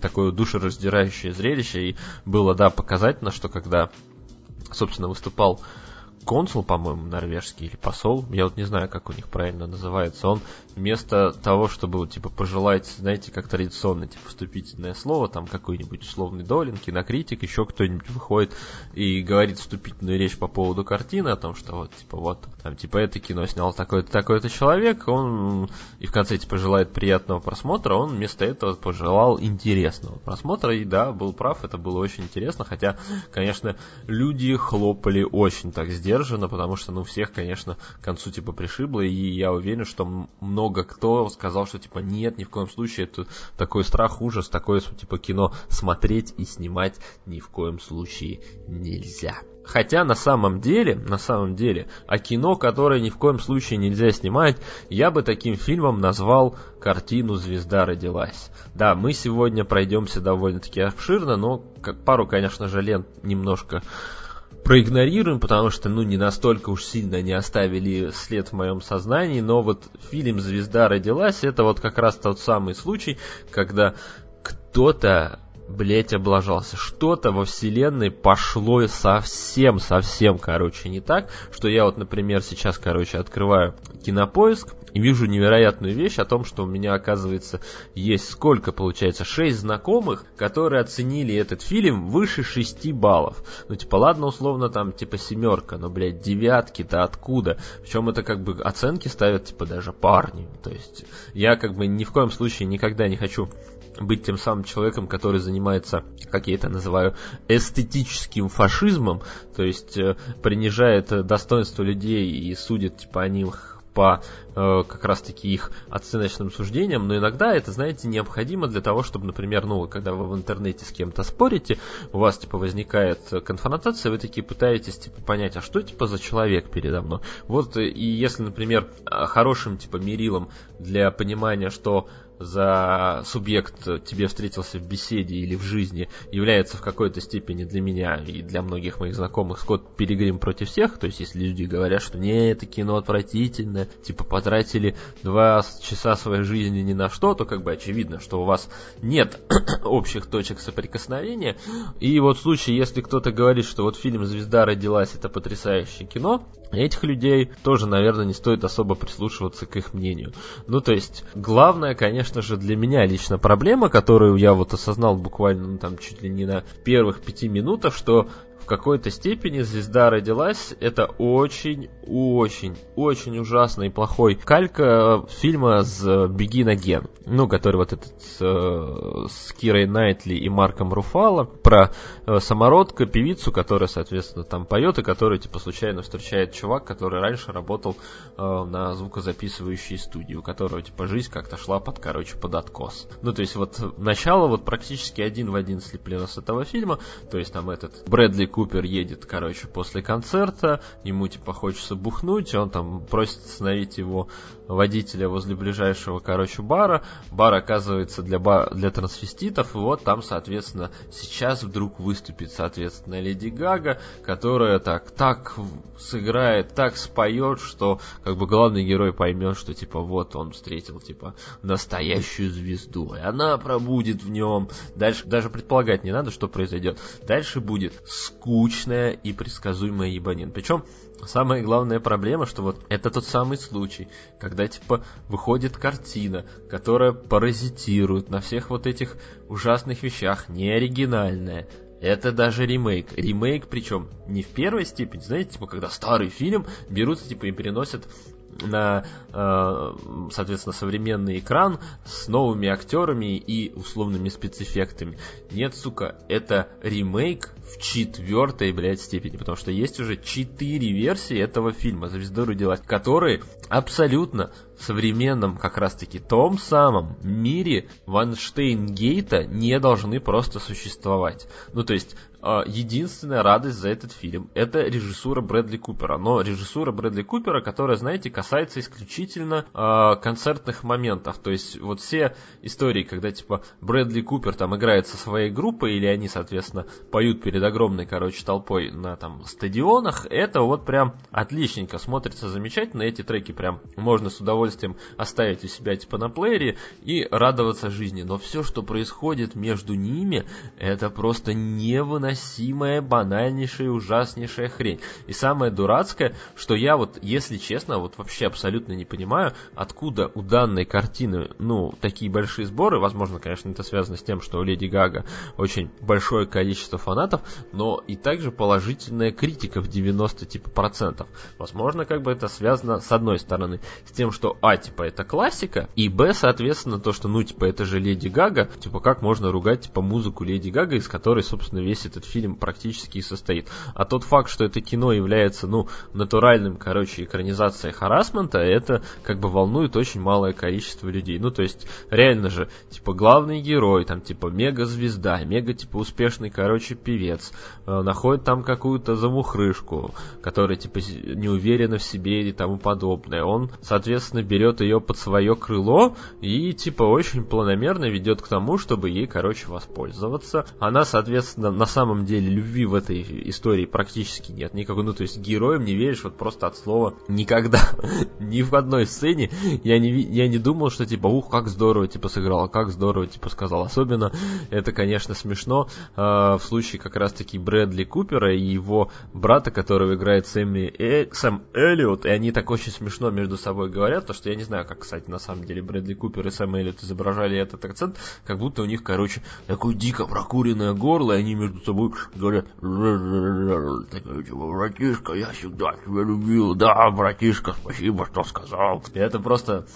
такое душераздирающее зрелище, и было, да, показательно, что когда, собственно, выступал консул, по-моему, норвежский или посол, я вот не знаю, как у них правильно называется, он вместо того, чтобы, типа, пожелать, знаете, как традиционно, типа, вступительное слово, там, какой-нибудь условный Долин, кинокритик, еще кто-нибудь выходит и говорит вступительную речь по поводу картины, о том, что вот, типа, вот, там, типа, это кино снял такой-то, такой-то человек, он, и в конце, типа, желает приятного просмотра, он вместо этого пожелал интересного просмотра, и да, был прав, это было очень интересно, хотя, конечно, люди хлопали очень так сдержанно, потому что, ну, всех, конечно, к концу, типа, пришибло, и я уверен, что много кто сказал, что типа нет, ни в коем случае это такой страх, ужас, такое типа кино смотреть и снимать ни в коем случае нельзя. Хотя на самом деле, на самом деле, а кино, которое ни в коем случае нельзя снимать, я бы таким фильмом назвал картину «Звезда родилась». Да, мы сегодня пройдемся довольно-таки обширно, но как пару, конечно же, лент немножко проигнорируем, потому что, ну, не настолько уж сильно не оставили след в моем сознании, но вот фильм «Звезда родилась» это вот как раз тот самый случай, когда кто-то блять, облажался. Что-то во вселенной пошло совсем-совсем, короче, не так, что я вот, например, сейчас, короче, открываю кинопоиск, и вижу невероятную вещь о том, что у меня, оказывается, есть сколько, получается, шесть знакомых, которые оценили этот фильм выше 6 баллов. Ну, типа, ладно, условно, там, типа, семерка, но, блядь, девятки-то откуда? Причем это, как бы, оценки ставят, типа, даже парни. То есть, я, как бы, ни в коем случае никогда не хочу быть тем самым человеком, который занимается, как я это называю, эстетическим фашизмом, то есть э, принижает достоинство людей и судит типа о них по э, как раз-таки их оценочным суждениям, но иногда это, знаете, необходимо для того, чтобы, например, ну, когда вы в интернете с кем-то спорите, у вас, типа, возникает конфронтация, вы такие пытаетесь, типа, понять, а что, типа, за человек передо мной? Вот, и если, например, хорошим, типа, мерилом для понимания, что за субъект тебе встретился в беседе или в жизни, является в какой-то степени для меня и для многих моих знакомых Скотт Пилигрим против всех, то есть если люди говорят, что не, это кино отвратительное, типа потратили два часа своей жизни ни на что, то как бы очевидно, что у вас нет общих точек соприкосновения, и вот в случае, если кто-то говорит, что вот фильм «Звезда родилась» это потрясающее кино, Этих людей тоже, наверное, не стоит особо прислушиваться к их мнению. Ну, то есть, главное, конечно же, для меня лично проблема, которую я вот осознал буквально, ну, там, чуть ли не на первых пяти минутах, что какой-то степени звезда родилась. Это очень-очень, очень ужасный и плохой калька фильма с Begin Again. Ну, который вот этот э, с Кирой Найтли и Марком Руфало про э, самородка, певицу, которая, соответственно, там поет, и которая, типа, случайно встречает чувак, который раньше работал э, на звукозаписывающей студии, у которого, типа, жизнь как-то шла под, короче, под откос. Ну, то есть, вот начало вот практически один в один слеплено с этого фильма, то есть, там этот Брэдли Купер едет, короче, после концерта, ему типа хочется бухнуть, он там просит остановить его водителя возле ближайшего, короче, бара. Бар оказывается для, ба для трансвеститов, и вот там, соответственно, сейчас вдруг выступит, соответственно, Леди Гага, которая так, так сыграет, так споет, что как бы главный герой поймет, что типа вот он встретил типа настоящую звезду, и она пробудет в нем. Дальше даже предполагать не надо, что произойдет. Дальше будет скучная и предсказуемая ебанин. Причем Самая главная проблема, что вот это тот самый случай, когда типа выходит картина, которая паразитирует на всех вот этих ужасных вещах, не оригинальная. Это даже ремейк. Ремейк, причем не в первой степени, знаете, типа, когда старый фильм берут типа и переносят на, э, соответственно, современный экран с новыми актерами и условными спецэффектами. Нет, сука, это ремейк в четвертой, блядь, степени, потому что есть уже четыре версии этого фильма «Звезду родилась», которые абсолютно в современном, как раз-таки, том самом мире Ванштейн-Гейта не должны просто существовать. Ну, то есть, единственная радость за этот фильм – это режиссура Брэдли Купера. Но режиссура Брэдли Купера, которая, знаете, касается исключительно э, концертных моментов. То есть вот все истории, когда типа Брэдли Купер там играет со своей группой, или они, соответственно, поют перед огромной, короче, толпой на там стадионах, это вот прям отличненько смотрится замечательно. Эти треки прям можно с удовольствием оставить у себя типа на плеере и радоваться жизни. Но все, что происходит между ними, это просто невыносимо невыносимая, банальнейшая, ужаснейшая хрень. И самое дурацкое, что я вот, если честно, вот вообще абсолютно не понимаю, откуда у данной картины, ну, такие большие сборы. Возможно, конечно, это связано с тем, что у Леди Гага очень большое количество фанатов, но и также положительная критика в 90 типа процентов. Возможно, как бы это связано с одной стороны с тем, что А, типа, это классика, и Б, соответственно, то, что, ну, типа, это же Леди Гага, типа, как можно ругать, типа, музыку Леди Гага, из которой, собственно, весь этот этот фильм практически и состоит. А тот факт, что это кино является, ну, натуральным, короче, экранизацией харасмента, это как бы волнует очень малое количество людей. Ну, то есть, реально же, типа, главный герой, там, типа, мега-звезда, мега, типа, успешный, короче, певец, э, находит там какую-то замухрышку, которая, типа, не уверена в себе и тому подобное. Он, соответственно, берет ее под свое крыло и, типа, очень планомерно ведет к тому, чтобы ей, короче, воспользоваться. Она, соответственно, на самом самом деле любви в этой истории практически нет никакой, ну то есть героям не веришь вот просто от слова никогда, ни в одной сцене я не, я не думал, что типа, ух, как здорово типа сыграл, как здорово типа сказал, особенно это, конечно, смешно э, в случае как раз-таки Брэдли Купера и его брата, которого играет Сэмми э, Сэм Эллиот, и они так очень смешно между собой говорят, то что я не знаю, как, кстати, на самом деле Брэдли Купер и Сэм Эллиот изображали этот акцент, как будто у них, короче, такое дико прокуренное горло, и они между собой говорят, такой, типа, братишка, я всегда тебя любил, да, братишка, спасибо, что сказал. Это просто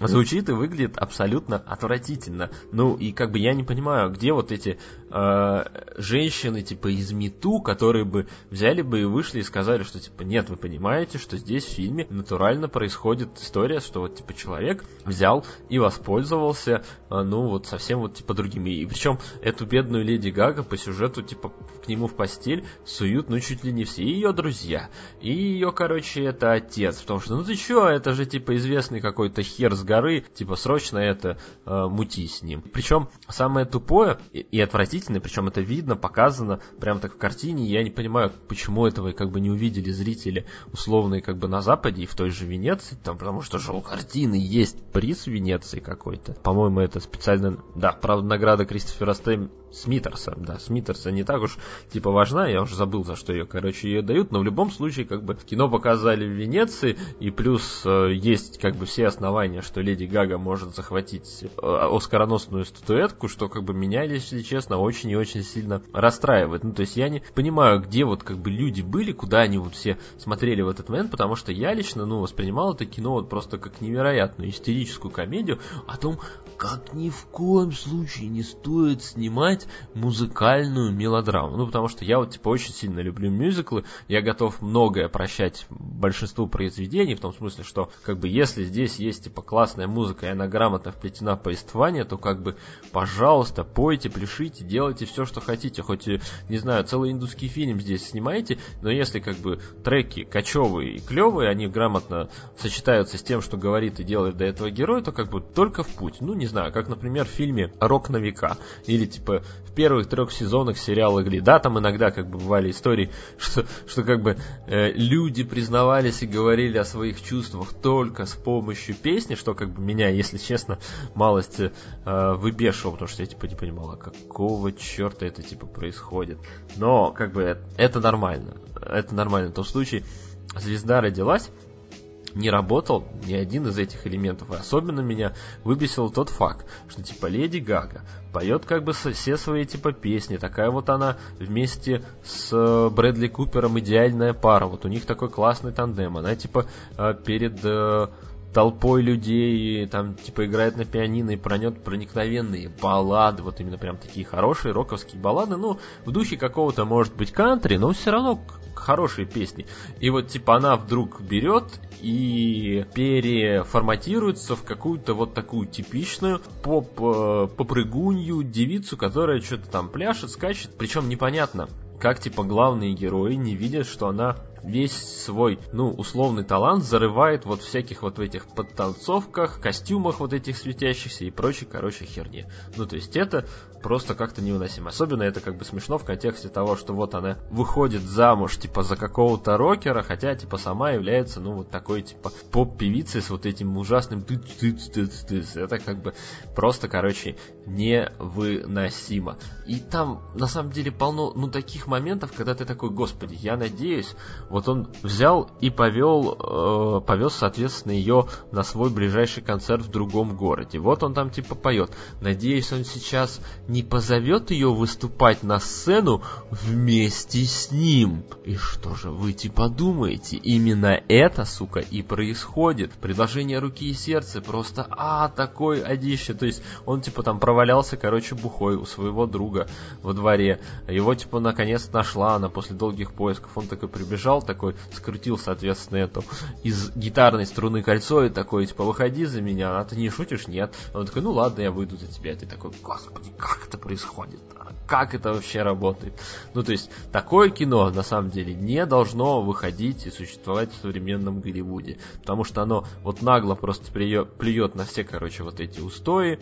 звучит и выглядит абсолютно отвратительно. Ну и как бы я не понимаю, где вот эти э, женщины типа из МИТУ, которые бы взяли бы и вышли и сказали, что типа нет, вы понимаете, что здесь в фильме натурально происходит история, что вот типа человек взял и воспользовался, э, ну вот совсем вот типа другими. И причем эту бедную леди Гага по сюжету типа к нему в постель суют, ну чуть ли не все ее друзья. И ее, короче, это отец, потому что ну ты чё, это же типа известный какой-то хер с горы, типа срочно это э, мути с ним. Причем самое тупое и, и отвратительное, причем это видно, показано прямо так в картине, я не понимаю, почему этого как бы не увидели зрители условные как бы на Западе и в той же Венеции, там, потому что же у картины есть приз Венеции какой-то. По-моему, это специально, да, правда, награда Кристофера Стэм Смитерса, да, Смитерса не так уж типа важна, я уже забыл, за что ее, короче, ее дают, но в любом случае, как бы, кино показали в Венеции, и плюс э, есть, как бы, все основания, что Леди Гага может захватить э, оскароносную статуэтку, что, как бы, меня, если честно, очень и очень сильно расстраивает. Ну, то есть я не понимаю, где вот, как бы, люди были, куда они вот все смотрели в этот момент, потому что я лично, ну, воспринимал это кино вот просто как невероятную истерическую комедию о том, как ни в коем случае не стоит снимать музыкальную мелодраму. Ну, потому что я вот, типа, очень сильно люблю мюзиклы, я готов многое прощать большинству произведений, в том смысле, что, как бы, если здесь есть, типа, классная музыка, и она грамотно вплетена в повествование, то, как бы, пожалуйста, пойте, пляшите, делайте все, что хотите, хоть, не знаю, целый индусский фильм здесь снимайте, но если, как бы, треки кочевые и клевые, они грамотно сочетаются с тем, что говорит и делает до этого герой, то, как бы, только в путь. Ну, не знаю, как, например, в фильме «Рок на века». Или, типа, в первых трех сезонах сериала «Гли». Да, там иногда, как бы, бывали истории, что, что как бы, э, люди признавались и говорили о своих чувствах только с помощью песни, что, как бы, меня, если честно, малость э, выбешивало, потому что я, типа, не понимала, какого черта это, типа, происходит. Но, как бы, это нормально. Это нормально. В том случае, звезда родилась, не работал ни один из этих элементов. И особенно меня выбесил тот факт, что типа Леди Гага поет как бы все свои типа песни. Такая вот она вместе с э, Брэдли Купером идеальная пара. Вот у них такой классный тандем. Она типа э, перед э, толпой людей, там, типа, играет на пианино и пронет проникновенные баллады, вот именно прям такие хорошие роковские баллады, ну, в духе какого-то, может быть, кантри, но все равно хорошие песни. И вот, типа, она вдруг берет и переформатируется в какую-то вот такую типичную поп э, попрыгунью девицу, которая что-то там пляшет, скачет, причем непонятно, как типа главные герои не видят, что она весь свой, ну, условный талант зарывает вот всяких вот в этих подтанцовках, костюмах вот этих светящихся и прочей, короче, херни. Ну, то есть это просто как-то невыносимо. Особенно это как бы смешно в контексте того, что вот она выходит замуж, типа, за какого-то рокера, хотя, типа, сама является, ну, вот такой, типа, поп-певицей с вот этим ужасным Это как бы просто, короче, невыносимо. И там, на самом деле, полно, ну, таких моментов, когда ты такой, господи, я надеюсь, вот он взял и повел, э, повез, соответственно, ее на свой ближайший концерт в другом городе. Вот он там типа поет. Надеюсь, он сейчас не позовет ее выступать на сцену вместе с ним. И что же вы типа думаете? Именно это, сука, и происходит. Предложение руки и сердца просто, а, такой одище. То есть он типа там провалялся, короче, бухой у своего друга во дворе. Его типа наконец нашла она после долгих поисков. Он такой прибежал, такой скрутил, соответственно, эту из гитарной струны кольцо и такой, типа, выходи за меня, а ты не шутишь? Нет. Он такой, ну ладно, я выйду за тебя. И ты такой, господи, как это происходит? Как это вообще работает? Ну, то есть, такое кино, на самом деле, не должно выходить и существовать в современном Голливуде. Потому что оно вот нагло просто плюет на все, короче, вот эти устои,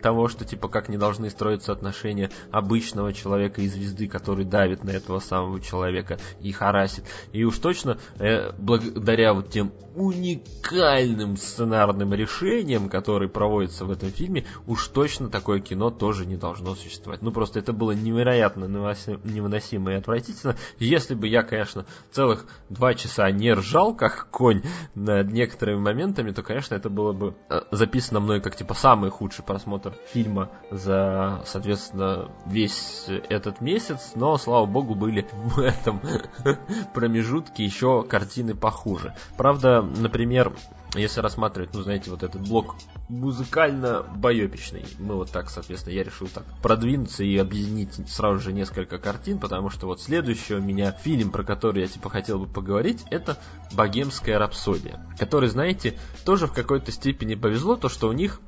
того, что типа как не должны строиться отношения обычного человека и звезды, который давит на этого самого человека и харасит. И уж точно э, благодаря вот тем уникальным сценарным решениям, которые проводятся в этом фильме, уж точно такое кино тоже не должно существовать. Ну просто это было невероятно невыносимо и отвратительно. Если бы я, конечно, целых два часа не ржал, как конь над некоторыми моментами, то, конечно, это было бы э, записано мной как типа самый худший просмотр фильма за, соответственно, весь этот месяц, но, слава богу, были в этом промежутке еще картины похуже. Правда, например, если рассматривать, ну, знаете, вот этот блок музыкально-боепичный, мы вот так, соответственно, я решил так продвинуться и объединить сразу же несколько картин, потому что вот следующий у меня фильм, про который я, типа, хотел бы поговорить, это «Богемская рапсодия», который, знаете, тоже в какой-то степени повезло, то, что у них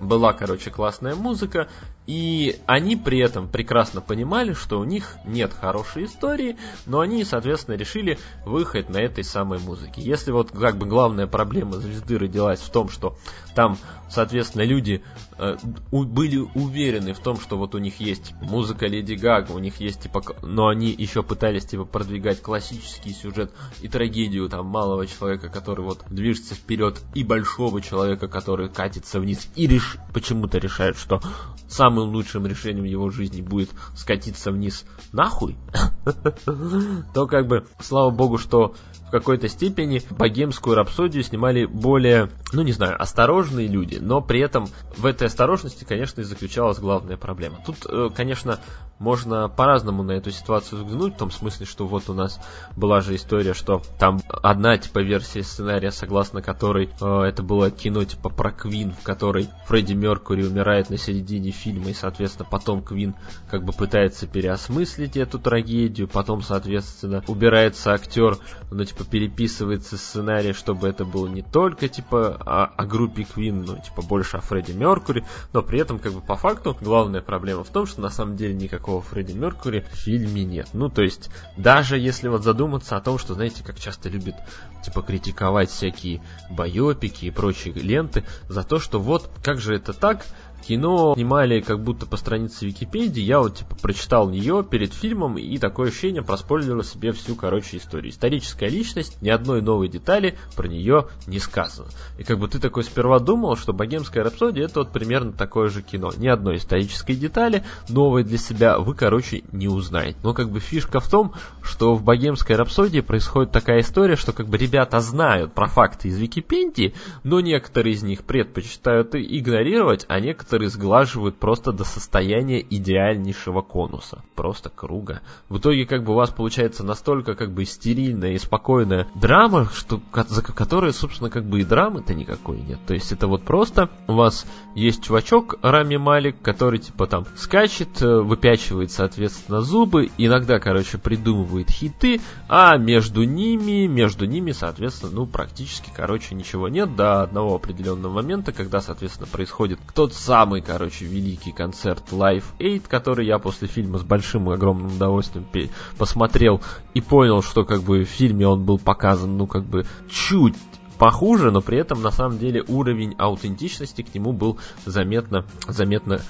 была, короче, классная музыка, и они при этом прекрасно понимали, что у них нет хорошей истории, но они, соответственно, решили выехать на этой самой музыке. Если вот как бы главная проблема звезды родилась в том, что там, соответственно, люди были уверены в том, что вот у них есть музыка Леди Гага, у них есть типа, но они еще пытались типа продвигать классический сюжет и трагедию там малого человека, который вот движется вперед, и большого человека, который катится вниз и реш... почему-то решает, что сам самым лучшим решением его жизни будет скатиться вниз нахуй, то как бы, слава богу, что в какой-то степени богемскую рапсодию снимали более, ну не знаю, осторожные люди, но при этом в этой осторожности, конечно, и заключалась главная проблема. Тут, э, конечно, можно по-разному на эту ситуацию взглянуть, в том смысле, что вот у нас была же история, что там одна типа версия сценария, согласно которой э, это было кино типа про Квин, в которой Фредди Меркури умирает на середине фильма, и, соответственно, потом Квин как бы пытается переосмыслить эту трагедию, потом, соответственно, убирается актер, ну, типа, переписывается сценарий, чтобы это было не только, типа, о, о группе Квин, но, типа, больше о Фредди Меркури, но при этом, как бы, по факту, главная проблема в том, что на самом деле никакого Фредди Меркури в фильме нет. Ну, то есть, даже если вот задуматься о том, что, знаете, как часто любят, типа, критиковать всякие байопики и прочие ленты за то, что вот, как же это так, Кино снимали как будто по странице Википедии, я вот типа прочитал ее перед фильмом и такое ощущение проспойлерил себе всю, короче, историю. Историческая личность, ни одной новой детали про нее не сказано. И как бы ты такой сперва думал, что «Богемская рапсодия» это вот примерно такое же кино. Ни одной исторической детали новой для себя вы, короче, не узнаете. Но как бы фишка в том, что в «Богемской рапсодии» происходит такая история, что как бы ребята знают про факты из Википедии, но некоторые из них предпочитают игнорировать, а некоторые некоторые сглаживают просто до состояния идеальнейшего конуса, просто круга. В итоге как бы у вас получается настолько как бы стерильная и спокойная драма, что за которой, собственно, как бы и драмы-то никакой нет. То есть это вот просто у вас есть чувачок Рами Малик, который типа там скачет, э, выпячивает, соответственно, зубы, иногда, короче, придумывает хиты, а между ними, между ними, соответственно, ну, практически, короче, ничего нет до одного определенного момента, когда, соответственно, происходит кто-то самый, короче, великий концерт Live Aid, который я после фильма с большим и огромным удовольствием посмотрел и понял, что как бы в фильме он был показан, ну, как бы чуть похуже, но при этом на самом деле уровень аутентичности к нему был заметно, заметно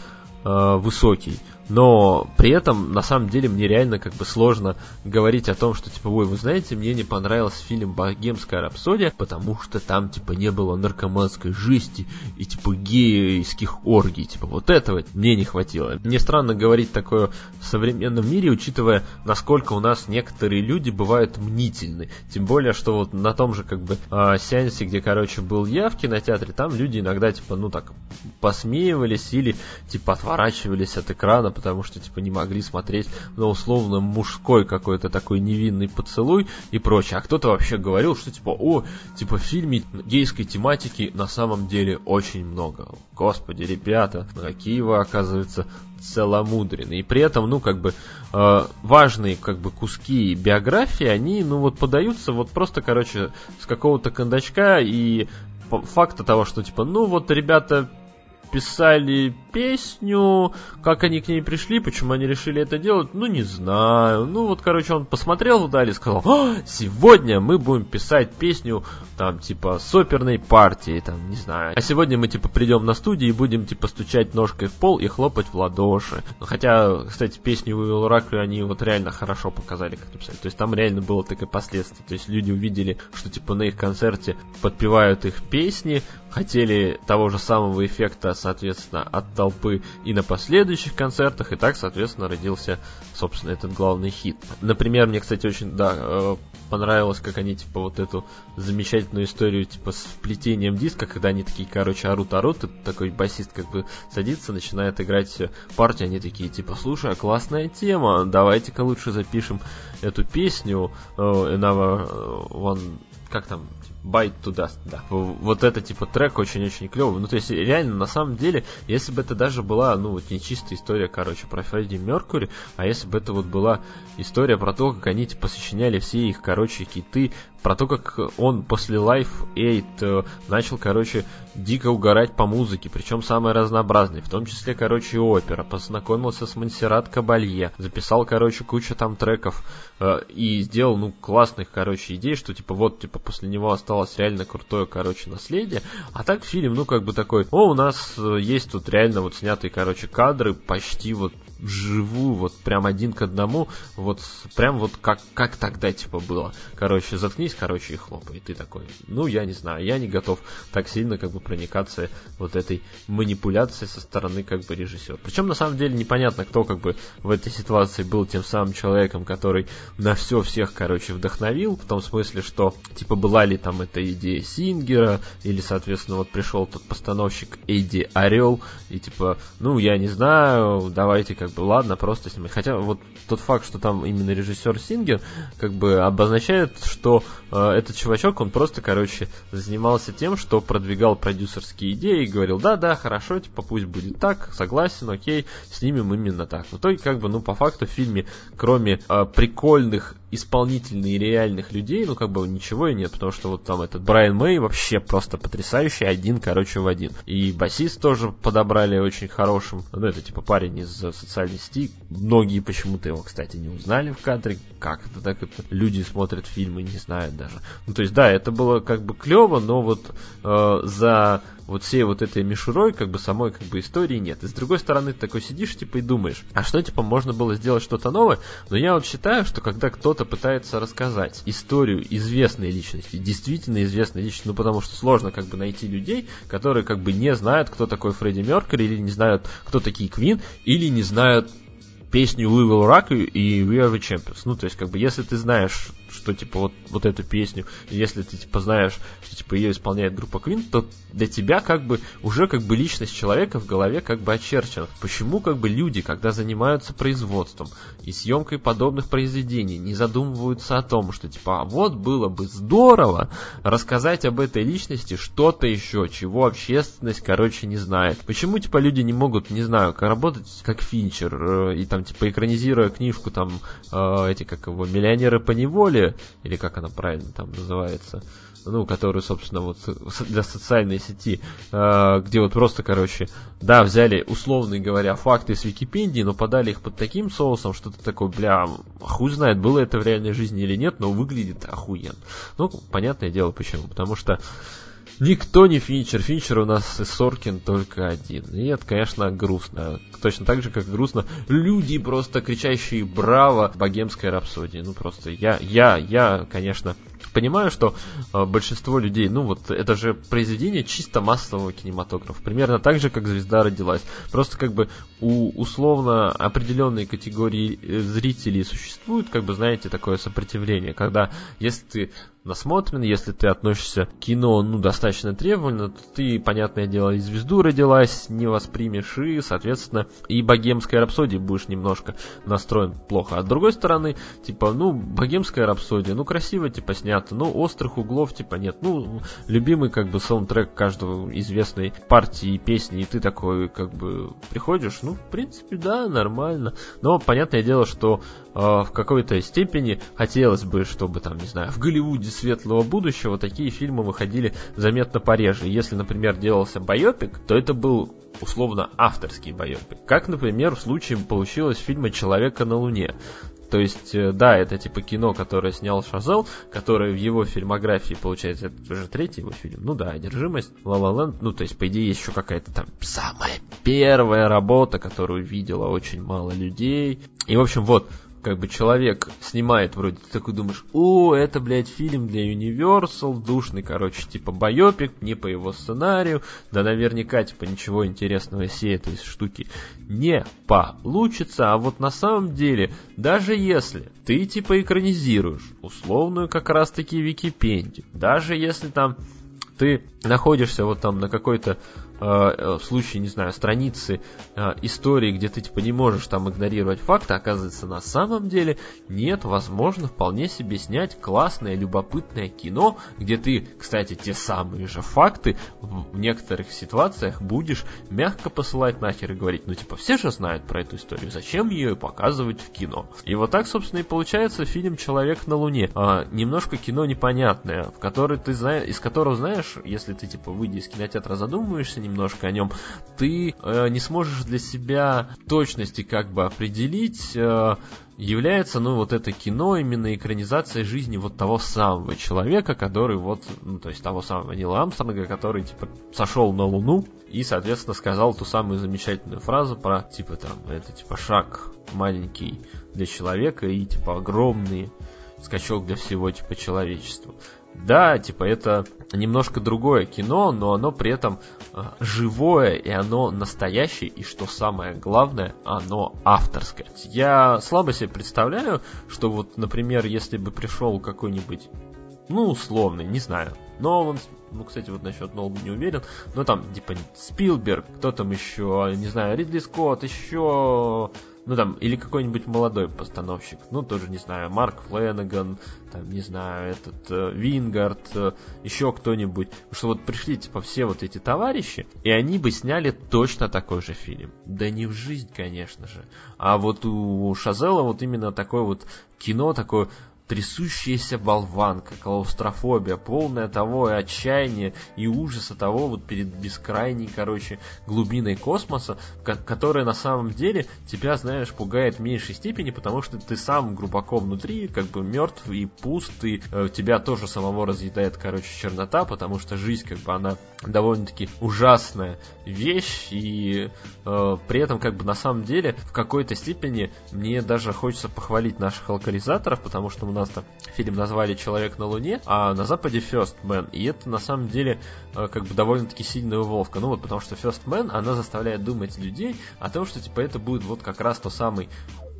э, высокий но при этом, на самом деле, мне реально как бы сложно говорить о том, что, типа, ой, вы знаете, мне не понравился фильм «Богемская рапсодия», потому что там, типа, не было наркоманской жести и, типа, гейских оргий, типа, вот этого мне не хватило. Мне странно говорить такое в современном мире, учитывая, насколько у нас некоторые люди бывают мнительны. Тем более, что вот на том же, как бы, э, сеансе, где, короче, был я в кинотеатре, там люди иногда, типа, ну, так, посмеивались или, типа, отворачивались от экрана, потому что, типа, не могли смотреть на условно мужской какой-то такой невинный поцелуй и прочее. А кто-то вообще говорил, что, типа, о, типа, в фильме гейской тематики на самом деле очень много. Господи, ребята, какие вы, оказывается, целомудренные. И при этом, ну, как бы, э, важные, как бы, куски биографии, они, ну, вот, подаются вот просто, короче, с какого-то кондачка и факта того, что, типа, ну, вот, ребята писали песню, как они к ней пришли, почему они решили это делать, ну не знаю. Ну вот, короче, он посмотрел вдали и сказал, «А, сегодня мы будем писать песню, там, типа, с оперной партии, там, не знаю. А сегодня мы, типа, придем на студию и будем, типа, стучать ножкой в пол и хлопать в ладоши. Хотя, кстати, песню Уилл Ракли они вот реально хорошо показали, как написали. То есть там реально было такое последствие. То есть люди увидели, что, типа, на их концерте подпевают их песни, хотели того же самого эффекта, соответственно, от толпы и на последующих концертах, и так, соответственно, родился, собственно, этот главный хит. Например, мне, кстати, очень, да, э, понравилось, как они, типа, вот эту замечательную историю, типа, с вплетением диска, когда они такие, короче, орут-орут, и такой басист, как бы, садится, начинает играть партию, они такие, типа, слушай, а классная тема, давайте-ка лучше запишем эту песню, uh, One, как там, Bite to Dust, да. Вот это, типа, трек очень-очень клевый. Ну, то есть, реально, на самом деле, если бы это даже была, ну, вот не чистая история, короче, про Фредди Меркури, а если бы это вот была история про то, как они, типа, сочиняли все их, короче, хиты, про то, как он после Life 8 э, начал, короче, дико угорать по музыке, причем самой разнообразной, в том числе, короче, опера, познакомился с Монсеррат Кабалье, записал, короче, кучу там треков э, и сделал, ну, классных, короче, идей, что, типа, вот, типа, после него осталось реально крутое, короче, наследие, а так фильм, ну, как бы такой, о, у нас э, есть тут реально вот снятые, короче, кадры почти вот вживую, вот прям один к одному, вот прям вот как, как тогда типа было. Короче, заткнись, короче, и хлопай. И ты такой, ну, я не знаю, я не готов так сильно как бы проникаться вот этой манипуляцией со стороны как бы режиссера. Причем на самом деле непонятно, кто как бы в этой ситуации был тем самым человеком, который на все всех, короче, вдохновил, в том смысле, что типа была ли там эта идея Сингера, или, соответственно, вот пришел тот постановщик Эдди Орел, и типа, ну, я не знаю, давайте как бы, ладно, просто снимать. Хотя вот тот факт, что там именно режиссер Сингер, как бы обозначает, что э, этот чувачок, он просто, короче, занимался тем, что продвигал продюсерские идеи и говорил, да-да, хорошо, типа, пусть будет так, согласен, окей, снимем именно так. В итоге, как бы, ну, по факту в фильме, кроме э, прикольных исполнительных и реальных людей, ну, как бы ничего и нет, потому что вот там этот Брайан Мэй вообще просто потрясающий, один, короче, в один. И басист тоже подобрали очень хорошим, ну, это типа парень из социальной сети, многие почему-то его, кстати, не узнали в кадре, как это так, это люди смотрят фильмы, не знают даже. Ну, то есть, да, это было как бы клево, но вот э, за вот всей вот этой мишурой, как бы самой как бы истории нет. И с другой стороны, ты такой сидишь, типа, и думаешь, а что, типа, можно было сделать что-то новое? Но я вот считаю, что когда кто-то пытается рассказать историю известной личности, действительно известной личности, ну, потому что сложно как бы найти людей, которые как бы не знают, кто такой Фредди Меркьюри, или не знают, кто такие Квин, или не знают песню We Will Rock и We Are The Champions. Ну, то есть, как бы, если ты знаешь, что, типа, вот, вот эту песню, если ты, типа, знаешь, что, типа, ее исполняет группа Queen, то для тебя, как бы, уже, как бы, личность человека в голове, как бы, очерчена. Почему, как бы, люди, когда занимаются производством и съемкой подобных произведений, не задумываются о том, что, типа, а вот было бы здорово рассказать об этой личности что-то еще, чего общественность, короче, не знает. Почему, типа, люди не могут, не знаю, работать как Финчер, э, и там, типа, экранизируя книжку, там, э, эти, как его, миллионеры по неволе, или как она правильно там называется, ну, которую, собственно, вот для социальной сети, э, где вот просто, короче, да, взяли, условно говоря, факты с Википедии, но подали их под таким соусом, что ты такой, бля, хуй знает, было это в реальной жизни или нет, но выглядит охуенно. Ну, понятное дело, почему. Потому что Никто не Финчер. Финчер у нас и Соркин только один. И это, конечно, грустно. Точно так же, как грустно люди, просто кричащие «Браво!» богемской рапсодии. Ну, просто я, я, я, конечно, понимаю, что э, большинство людей, ну вот это же произведение чисто массового кинематографа, примерно так же, как «Звезда родилась». Просто как бы у условно определенной категории э, зрителей существует, как бы, знаете, такое сопротивление, когда если ты насмотрен, если ты относишься к кино, ну, достаточно требовательно, то ты, понятное дело, и звезду родилась, не воспримешь, и, соответственно, и богемская рапсодия будешь немножко настроен плохо. А с другой стороны, типа, ну, богемская рапсодия, ну, красиво, типа, снято, ну, острых углов, типа, нет. Ну, любимый, как бы, саундтрек каждого известной партии и песни, и ты такой, как бы, приходишь, ну, в принципе, да, нормально. Но, понятное дело, что в какой-то степени хотелось бы, чтобы, там, не знаю, в Голливуде светлого будущего такие фильмы выходили заметно пореже. Если, например, делался байопик, то это был условно авторский байопик. Как, например, в случае получилось фильма «Человека на Луне». То есть, э, да, это типа кино, которое снял Шазел, которое в его фильмографии, получается, это уже третий его фильм. Ну да, «Одержимость», «Ла Ла Ленд», ну то есть, по идее, есть еще какая-то там самая первая работа, которую видела очень мало людей. И, в общем, вот, как бы человек снимает вроде, ты такой думаешь, о, это, блядь, фильм для Universal, душный, короче, типа байопик, не по его сценарию, да наверняка, типа, ничего интересного всей этой штуки не получится, а вот на самом деле, даже если ты, типа, экранизируешь условную как раз-таки Википедию, даже если там ты находишься вот там на какой-то в случае, не знаю, страницы э, истории, где ты типа не можешь там игнорировать факты, оказывается, на самом деле нет, возможно, вполне себе снять классное, любопытное кино, где ты, кстати, те самые же факты в некоторых ситуациях будешь мягко посылать нахер и говорить, ну типа все же знают про эту историю, зачем ее показывать в кино? И вот так, собственно, и получается фильм «Человек на Луне». А, немножко кино непонятное, в который ты знаешь, из которого знаешь, если ты типа выйдя из кинотеатра задумываешься, немножко о нем, ты э, не сможешь для себя точности как бы определить, э, является, ну, вот это кино именно экранизацией жизни вот того самого человека, который вот, ну, то есть того самого Нила Амстронга, который, типа, сошел на Луну и, соответственно, сказал ту самую замечательную фразу про, типа, там, это, типа, шаг маленький для человека и, типа, огромный скачок для всего, типа, человечества. Да, типа, это немножко другое кино, но оно при этом живое, и оно настоящее, и что самое главное, оно авторское. Я слабо себе представляю, что вот, например, если бы пришел какой-нибудь, ну, условный, не знаю, Нолан, ну, кстати, вот насчет Нолана не уверен, но там, типа, Спилберг, кто там еще, не знаю, Ридли Скотт, еще ну там, или какой-нибудь молодой постановщик, ну тоже не знаю, Марк Фленнеган, там, не знаю, этот э, Вингард, э, еще кто-нибудь, что вот пришли типа все вот эти товарищи, и они бы сняли точно такой же фильм. Да не в жизнь, конечно же, а вот у Шазела вот именно такое вот кино, такое трясущаяся болванка, клаустрофобия, полная того и отчаяния и ужаса того вот перед бескрайней, короче, глубиной космоса, которая на самом деле тебя, знаешь, пугает в меньшей степени, потому что ты сам глубоко внутри, как бы мертв и пуст, и э, тебя тоже самого разъедает, короче, чернота, потому что жизнь, как бы, она довольно-таки ужасная вещь, и э, при этом, как бы, на самом деле, в какой-то степени мне даже хочется похвалить наших локализаторов, потому что мы нас там фильм назвали «Человек на Луне», а на Западе «First Man». И это на самом деле э, как бы довольно-таки сильная уловка. Ну вот потому что «First Man», она заставляет думать людей о том, что типа это будет вот как раз то самый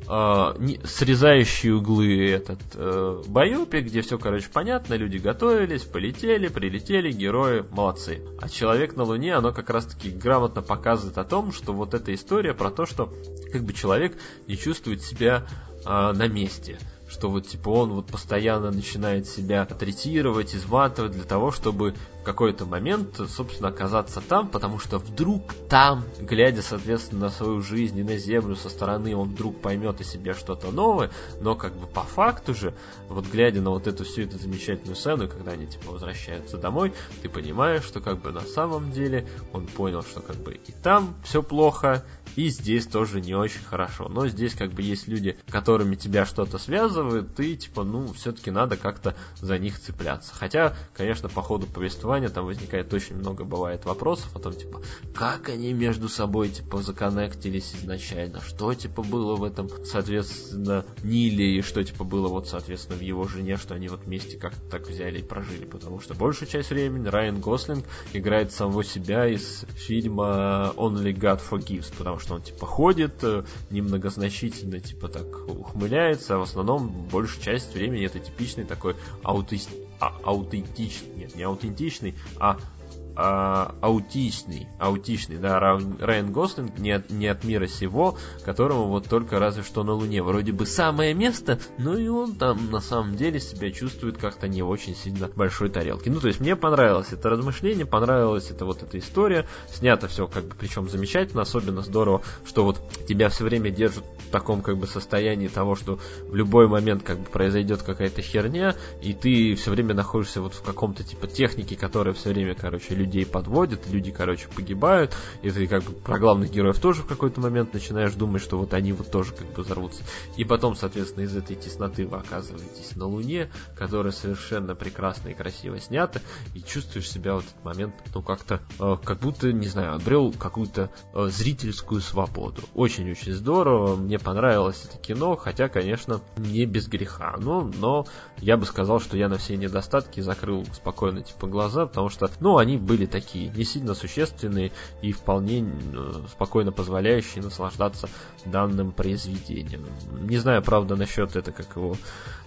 Uh, не, срезающие углы этот uh, байопик, где все, короче, понятно, люди готовились, полетели, прилетели, герои молодцы. А человек на Луне, оно как раз-таки грамотно показывает о том, что вот эта история про то, что как бы человек не чувствует себя uh, на месте что вот типа он вот постоянно начинает себя третировать, изматывать для того, чтобы какой-то момент, собственно, оказаться там, потому что вдруг там, глядя, соответственно, на свою жизнь и на землю со стороны, он вдруг поймет о себе что-то новое, но как бы по факту же, вот глядя на вот эту всю эту замечательную сцену, когда они типа возвращаются домой, ты понимаешь, что как бы на самом деле он понял, что как бы и там все плохо, и здесь тоже не очень хорошо. Но здесь как бы есть люди, которыми тебя что-то связывает, ты типа, ну, все-таки надо как-то за них цепляться. Хотя, конечно, по ходу повествования там возникает очень много бывает вопросов о том, типа, как они между собой, типа, законнектились изначально, что, типа, было в этом, соответственно, Ниле, и что, типа, было вот, соответственно, в его жене, что они вот вместе как-то так взяли и прожили, потому что большую часть времени Райан Гослинг играет самого себя из фильма Only God Forgives, потому что что он типа ходит, э, немногозначительно типа так ухмыляется, а в основном большую часть времени это типичный такой аутист, а, аутентичный, нет, не аутентичный, а а, аутичный, аутичный, да, Райан Гослинг не от, не от мира сего, которому вот только разве что на Луне. Вроде бы самое место, но и он там на самом деле себя чувствует как-то не очень сильно большой тарелки. Ну, то есть мне понравилось это размышление, понравилась это вот эта история, снято все как бы причем замечательно, особенно здорово, что вот тебя все время держат в таком как бы состоянии того, что в любой момент как бы произойдет какая-то херня, и ты все время находишься вот в каком-то типа технике, которая все время, короче, людей подводит, люди, короче, погибают, и ты как бы про главных героев тоже в какой-то момент начинаешь думать, что вот они вот тоже как бы взорвутся. И потом, соответственно, из этой тесноты вы оказываетесь на Луне, которая совершенно прекрасно и красиво снята, и чувствуешь себя в этот момент, ну, как-то, э, как будто, не знаю, обрел какую-то э, зрительскую свободу. Очень-очень здорово, мне понравилось это кино, хотя, конечно, не без греха. Ну, но я бы сказал, что я на все недостатки закрыл спокойно, типа, глаза, потому что, ну, они были такие, не сильно существенные и вполне э, спокойно позволяющие наслаждаться данным произведением. Не знаю, правда, насчет это, как его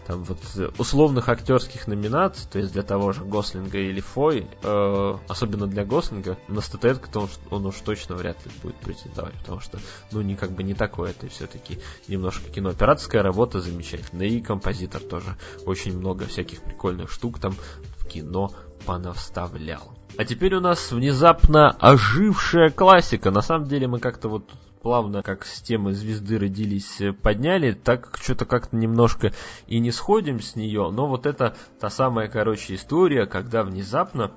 там вот условных актерских номинаций, то есть для того же Гослинга или Фой, э, особенно для Гослинга, на статуэтку он, он уж точно вряд ли будет претендовать, потому что, ну, не как бы не такое это все-таки немножко кино. Операторская работа замечательная, и композитор тоже очень много всяких прикольных штук там в кино понавставлял. А теперь у нас внезапно ожившая классика. На самом деле мы как-то вот плавно, как с темы «Звезды родились» подняли, так что-то как-то немножко и не сходим с нее, но вот это та самая, короче, история, когда внезапно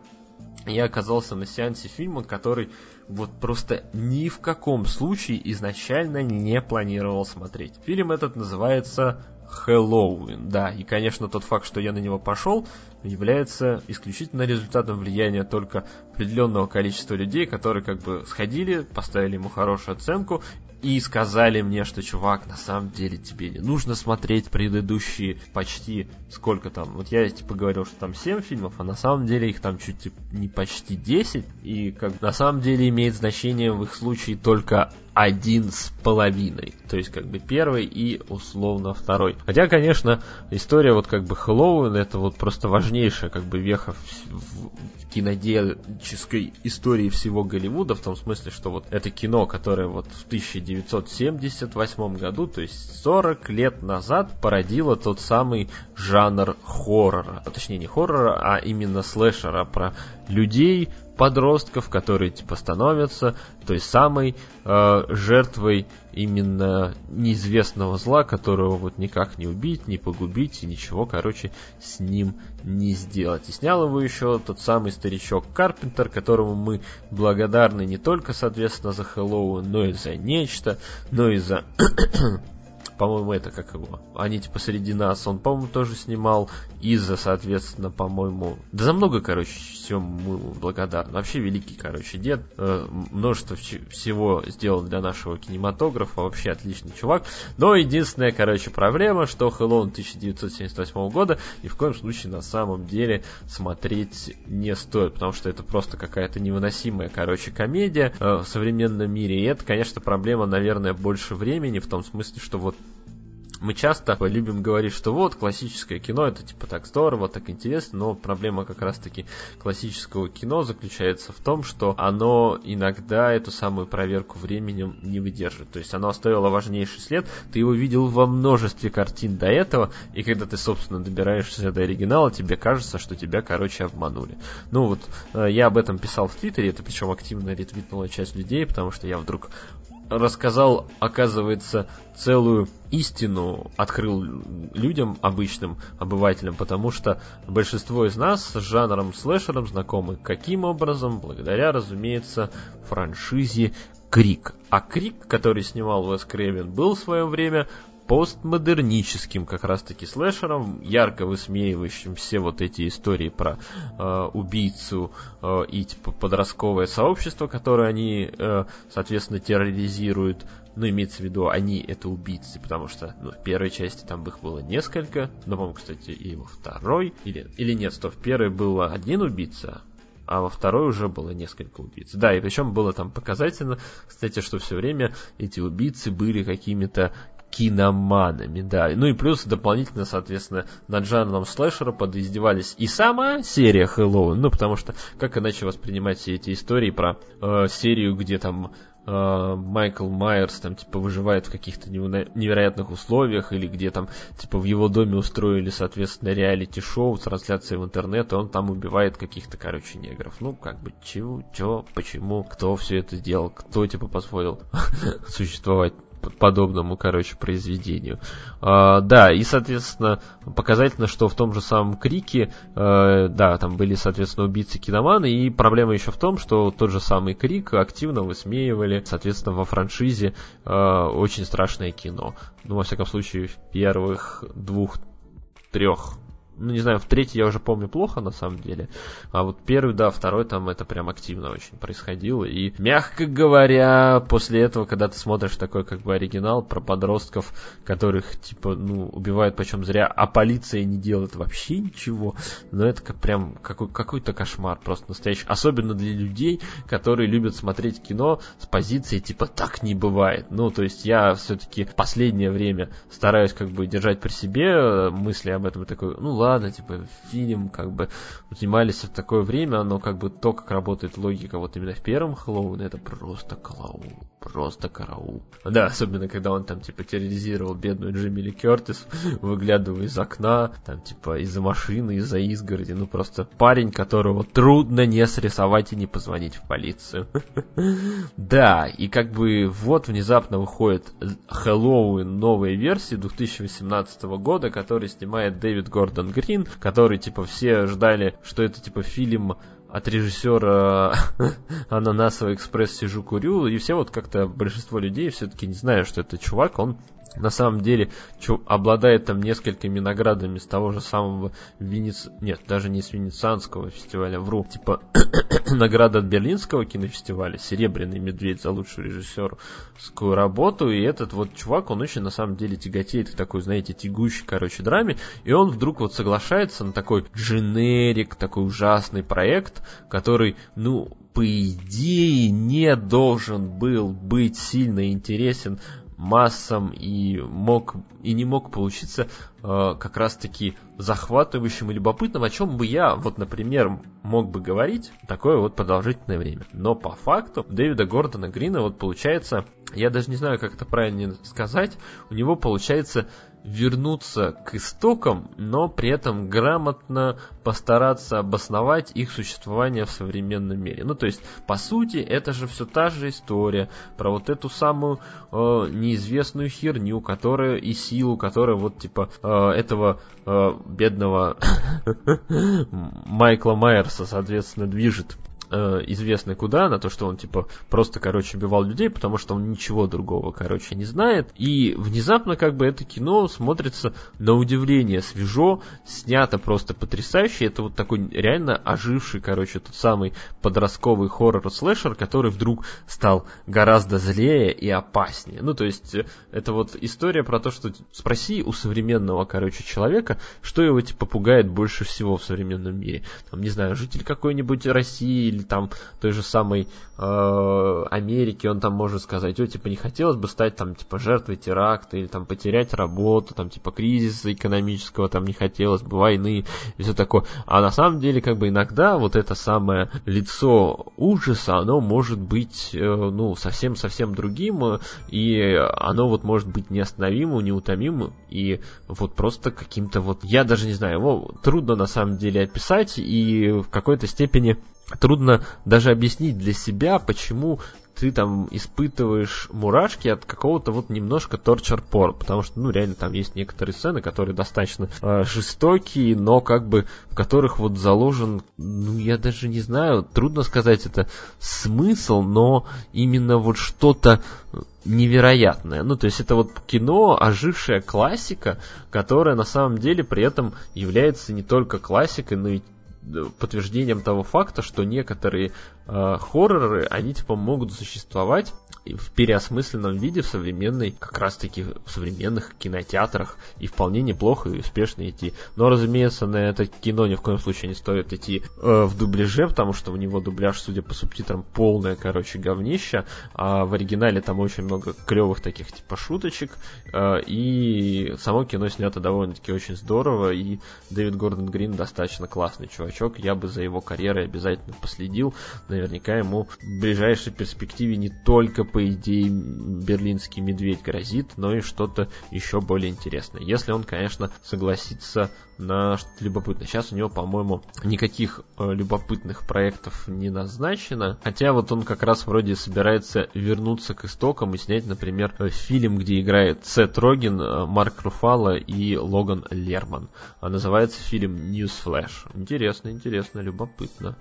я оказался на сеансе фильма, который вот просто ни в каком случае изначально не планировал смотреть. Фильм этот называется Хэллоуин, да, и, конечно, тот факт, что я на него пошел, является исключительно результатом влияния только определенного количества людей, которые как бы сходили, поставили ему хорошую оценку и сказали мне, что, чувак, на самом деле тебе не нужно смотреть предыдущие почти сколько там. Вот я типа говорил, что там 7 фильмов, а на самом деле их там чуть типа, не почти 10. И как на самом деле имеет значение в их случае только один с половиной. То есть как бы первый и условно второй. Хотя, конечно, история вот как бы Хэллоуин это вот просто важнейшая как бы веха в, в, кинодельческой истории всего Голливуда, в том смысле, что вот это кино, которое вот в 1978 году, то есть 40 лет назад, породило тот самый жанр хоррора. Точнее, не хоррора, а именно слэшера про людей, подростков, которые типа становятся той самой э, жертвой именно неизвестного зла, которого вот никак не убить, не погубить и ничего, короче, с ним не сделать. И снял его еще тот самый старичок Карпентер, которому мы благодарны не только, соответственно, за Хэллоуин, но и за нечто, но и за по-моему, это как его, они типа среди нас, он, по-моему, тоже снимал, из-за, соответственно, по-моему, да за много, короче, всем мы благодарны. Вообще великий, короче, дед, э, множество всего сделал для нашего кинематографа, вообще отличный чувак. Но единственная, короче, проблема, что Хэллоуин 1978 года ни в коем случае на самом деле смотреть не стоит, потому что это просто какая-то невыносимая, короче, комедия э, в современном мире. И это, конечно, проблема, наверное, больше времени, в том смысле, что вот мы часто любим говорить, что вот классическое кино это типа так здорово, так интересно, но проблема как раз таки классического кино заключается в том, что оно иногда эту самую проверку временем не выдержит. То есть оно оставило важнейший след, ты его видел во множестве картин до этого, и когда ты, собственно, добираешься до оригинала, тебе кажется, что тебя, короче, обманули. Ну вот, э, я об этом писал в Твиттере, это причем активно ретвитнула часть людей, потому что я вдруг рассказал, оказывается, целую истину открыл людям, обычным обывателям, потому что большинство из нас с жанром слэшером знакомы каким образом? Благодаря, разумеется, франшизе Крик. А Крик, который снимал Уэс Крейвен, был в свое время постмодерническим как раз-таки слэшером, ярко высмеивающим все вот эти истории про э, убийцу э, и типа подростковое сообщество, которое они, э, соответственно, терроризируют. Ну, имеется в виду, они это убийцы, потому что ну, в первой части там их было несколько, но, по-моему, кстати, и во второй, или, или нет, что в первой был один убийца, а во второй уже было несколько убийц. Да, и причем было там показательно, кстати, что все время эти убийцы были какими-то киноманами, да. Ну и плюс дополнительно, соответственно, над жанром слэшера подиздевались и сама серия Хэллоуин, ну потому что как иначе воспринимать все эти истории про э, серию, где там э, Майкл Майерс там типа выживает в каких-то невероятных условиях или где там типа в его доме устроили соответственно реалити-шоу с трансляцией в интернет, и он там убивает каких-то, короче, негров. Ну, как бы, чего, чего, почему, кто все это сделал, кто типа позволил существовать подобному, короче, произведению. А, да, и, соответственно, показательно, что в том же самом Крике, э, да, там были, соответственно, убийцы киноманы, и проблема еще в том, что тот же самый Крик активно высмеивали, соответственно, во франшизе э, очень страшное кино. Ну, во всяком случае, в первых двух-трех ну, не знаю, в третий я уже помню плохо, на самом деле. А вот первый, да, второй там это прям активно очень происходило. И, мягко говоря, после этого, когда ты смотришь такой, как бы, оригинал про подростков, которых, типа, ну, убивают почем зря, а полиция не делает вообще ничего, ну, это как, прям какой- какой-то кошмар просто настоящий. Особенно для людей, которые любят смотреть кино с позиции, типа, так не бывает. Ну, то есть я все-таки последнее время стараюсь, как бы, держать при себе э, мысли об этом и такой, ну, ладно, типа, фильм, как бы, снимались в такое время, но как бы то, как работает логика вот именно в первом Хэллоуине, это просто клоун, просто караул. Да, особенно, когда он там, типа, терроризировал бедную Джимми Ли Кертис, выглядывая из окна, там, типа, из-за машины, из-за изгороди, ну, просто парень, которого трудно не срисовать и не позвонить в полицию. Да, и как бы вот внезапно выходит Хэллоуин новой версии 2018 года, который снимает Дэвид Гордон Грин, который, типа, все ждали, что это, типа, фильм от режиссера Ананасовый экспресс сижу курю, и все вот как-то большинство людей все-таки не знают, что это чувак, он на самом деле обладает там несколькими наградами с того же самого Венец... Нет, даже не с Венецианского фестиваля, вру. Типа награда от Берлинского кинофестиваля, Серебряный медведь за лучшую режиссерскую работу. И этот вот чувак, он очень на самом деле тяготеет к такой, знаете, тягущей, короче, драме. И он вдруг вот соглашается на такой дженерик, такой ужасный проект, который, ну, по идее, не должен был быть сильно интересен массам и мог и не мог получиться э, как раз-таки захватывающим и любопытным, о чем бы я, вот, например, мог бы говорить такое вот продолжительное время. Но по факту Дэвида Гордона Грина вот получается, я даже не знаю, как это правильно сказать, у него получается вернуться к истокам, но при этом грамотно постараться обосновать их существование в современном мире. Ну, то есть, по сути, это же все та же история про вот эту самую э, неизвестную херню, которая и силу, которая вот типа э, этого э, бедного Майкла Майерса, соответственно, движет э, известный куда, на то, что он, типа, просто, короче, убивал людей, потому что он ничего другого, короче, не знает. И внезапно, как бы, это кино смотрится на удивление свежо, снято просто потрясающе. Это вот такой реально оживший, короче, тот самый подростковый хоррор-слэшер, который вдруг стал гораздо злее и опаснее. Ну, то есть, э, это вот история про то, что спроси у современного, короче, человека, что его, типа, пугает больше всего в современном мире. Там, не знаю, житель какой-нибудь России или там той же самой э, Америки, он там может сказать, о, типа, не хотелось бы стать там, типа, жертвой теракта, или там потерять работу, там, типа, кризиса экономического, там, не хотелось бы войны, и все такое. А на самом деле, как бы, иногда вот это самое лицо ужаса, оно может быть, э, ну, совсем-совсем другим, и оно вот может быть неостановимым, неутомимым, и вот просто каким-то вот, я даже не знаю, его трудно на самом деле описать, и в какой-то степени трудно даже объяснить для себя, почему ты там испытываешь мурашки от какого-то вот немножко торчер пор, потому что, ну, реально там есть некоторые сцены, которые достаточно э, жестокие, но как бы в которых вот заложен, ну, я даже не знаю, трудно сказать это смысл, но именно вот что-то невероятное. Ну, то есть это вот кино, ожившая классика, которая на самом деле при этом является не только классикой, но и подтверждением того факта, что некоторые э, хорроры, они типа могут существовать в переосмысленном виде в современной, как раз таки в современных кинотеатрах. И вполне неплохо и успешно идти. Но, разумеется, на это кино ни в коем случае не стоит идти э, в дубляже, потому что у него дубляж, судя по субтитрам, полное, короче, говнище, а в оригинале там очень много клевых таких типа шуточек, э, и само кино снято довольно-таки очень здорово, и Дэвид Гордон Грин достаточно классный чувачок, я бы за его карьерой обязательно последил, наверняка ему в ближайшей перспективе не только по идее, берлинский медведь грозит, но и что-то еще более интересное. Если он, конечно, согласится на что-то любопытное. Сейчас у него, по-моему, никаких э, любопытных проектов не назначено. Хотя вот он как раз вроде собирается вернуться к истокам и снять, например, э, фильм, где играет Сет Роген, э, Марк Руфало и Логан Лерман. А называется фильм Newsflash. Интересно, интересно, любопытно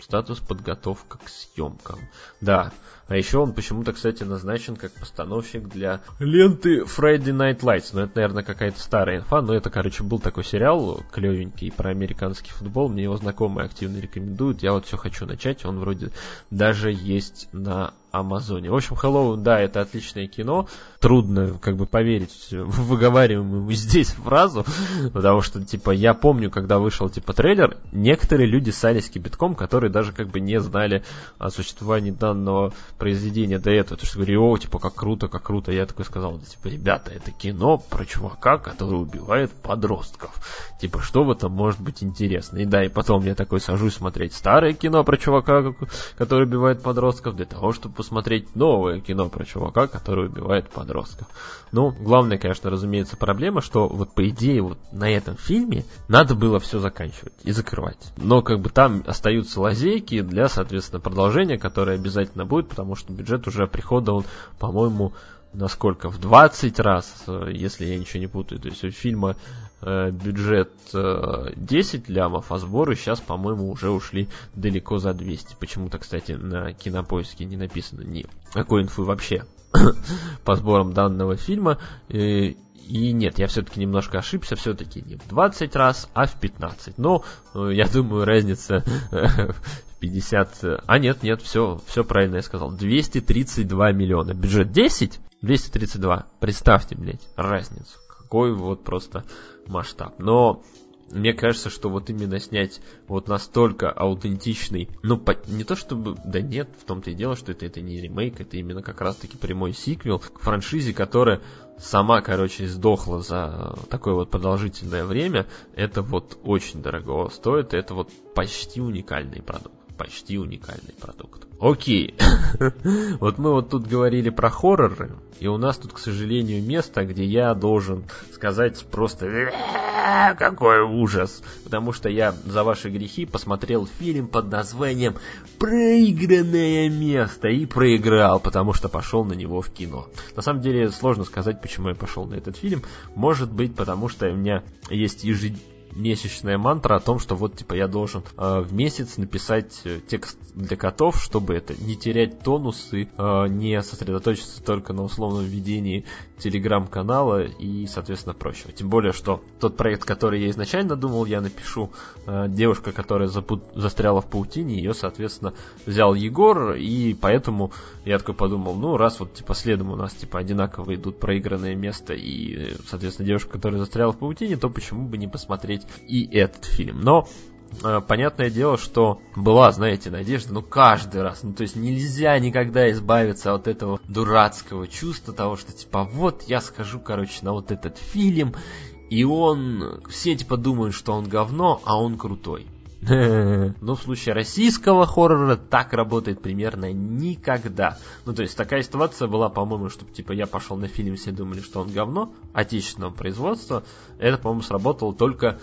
статус подготовка к съемкам. Да, а еще он почему-то, кстати, назначен как постановщик для ленты Friday Night Lights. Ну, это, наверное, какая-то старая инфа, но это, короче, был такой сериал клевенький про американский футбол. Мне его знакомые активно рекомендуют. Я вот все хочу начать. Он вроде даже есть на Амазоне. В общем, Hello, да, это отличное кино. Трудно как бы поверить выговариваемую здесь фразу, потому что, типа, я помню, когда вышел, типа, трейлер, некоторые люди ссались кипятком, которые даже как бы не знали о существовании данного произведения до этого. То, что говорили, о, типа, как круто, как круто. Я такой сказал, да, типа, ребята, это кино про чувака, который убивает подростков. Типа, что в этом может быть интересно? И да, и потом я такой сажусь смотреть старое кино про чувака, который убивает подростков, для того, чтобы посмотреть новое кино про чувака, который убивает подростков. Ну, главная, конечно, разумеется, проблема, что вот по идее вот на этом фильме надо было все заканчивать и закрывать. Но как бы там остаются лазейки для, соответственно, продолжения, которое обязательно будет, потому что бюджет уже прихода, он, по-моему, насколько? В 20 раз, если я ничего не путаю. То есть у фильма э, бюджет э, 10 лямов, а сборы сейчас, по-моему, уже ушли далеко за 200. Почему-то, кстати, на кинопоиске не написано ни какой инфы вообще по сборам данного фильма. И, и нет, я все-таки немножко ошибся, все-таки не в 20 раз, а в 15. Но э, я думаю, разница 50... А нет, нет, все, все правильно я сказал. 232 миллиона. Бюджет 10, 232. Представьте, блядь, разницу. Какой вот просто масштаб. Но мне кажется, что вот именно снять вот настолько аутентичный, ну, по, не то чтобы, да нет, в том-то и дело, что это, это не ремейк, это именно как раз-таки прямой сиквел к франшизе, которая сама, короче, сдохла за такое вот продолжительное время, это вот очень дорого стоит, это вот почти уникальный продукт почти уникальный продукт. Окей, вот мы вот тут говорили про хорроры, и у нас тут, к сожалению, место, где я должен сказать просто «Э, какой ужас, потому что я за ваши грехи посмотрел фильм под названием «Проигранное место» и проиграл, потому что пошел на него в кино. На самом деле сложно сказать, почему я пошел на этот фильм. Может быть, потому что у меня есть ежедневный месячная мантра о том, что вот типа я должен э, в месяц написать э, текст для котов, чтобы это не терять тонус и э, не сосредоточиться только на условном ведении телеграм-канала и, соответственно, прочего. Тем более, что тот проект, который я изначально думал, я напишу, э, девушка, которая запут... застряла в паутине, ее, соответственно, взял Егор, и поэтому я такой подумал, ну, раз вот типа следом у нас типа одинаково идут проигранное место и, соответственно, девушка, которая застряла в паутине, то почему бы не посмотреть и этот фильм. Но э, понятное дело, что была, знаете, надежда, ну, каждый раз. Ну, то есть нельзя никогда избавиться от этого дурацкого чувства того, что, типа, вот я схожу, короче, на вот этот фильм, и он... Все, типа, думают, что он говно, а он крутой. Но в случае российского хоррора так работает примерно никогда. Ну, то есть такая ситуация была, по-моему, чтобы типа я пошел на фильм, все думали, что он говно, отечественного производства. Это, по-моему, сработало только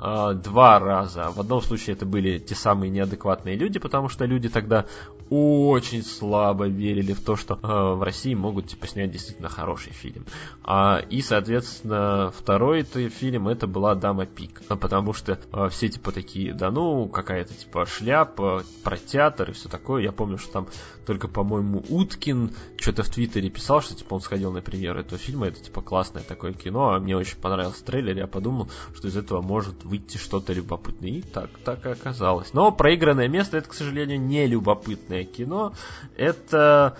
э, два раза. В одном случае это были те самые неадекватные люди, потому что люди тогда очень слабо верили в то, что э, в России могут типа снять действительно хороший фильм. А, и, соответственно, второй -то фильм это была Дама Пик. Потому что э, все типа такие, да ну, какая-то типа шляпа, про театр и все такое. Я помню, что там только, по-моему, Уткин что-то в Твиттере писал, что типа он сходил на премьеру этого фильма, это типа классное такое кино, а мне очень понравился трейлер, я подумал, что из этого может выйти что-то любопытное. И так, так и оказалось. Но проигранное место это, к сожалению, не любопытное кино. Это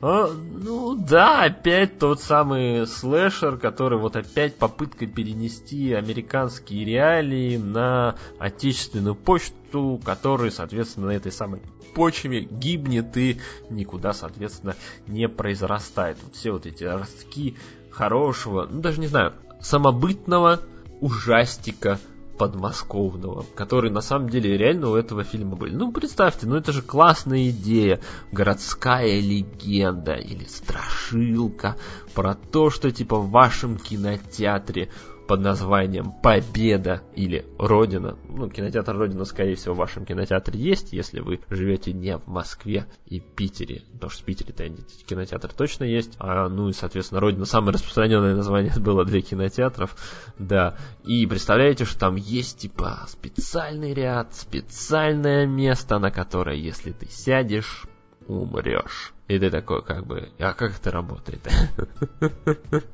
а, ну да, опять тот самый слэшер, который вот опять попытка перенести американские реалии на отечественную почту, который, соответственно, на этой самой почве гибнет и никуда, соответственно, не произрастает. Вот все вот эти ростки хорошего, ну даже не знаю, самобытного ужастика подмосковного, которые на самом деле реально у этого фильма были. Ну, представьте, ну это же классная идея. Городская легенда или страшилка про то, что типа в вашем кинотеатре под названием «Победа» или «Родина». Ну, кинотеатр «Родина», скорее всего, в вашем кинотеатре есть, если вы живете не в Москве и Питере. Потому что в Питере-то кинотеатр точно есть. А, ну и, соответственно, «Родина» самое распространенное название было для кинотеатров. Да. И представляете, что там есть, типа, специальный ряд, специальное место, на которое, если ты сядешь, умрешь. И ты такой, как бы, а как это работает?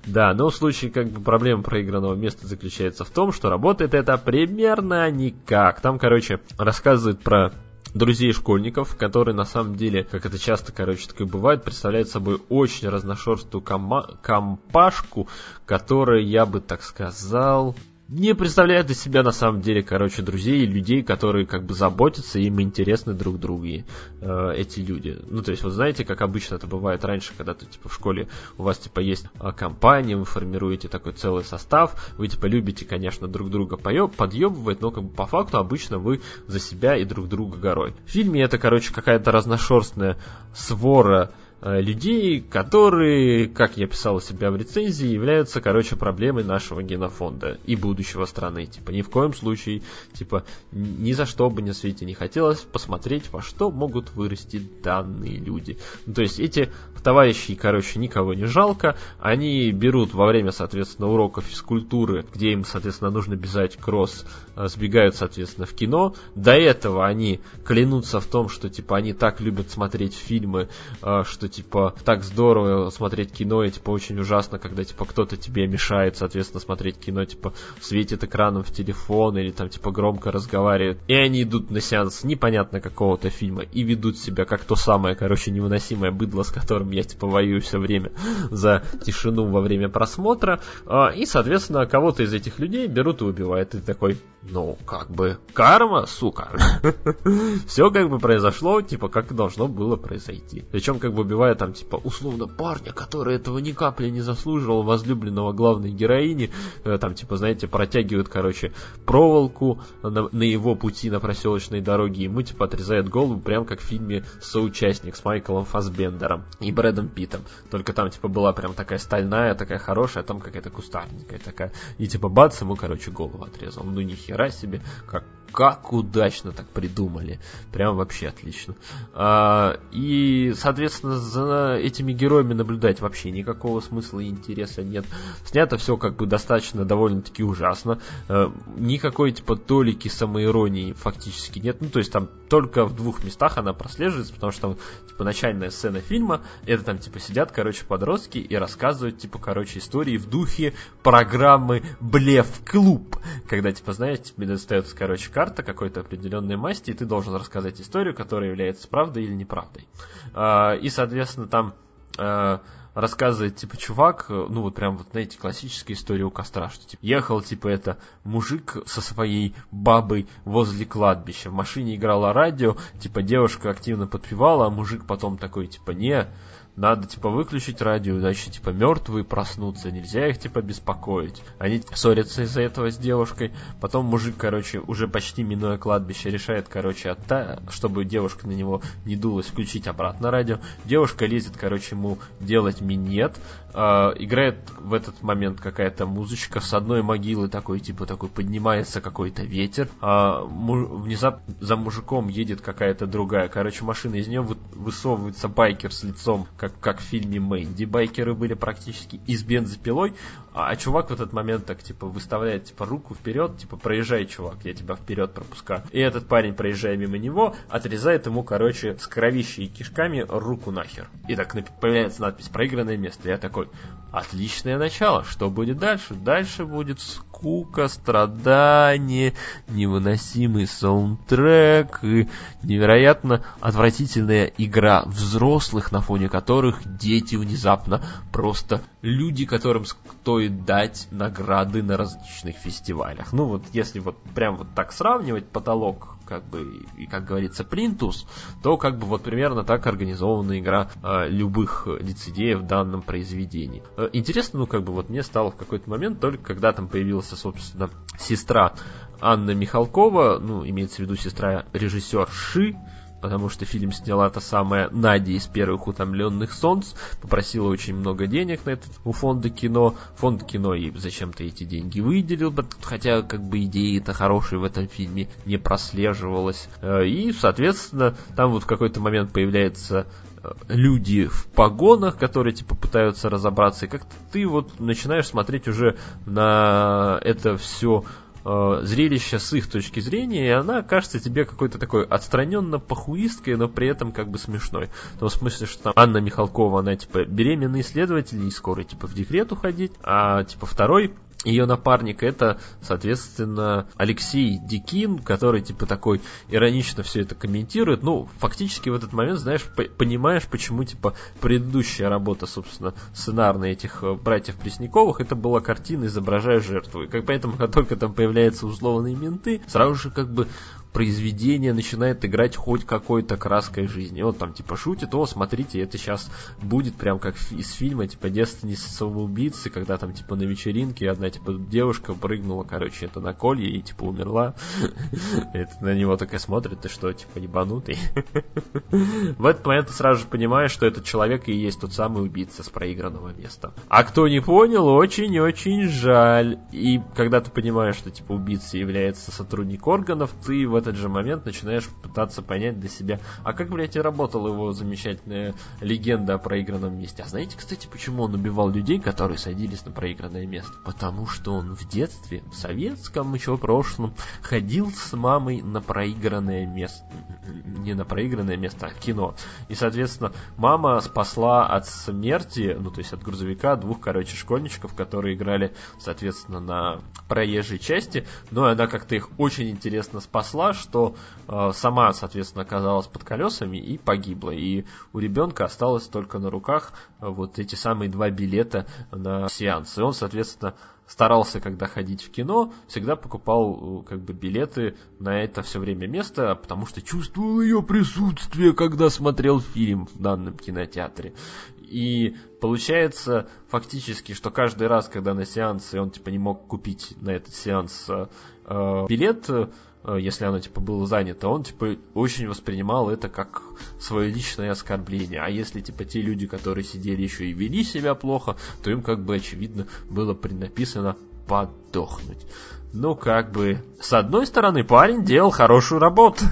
Да, но в случае, как бы, проблема проигранного места заключается в том, что работает это примерно никак. Там, короче, рассказывают про друзей школьников, которые на самом деле, как это часто, короче, так и бывает, представляют собой очень разношерстную компашку, которая, я бы так сказал, не представляют из себя на самом деле, короче, друзей и людей, которые как бы заботятся, им интересны друг друге э, эти люди. Ну, то есть, вот знаете, как обычно это бывает раньше, когда ты, типа, в школе у вас, типа, есть э, компания, вы формируете такой целый состав, вы, типа, любите, конечно, друг друга подъебывать, но, как бы, по факту, обычно вы за себя и друг друга горой. В фильме это, короче, какая-то разношерстная свора людей, которые, как я писал у себя в рецензии, являются, короче, проблемой нашего генофонда и будущего страны. Типа, ни в коем случае, типа, ни за что бы на свете не хотелось посмотреть, во что могут вырасти данные люди. Ну, то есть, эти товарищи, короче, никого не жалко, они берут во время, соответственно, уроков физкультуры, где им, соответственно, нужно бежать кросс, э, сбегают, соответственно, в кино. До этого они клянутся в том, что, типа, они так любят смотреть фильмы, э, что, типа, так здорово смотреть кино, и, типа, очень ужасно, когда, типа, кто-то тебе мешает, соответственно, смотреть кино, типа, светит экраном в телефон или, там, типа, громко разговаривает. И они идут на сеанс непонятно какого-то фильма и ведут себя как то самое, короче, невыносимое быдло, с которым я, типа, воюю все время за тишину во время просмотра. А, и, соответственно, кого-то из этих людей берут и убивают. И такой, ну, как бы, карма, сука. Все как бы произошло, типа, как должно было произойти. Причем, как бы, убивая там, типа, условно парня, который этого ни капли не заслуживал, возлюбленного главной героини, э, там, типа, знаете, протягивают, короче, проволоку на, на его пути на проселочной дороге, ему, типа, отрезают голову, прям как в фильме «Соучастник» с Майклом Фасбендером и Брэдом Питом. Только там, типа, была прям такая стальная, такая хорошая, а там какая-то кустарненькая такая. И, типа, бац, ему, короче, голову отрезал. Ну, ни хера себе, как как удачно так придумали. Прям вообще отлично. А, и, соответственно, за этими героями наблюдать вообще никакого смысла и интереса нет. Снято все как бы достаточно довольно-таки ужасно. А, никакой типа толики самоиронии фактически нет. Ну, то есть там только в двух местах она прослеживается, потому что там типа начальная сцена фильма, это там типа сидят, короче, подростки и рассказывают типа, короче, истории в духе программы Блев Клуб. Когда, типа, знаете, тебе достается, короче, карта карта какой-то определенной масти, и ты должен рассказать историю, которая является правдой или неправдой. А, и, соответственно, там а, рассказывает, типа, чувак, ну вот прям вот, знаете, классическая история у костра, что, типа, ехал, типа, это мужик со своей бабой возле кладбища, в машине играло радио, типа, девушка активно подпевала, а мужик потом такой, типа, не, надо, типа, выключить радио, иначе, типа, мертвые проснутся, нельзя их, типа, беспокоить. Они ссорятся из-за этого с девушкой. Потом мужик, короче, уже почти минуя кладбище, решает, короче, отта, чтобы девушка на него не дулась, включить обратно радио. Девушка лезет, короче, ему делать минет, э, играет в этот момент какая-то музычка, с одной могилы такой, типа, такой поднимается какой-то ветер, а внезапно за мужиком едет какая-то другая, короче, машина, из нее высовывается байкер с лицом, как, как в фильме Мэнди, байкеры были практически и с бензопилой, а, а чувак в этот момент так, типа, выставляет, типа, руку вперед, типа, проезжай, чувак, я тебя вперед пропускаю. И этот парень, проезжая мимо него, отрезает ему, короче, с кровищей и кишками руку нахер. И так появляется надпись «Проигранное место». Я такой, отличное начало, что будет дальше? Дальше будет скука, страдание, невыносимый саундтрек и невероятно отвратительная игра взрослых, на фоне которых дети внезапно просто люди, которым стоит дать награды на различных фестивалях. Ну вот если вот прям вот так сравнивать потолок как бы, и как говорится, плинтус, то как бы вот примерно так организована игра э, любых лицедеев в данном произведении. Э, интересно, ну как бы вот мне стало в какой-то момент, только когда там появилась, собственно, сестра Анна Михалкова, ну, имеется в виду сестра режиссер Ши, потому что фильм сняла та самая Надя из первых утомленных солнц, попросила очень много денег на этот у фонда кино. Фонд кино и зачем-то эти деньги выделил, хотя как бы идеи-то хорошие в этом фильме не прослеживалась. Э, и, соответственно, там вот в какой-то момент появляется э, люди в погонах, которые типа пытаются разобраться, и как-то ты вот начинаешь смотреть уже на это все э, зрелище с их точки зрения, и она кажется тебе какой-то такой отстраненно похуисткой, но при этом как бы смешной. В том смысле, что там Анна Михалкова, она типа беременный исследователь и скоро типа в декрет уходить, а типа второй ее напарник это, соответственно, Алексей Дикин, который типа такой иронично все это комментирует. Ну, фактически в этот момент, знаешь, понимаешь, почему типа предыдущая работа, собственно, сценарная этих э, братьев Пресняковых, это была картина, изображая жертву. И как поэтому, как только там появляются условные менты, сразу же как бы произведение начинает играть хоть какой-то краской жизни. Он там типа шутит, о, смотрите, это сейчас будет прям как из фильма, типа «Девственницы самоубийцы», когда там типа на вечеринке одна типа девушка прыгнула, короче, это на колье и типа умерла. Это на него такая смотрит, ты что, типа ебанутый? В этот момент ты сразу же понимаешь, что этот человек и есть тот самый убийца с проигранного места. А кто не понял, очень-очень жаль. И когда ты понимаешь, что типа убийца является сотрудник органов, ты в этот же момент начинаешь пытаться понять для себя, а как, блядь, и работала его замечательная легенда о проигранном месте. А знаете, кстати, почему он убивал людей, которые садились на проигранное место? Потому что он в детстве, в советском еще прошлом, ходил с мамой на проигранное место. Не на проигранное место, а кино. И, соответственно, мама спасла от смерти, ну, то есть от грузовика, двух, короче, школьничков, которые играли, соответственно, на проезжей части, но она как-то их очень интересно спасла, что э, сама, соответственно, оказалась под колесами и погибла. И у ребенка осталось только на руках э, вот эти самые два билета на сеанс. И он, соответственно, старался, когда ходить в кино, всегда покупал э, как бы билеты на это все время место, потому что чувствовал ее присутствие, когда смотрел фильм в данном кинотеатре. И получается фактически, что каждый раз, когда на сеансе он типа не мог купить на этот сеанс э, билет, если оно типа было занято, он типа очень воспринимал это как свое личное оскорбление. А если типа те люди, которые сидели еще и вели себя плохо, то им как бы очевидно было преднаписано подохнуть. Ну, как бы, с одной стороны, парень делал хорошую работу.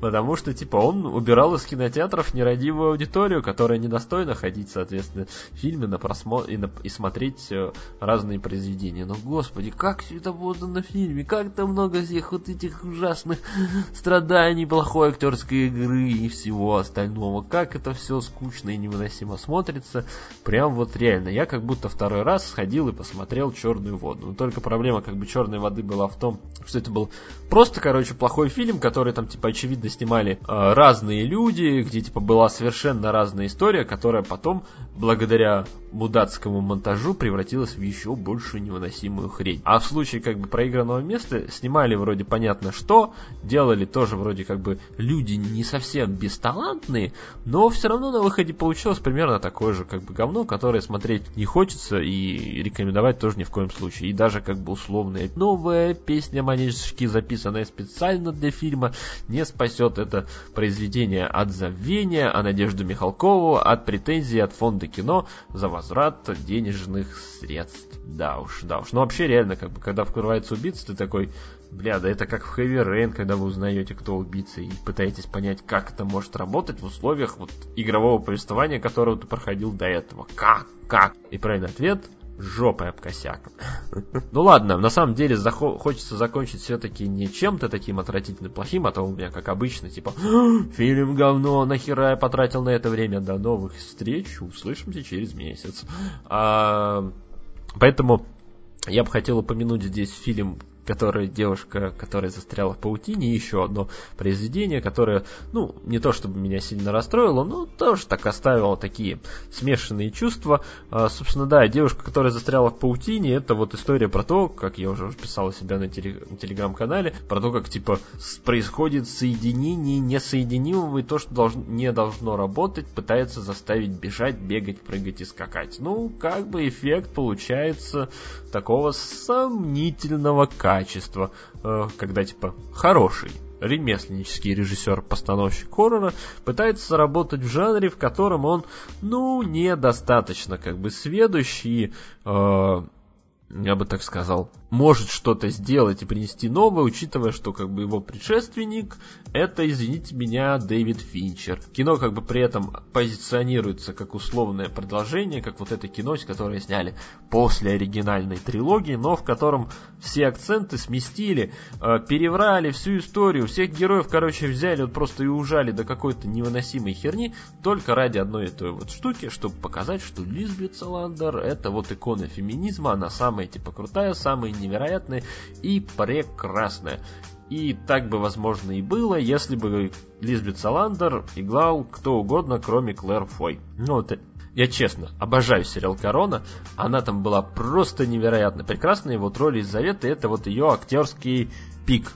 Потому что, типа, он убирал из кинотеатров нерадивую аудиторию, которая недостойна ходить, соответственно, в фильмы на просмотр и, на, и смотреть э, разные произведения. Но, господи, как все это подано на фильме, как там много всех вот этих ужасных страданий, плохой актерской игры и всего остального. Как это все скучно и невыносимо смотрится. Прям вот реально. Я как будто второй раз сходил и посмотрел «Черную воду». Но только проблема как бы черной воды была в том, что это был просто, короче, плохой фильм, который там, типа, очевидно снимали э, разные люди, где, типа, была совершенно разная история, которая потом, благодаря мудацкому монтажу, превратилась в еще большую невыносимую хрень. А в случае, как бы, проигранного места, снимали вроде понятно что, делали тоже вроде, как бы, люди не совсем бесталантные, но все равно на выходе получилось примерно такое же, как бы, говно, которое смотреть не хочется и рекомендовать тоже ни в коем случае. И даже даже как бы условная новая песня манежки, записанная специально для фильма, не спасет это произведение от забвения, а Надежду Михалкову от претензий от фонда кино за возврат денежных средств. Да уж, да уж. Но вообще реально, как бы, когда вкрывается убийца, ты такой, Бля, да это как в Heavy Rain, когда вы узнаете, кто убийца, и пытаетесь понять, как это может работать в условиях вот игрового повествования, которого ты проходил до этого. Как? Как? И правильный ответ жопой об косяк. Ну ладно, на самом деле хочется закончить все-таки не чем-то таким отвратительно плохим, а то у меня, как обычно, типа, фильм говно, нахера я потратил на это время, до новых встреч, услышимся через месяц. А, поэтому я бы хотел упомянуть здесь фильм которая девушка, которая застряла в паутине, и еще одно произведение, которое, ну, не то чтобы меня сильно расстроило, но тоже так оставило такие смешанные чувства. А, собственно, да, девушка, которая застряла в паутине, это вот история про то, как я уже писал у себя на, теле, на телеграм-канале, про то, как, типа, происходит соединение несоединимого, и то, что долж, не должно работать, пытается заставить бежать, бегать, прыгать и скакать. Ну, как бы эффект получается такого сомнительного качества качество, э, когда типа хороший ремесленнический режиссер-постановщик хоррора пытается заработать в жанре, в котором он, ну, недостаточно как бы сведущий, э, я бы так сказал, может что-то сделать и принести новое, учитывая, что как бы его предшественник это, извините меня, Дэвид Финчер. Кино как бы при этом позиционируется как условное продолжение, как вот это кино, которое сняли после оригинальной трилогии, но в котором все акценты сместили, э, переврали всю историю, всех героев, короче, взяли вот просто и ужали до какой-то невыносимой херни, только ради одной этой вот штуки, чтобы показать, что Лизбет Саландер это вот икона феминизма, она самая типа крутая, самая невероятное и прекрасное. И так бы, возможно, и было, если бы Лизбет Саландер играл кто угодно, кроме Клэр Фой. Ну, вот я честно, обожаю сериал «Корона». Она там была просто невероятно прекрасная. Вот роль Елизаветы – это вот ее актерский пик.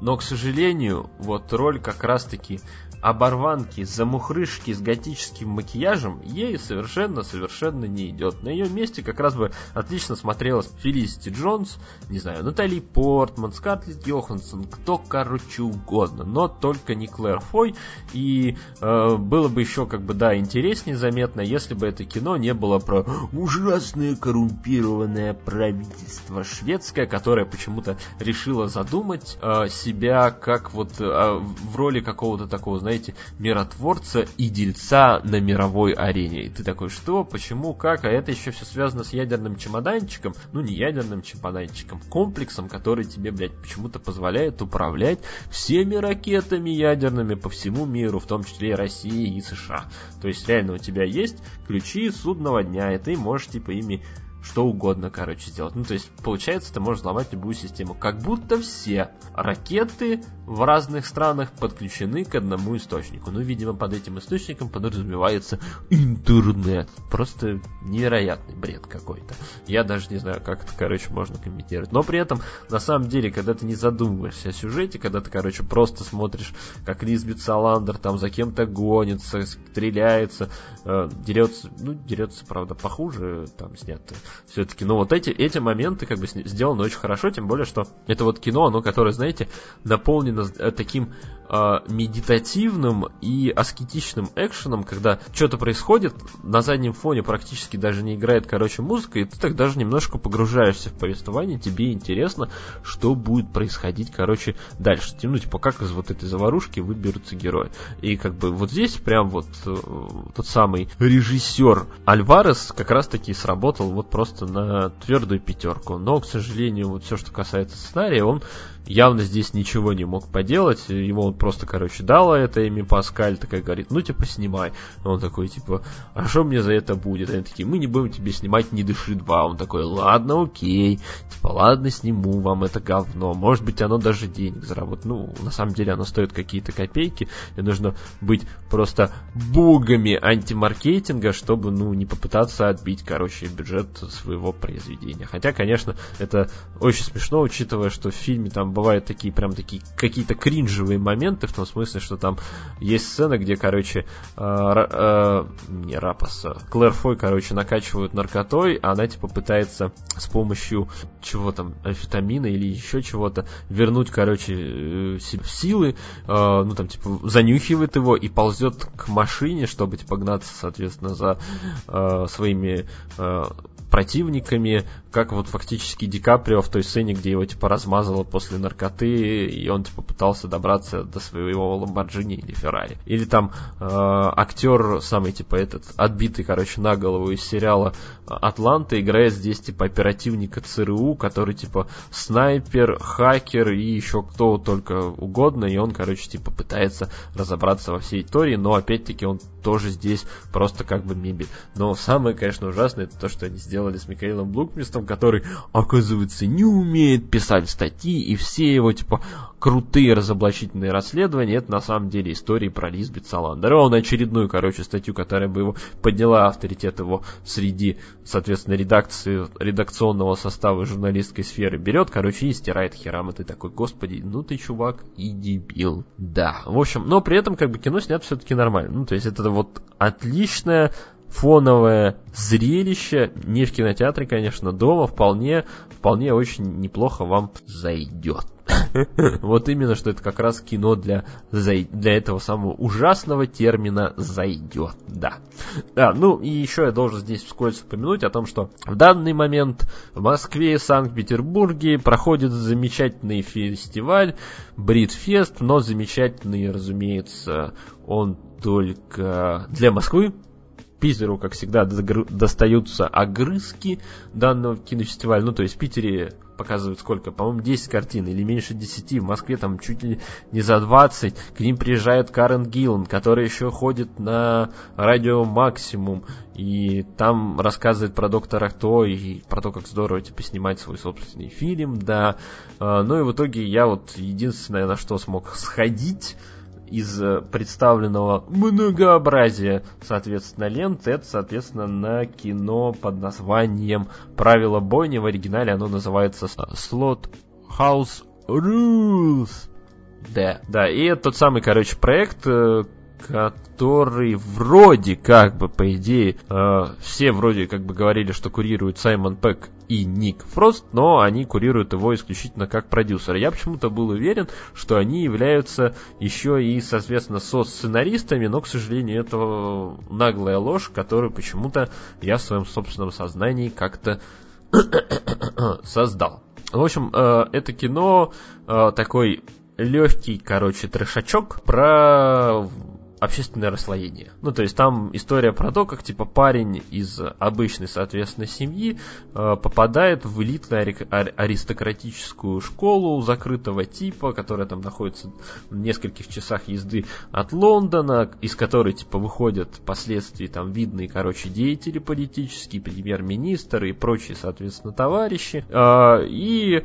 Но, к сожалению, вот роль как раз-таки оборванки, замухрышки с готическим макияжем ей совершенно-совершенно не идет. На ее месте как раз бы отлично смотрелась Фелисити Джонс, не знаю, Натали Портман, Скарлетт Йоханссон, кто, короче, угодно, но только не Клэр Фой. И э, было бы еще, как бы, да, интереснее заметно, если бы это кино не было про ужасное коррумпированное правительство шведское, которое почему-то решило задумать э, себя как вот э, в роли какого-то такого, знаете, знаете, миротворца и дельца на мировой арене. И ты такой, что, почему, как? А это еще все связано с ядерным чемоданчиком. Ну, не ядерным чемоданчиком, комплексом, который тебе, блядь, почему-то позволяет управлять всеми ракетами ядерными по всему миру, в том числе и России и США. То есть, реально, у тебя есть ключи судного дня, и ты можешь, типа, ими что угодно, короче, сделать. Ну, то есть, получается, ты можешь взломать любую систему. Как будто все ракеты в разных странах подключены к одному источнику. Ну, видимо, под этим источником подразумевается интернет. Просто невероятный бред какой-то. Я даже не знаю, как это, короче, можно комментировать. Но при этом, на самом деле, когда ты не задумываешься о сюжете, когда ты, короче, просто смотришь, как Лизбет Саландер там за кем-то гонится, стреляется, э, дерется, ну, дерется, правда, похуже, там снято все-таки. Но вот эти, эти моменты как бы сделаны очень хорошо, тем более, что это вот кино, оно, которое, знаете, наполнено э, таким э, медитативным и аскетичным экшеном, когда что-то происходит, на заднем фоне практически даже не играет, короче, музыка, и ты так даже немножко погружаешься в повествование, тебе интересно, что будет происходить, короче, дальше. Ну, типа, как из вот этой заварушки выберутся герои. И как бы вот здесь прям вот э, тот самый режиссер Альварес как раз-таки сработал вот просто на твердую пятерку. Но, к сожалению, вот все, что касается сценария, он явно здесь ничего не мог поделать. Ему просто, короче, дала это Эми Паскаль, такая говорит, ну, типа, снимай. Он такой, типа, а что мне за это будет? Они такие, мы не будем тебе снимать «Не дыши 2». Он такой, ладно, окей. Типа, ладно, сниму вам это говно. Может быть, оно даже денег заработает. Ну, на самом деле, оно стоит какие-то копейки. И нужно быть просто богами антимаркетинга, чтобы, ну, не попытаться отбить, короче, бюджет своего произведения. Хотя, конечно, это очень смешно, учитывая, что в фильме там бывают такие прям такие какие-то кринжевые моменты, в том смысле, что там есть сцена, где, короче, э, э, не Рапаса, Клэр Фой, короче, накачивают наркотой, а она, типа, пытается с помощью чего там, амфетамина или еще чего-то вернуть, короче, э, силы, э, ну, там, типа, занюхивает его и ползет к машине, чтобы, типа, гнаться, соответственно, за э, своими э, противниками, как вот фактически Ди Каприо в той сцене, где его типа размазало после наркоты, и он типа пытался добраться до своего Ламборджини или Феррари. Или там э, актер самый типа этот отбитый, короче, на голову из сериала Атланта играет здесь типа оперативника ЦРУ, который типа снайпер, хакер и еще кто только угодно, и он, короче, типа пытается разобраться во всей истории, но опять-таки он тоже здесь просто как бы мебель. Но самое, конечно, ужасное это то, что они сделали с Михаилом Блукмистом, который, оказывается, не умеет писать статьи, и все его, типа, крутые разоблачительные расследования, это на самом деле истории про Лизбет Саландер. Он очередную, короче, статью, которая бы его подняла авторитет его среди, соответственно, редакции, редакционного состава журналистской сферы, берет, короче, и стирает херам. И ты такой, господи, ну ты, чувак, и дебил. Да, в общем, но при этом, как бы, кино снято все-таки нормально. Ну, то есть это вот отличная фоновое зрелище, не в кинотеатре, конечно, дома, вполне, вполне очень неплохо вам зайдет. Вот именно, что это как раз кино для, для этого самого ужасного термина «зайдет». Да. да. Ну и еще я должен здесь вскользь упомянуть о том, что в данный момент в Москве и Санкт-Петербурге проходит замечательный фестиваль Бритфест, но замечательный, разумеется, он только для Москвы, Питеру, как всегда, достаются огрызки данного кинофестиваля. Ну, то есть в Питере показывают сколько? По-моему, 10 картин или меньше 10. В Москве там чуть ли не за 20. К ним приезжает Карен Гиллан, который еще ходит на радио Максимум. И там рассказывает про доктора Кто и про то, как здорово типа, снимать свой собственный фильм. Да. А, ну и в итоге я вот единственное, на что смог сходить, из э, представленного многообразия, соответственно, лент, это, соответственно, на кино под названием «Правила бойни». В оригинале оно называется «Slot House Rules». Да, да, и это тот самый, короче, проект, э, который вроде как бы, по идее, э, все вроде как бы говорили, что курирует Саймон Пэк и Ник Фрост, но они курируют его исключительно как продюсеры. Я почему-то был уверен, что они являются еще и, соответственно, со-сценаристами, но, к сожалению, это наглая ложь, которую почему-то я в своем собственном сознании как-то создал. В общем, э, это кино э, такой легкий, короче, трешачок про общественное расслоение. Ну, то есть там история про то, как типа парень из обычной, соответственно, семьи э, попадает в элитную аристократическую школу закрытого типа, которая там находится в нескольких часах езды от Лондона, из которой типа выходят впоследствии там видные, короче, деятели политические, премьер-министр и прочие, соответственно, товарищи. Э, и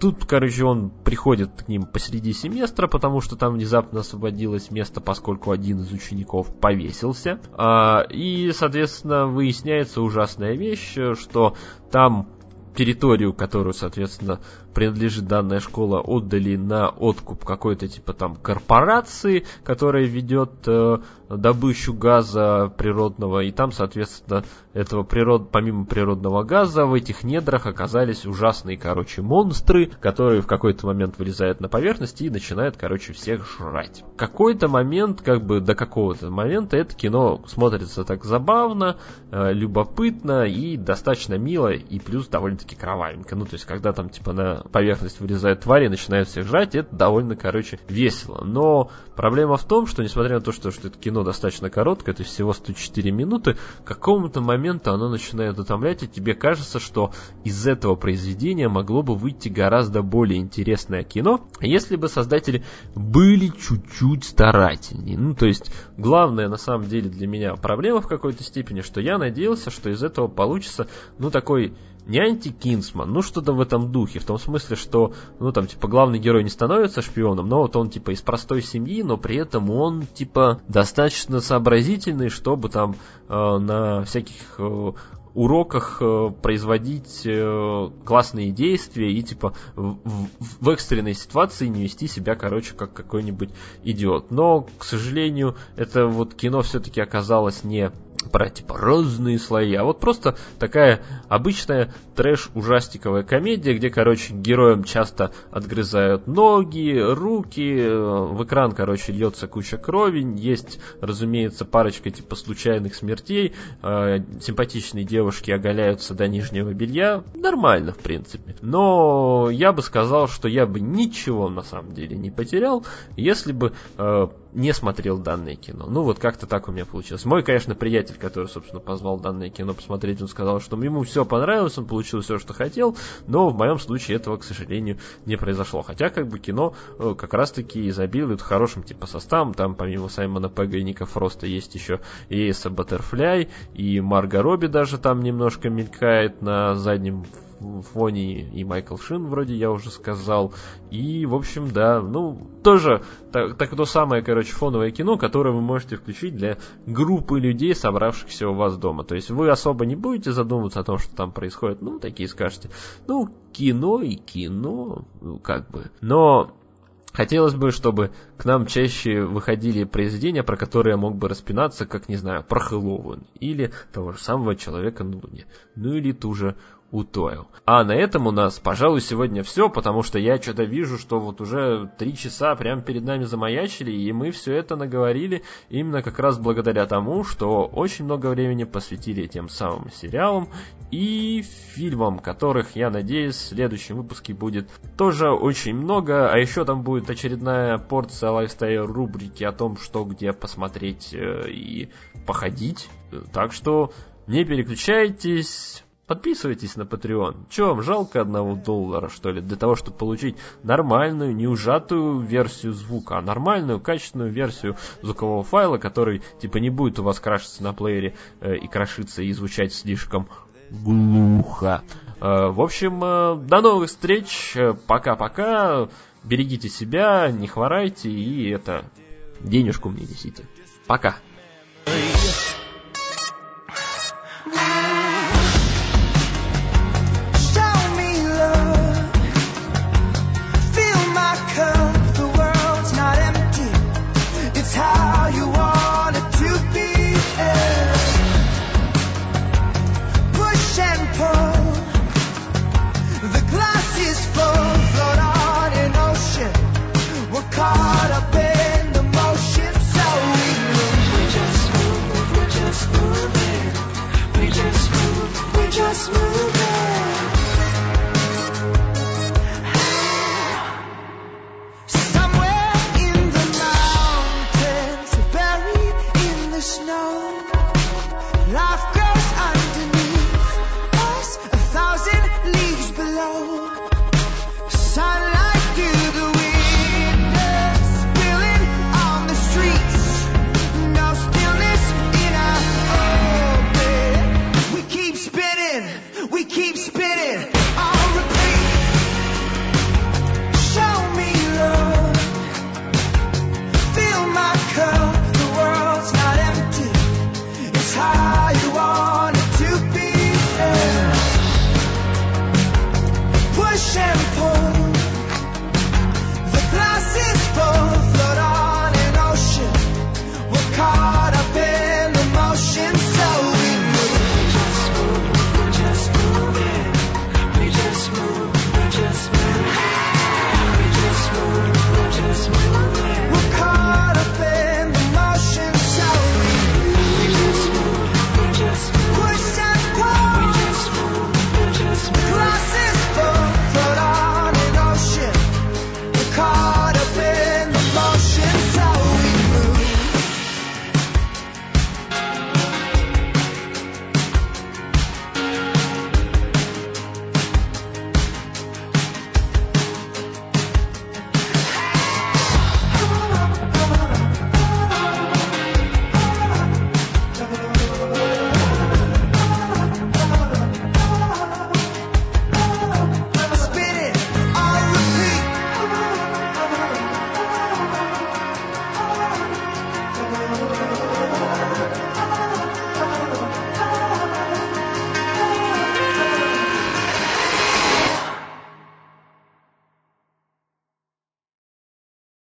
тут, короче, он приходит к ним посреди семестра, потому что там внезапно освободилось место, поскольку один из учеников повесился. А, и, соответственно, выясняется ужасная вещь, что там территорию, которую, соответственно, принадлежит данная школа, отдали на откуп какой-то типа там корпорации, которая ведет э, добычу газа природного, и там, соответственно, этого природ, помимо природного газа в этих недрах оказались ужасные, короче, монстры, которые в какой-то момент вылезают на поверхность и начинают, короче, всех жрать. Какой-то момент, как бы до какого-то момента это кино смотрится так забавно, э, любопытно и достаточно мило, и плюс довольно-таки кровавенько. Ну, то есть, когда там, типа, на поверхность вылезают твари и начинают всех жрать, это довольно, короче, весело. Но проблема в том, что, несмотря на то, что, что это кино достаточно короткое, то есть всего 104 минуты, к какому-то моменту оно начинает утомлять, и тебе кажется, что из этого произведения могло бы выйти гораздо более интересное кино, если бы создатели были чуть-чуть старательнее. Ну, то есть, главное, на самом деле, для меня проблема в какой-то степени, что я надеялся, что из этого получится, ну, такой не анти-Кинсман, ну что-то в этом духе, в том смысле, что, ну там, типа, главный герой не становится шпионом, но вот он, типа, из простой семьи, но при этом он, типа, достаточно сообразительный, чтобы там э, на всяких э, уроках э, производить э, классные действия и типа в, в, в экстренной ситуации не вести себя, короче, как какой-нибудь идиот. Но, к сожалению, это вот кино все-таки оказалось не про типа разные слои, а вот просто такая обычная трэш-ужастиковая комедия, где, короче, героям часто отгрызают ноги, руки, э, в экран, короче, льется куча крови, есть, разумеется, парочка типа случайных смертей, э, симпатичные девушки оголяются до нижнего белья, нормально, в принципе. Но я бы сказал, что я бы ничего на самом деле не потерял, если бы э, не смотрел данное кино. Ну вот как-то так у меня получилось. Мой, конечно, приятель, который, собственно, позвал данное кино посмотреть, он сказал, что ему все понравилось, он получил все, что хотел, но в моем случае этого, к сожалению, не произошло. Хотя, как бы, кино э, как раз-таки изобилует хорошим типа составом. Там, помимо Саймона Пега и Ника Фроста, есть еще и Эйса Баттерфляй, и Марго Робби даже там немножко мелькает на заднем Фони и Майкл Шин, вроде я уже сказал. И, в общем, да, ну, тоже так, так то самое, короче, фоновое кино, которое вы можете включить для группы людей, собравшихся у вас дома. То есть вы особо не будете задумываться о том, что там происходит. Ну, такие скажете, ну, кино и кино, ну, как бы. Но Хотелось бы, чтобы к нам чаще выходили произведения, про которые я мог бы распинаться, как, не знаю, про Хэллоуин, или того же самого Человека на Луне, ну или ту же утоил. А на этом у нас, пожалуй, сегодня все, потому что я что-то вижу, что вот уже три часа прямо перед нами замаячили, и мы все это наговорили именно как раз благодаря тому, что очень много времени посвятили тем самым сериалам и фильмам, которых, я надеюсь, в следующем выпуске будет тоже очень много, а еще там будет очередная порция лайфстайл рубрики о том, что где посмотреть э, и походить. Так что не переключайтесь, Подписывайтесь на Patreon. Че вам, жалко одного доллара, что ли, для того, чтобы получить нормальную, не ужатую версию звука, а нормальную, качественную версию звукового файла, который, типа, не будет у вас крашиться на плеере э, и крошиться и звучать слишком глухо. Э, в общем, э, до новых встреч. Э, пока-пока. Берегите себя, не хворайте и это, денежку мне несите. Пока.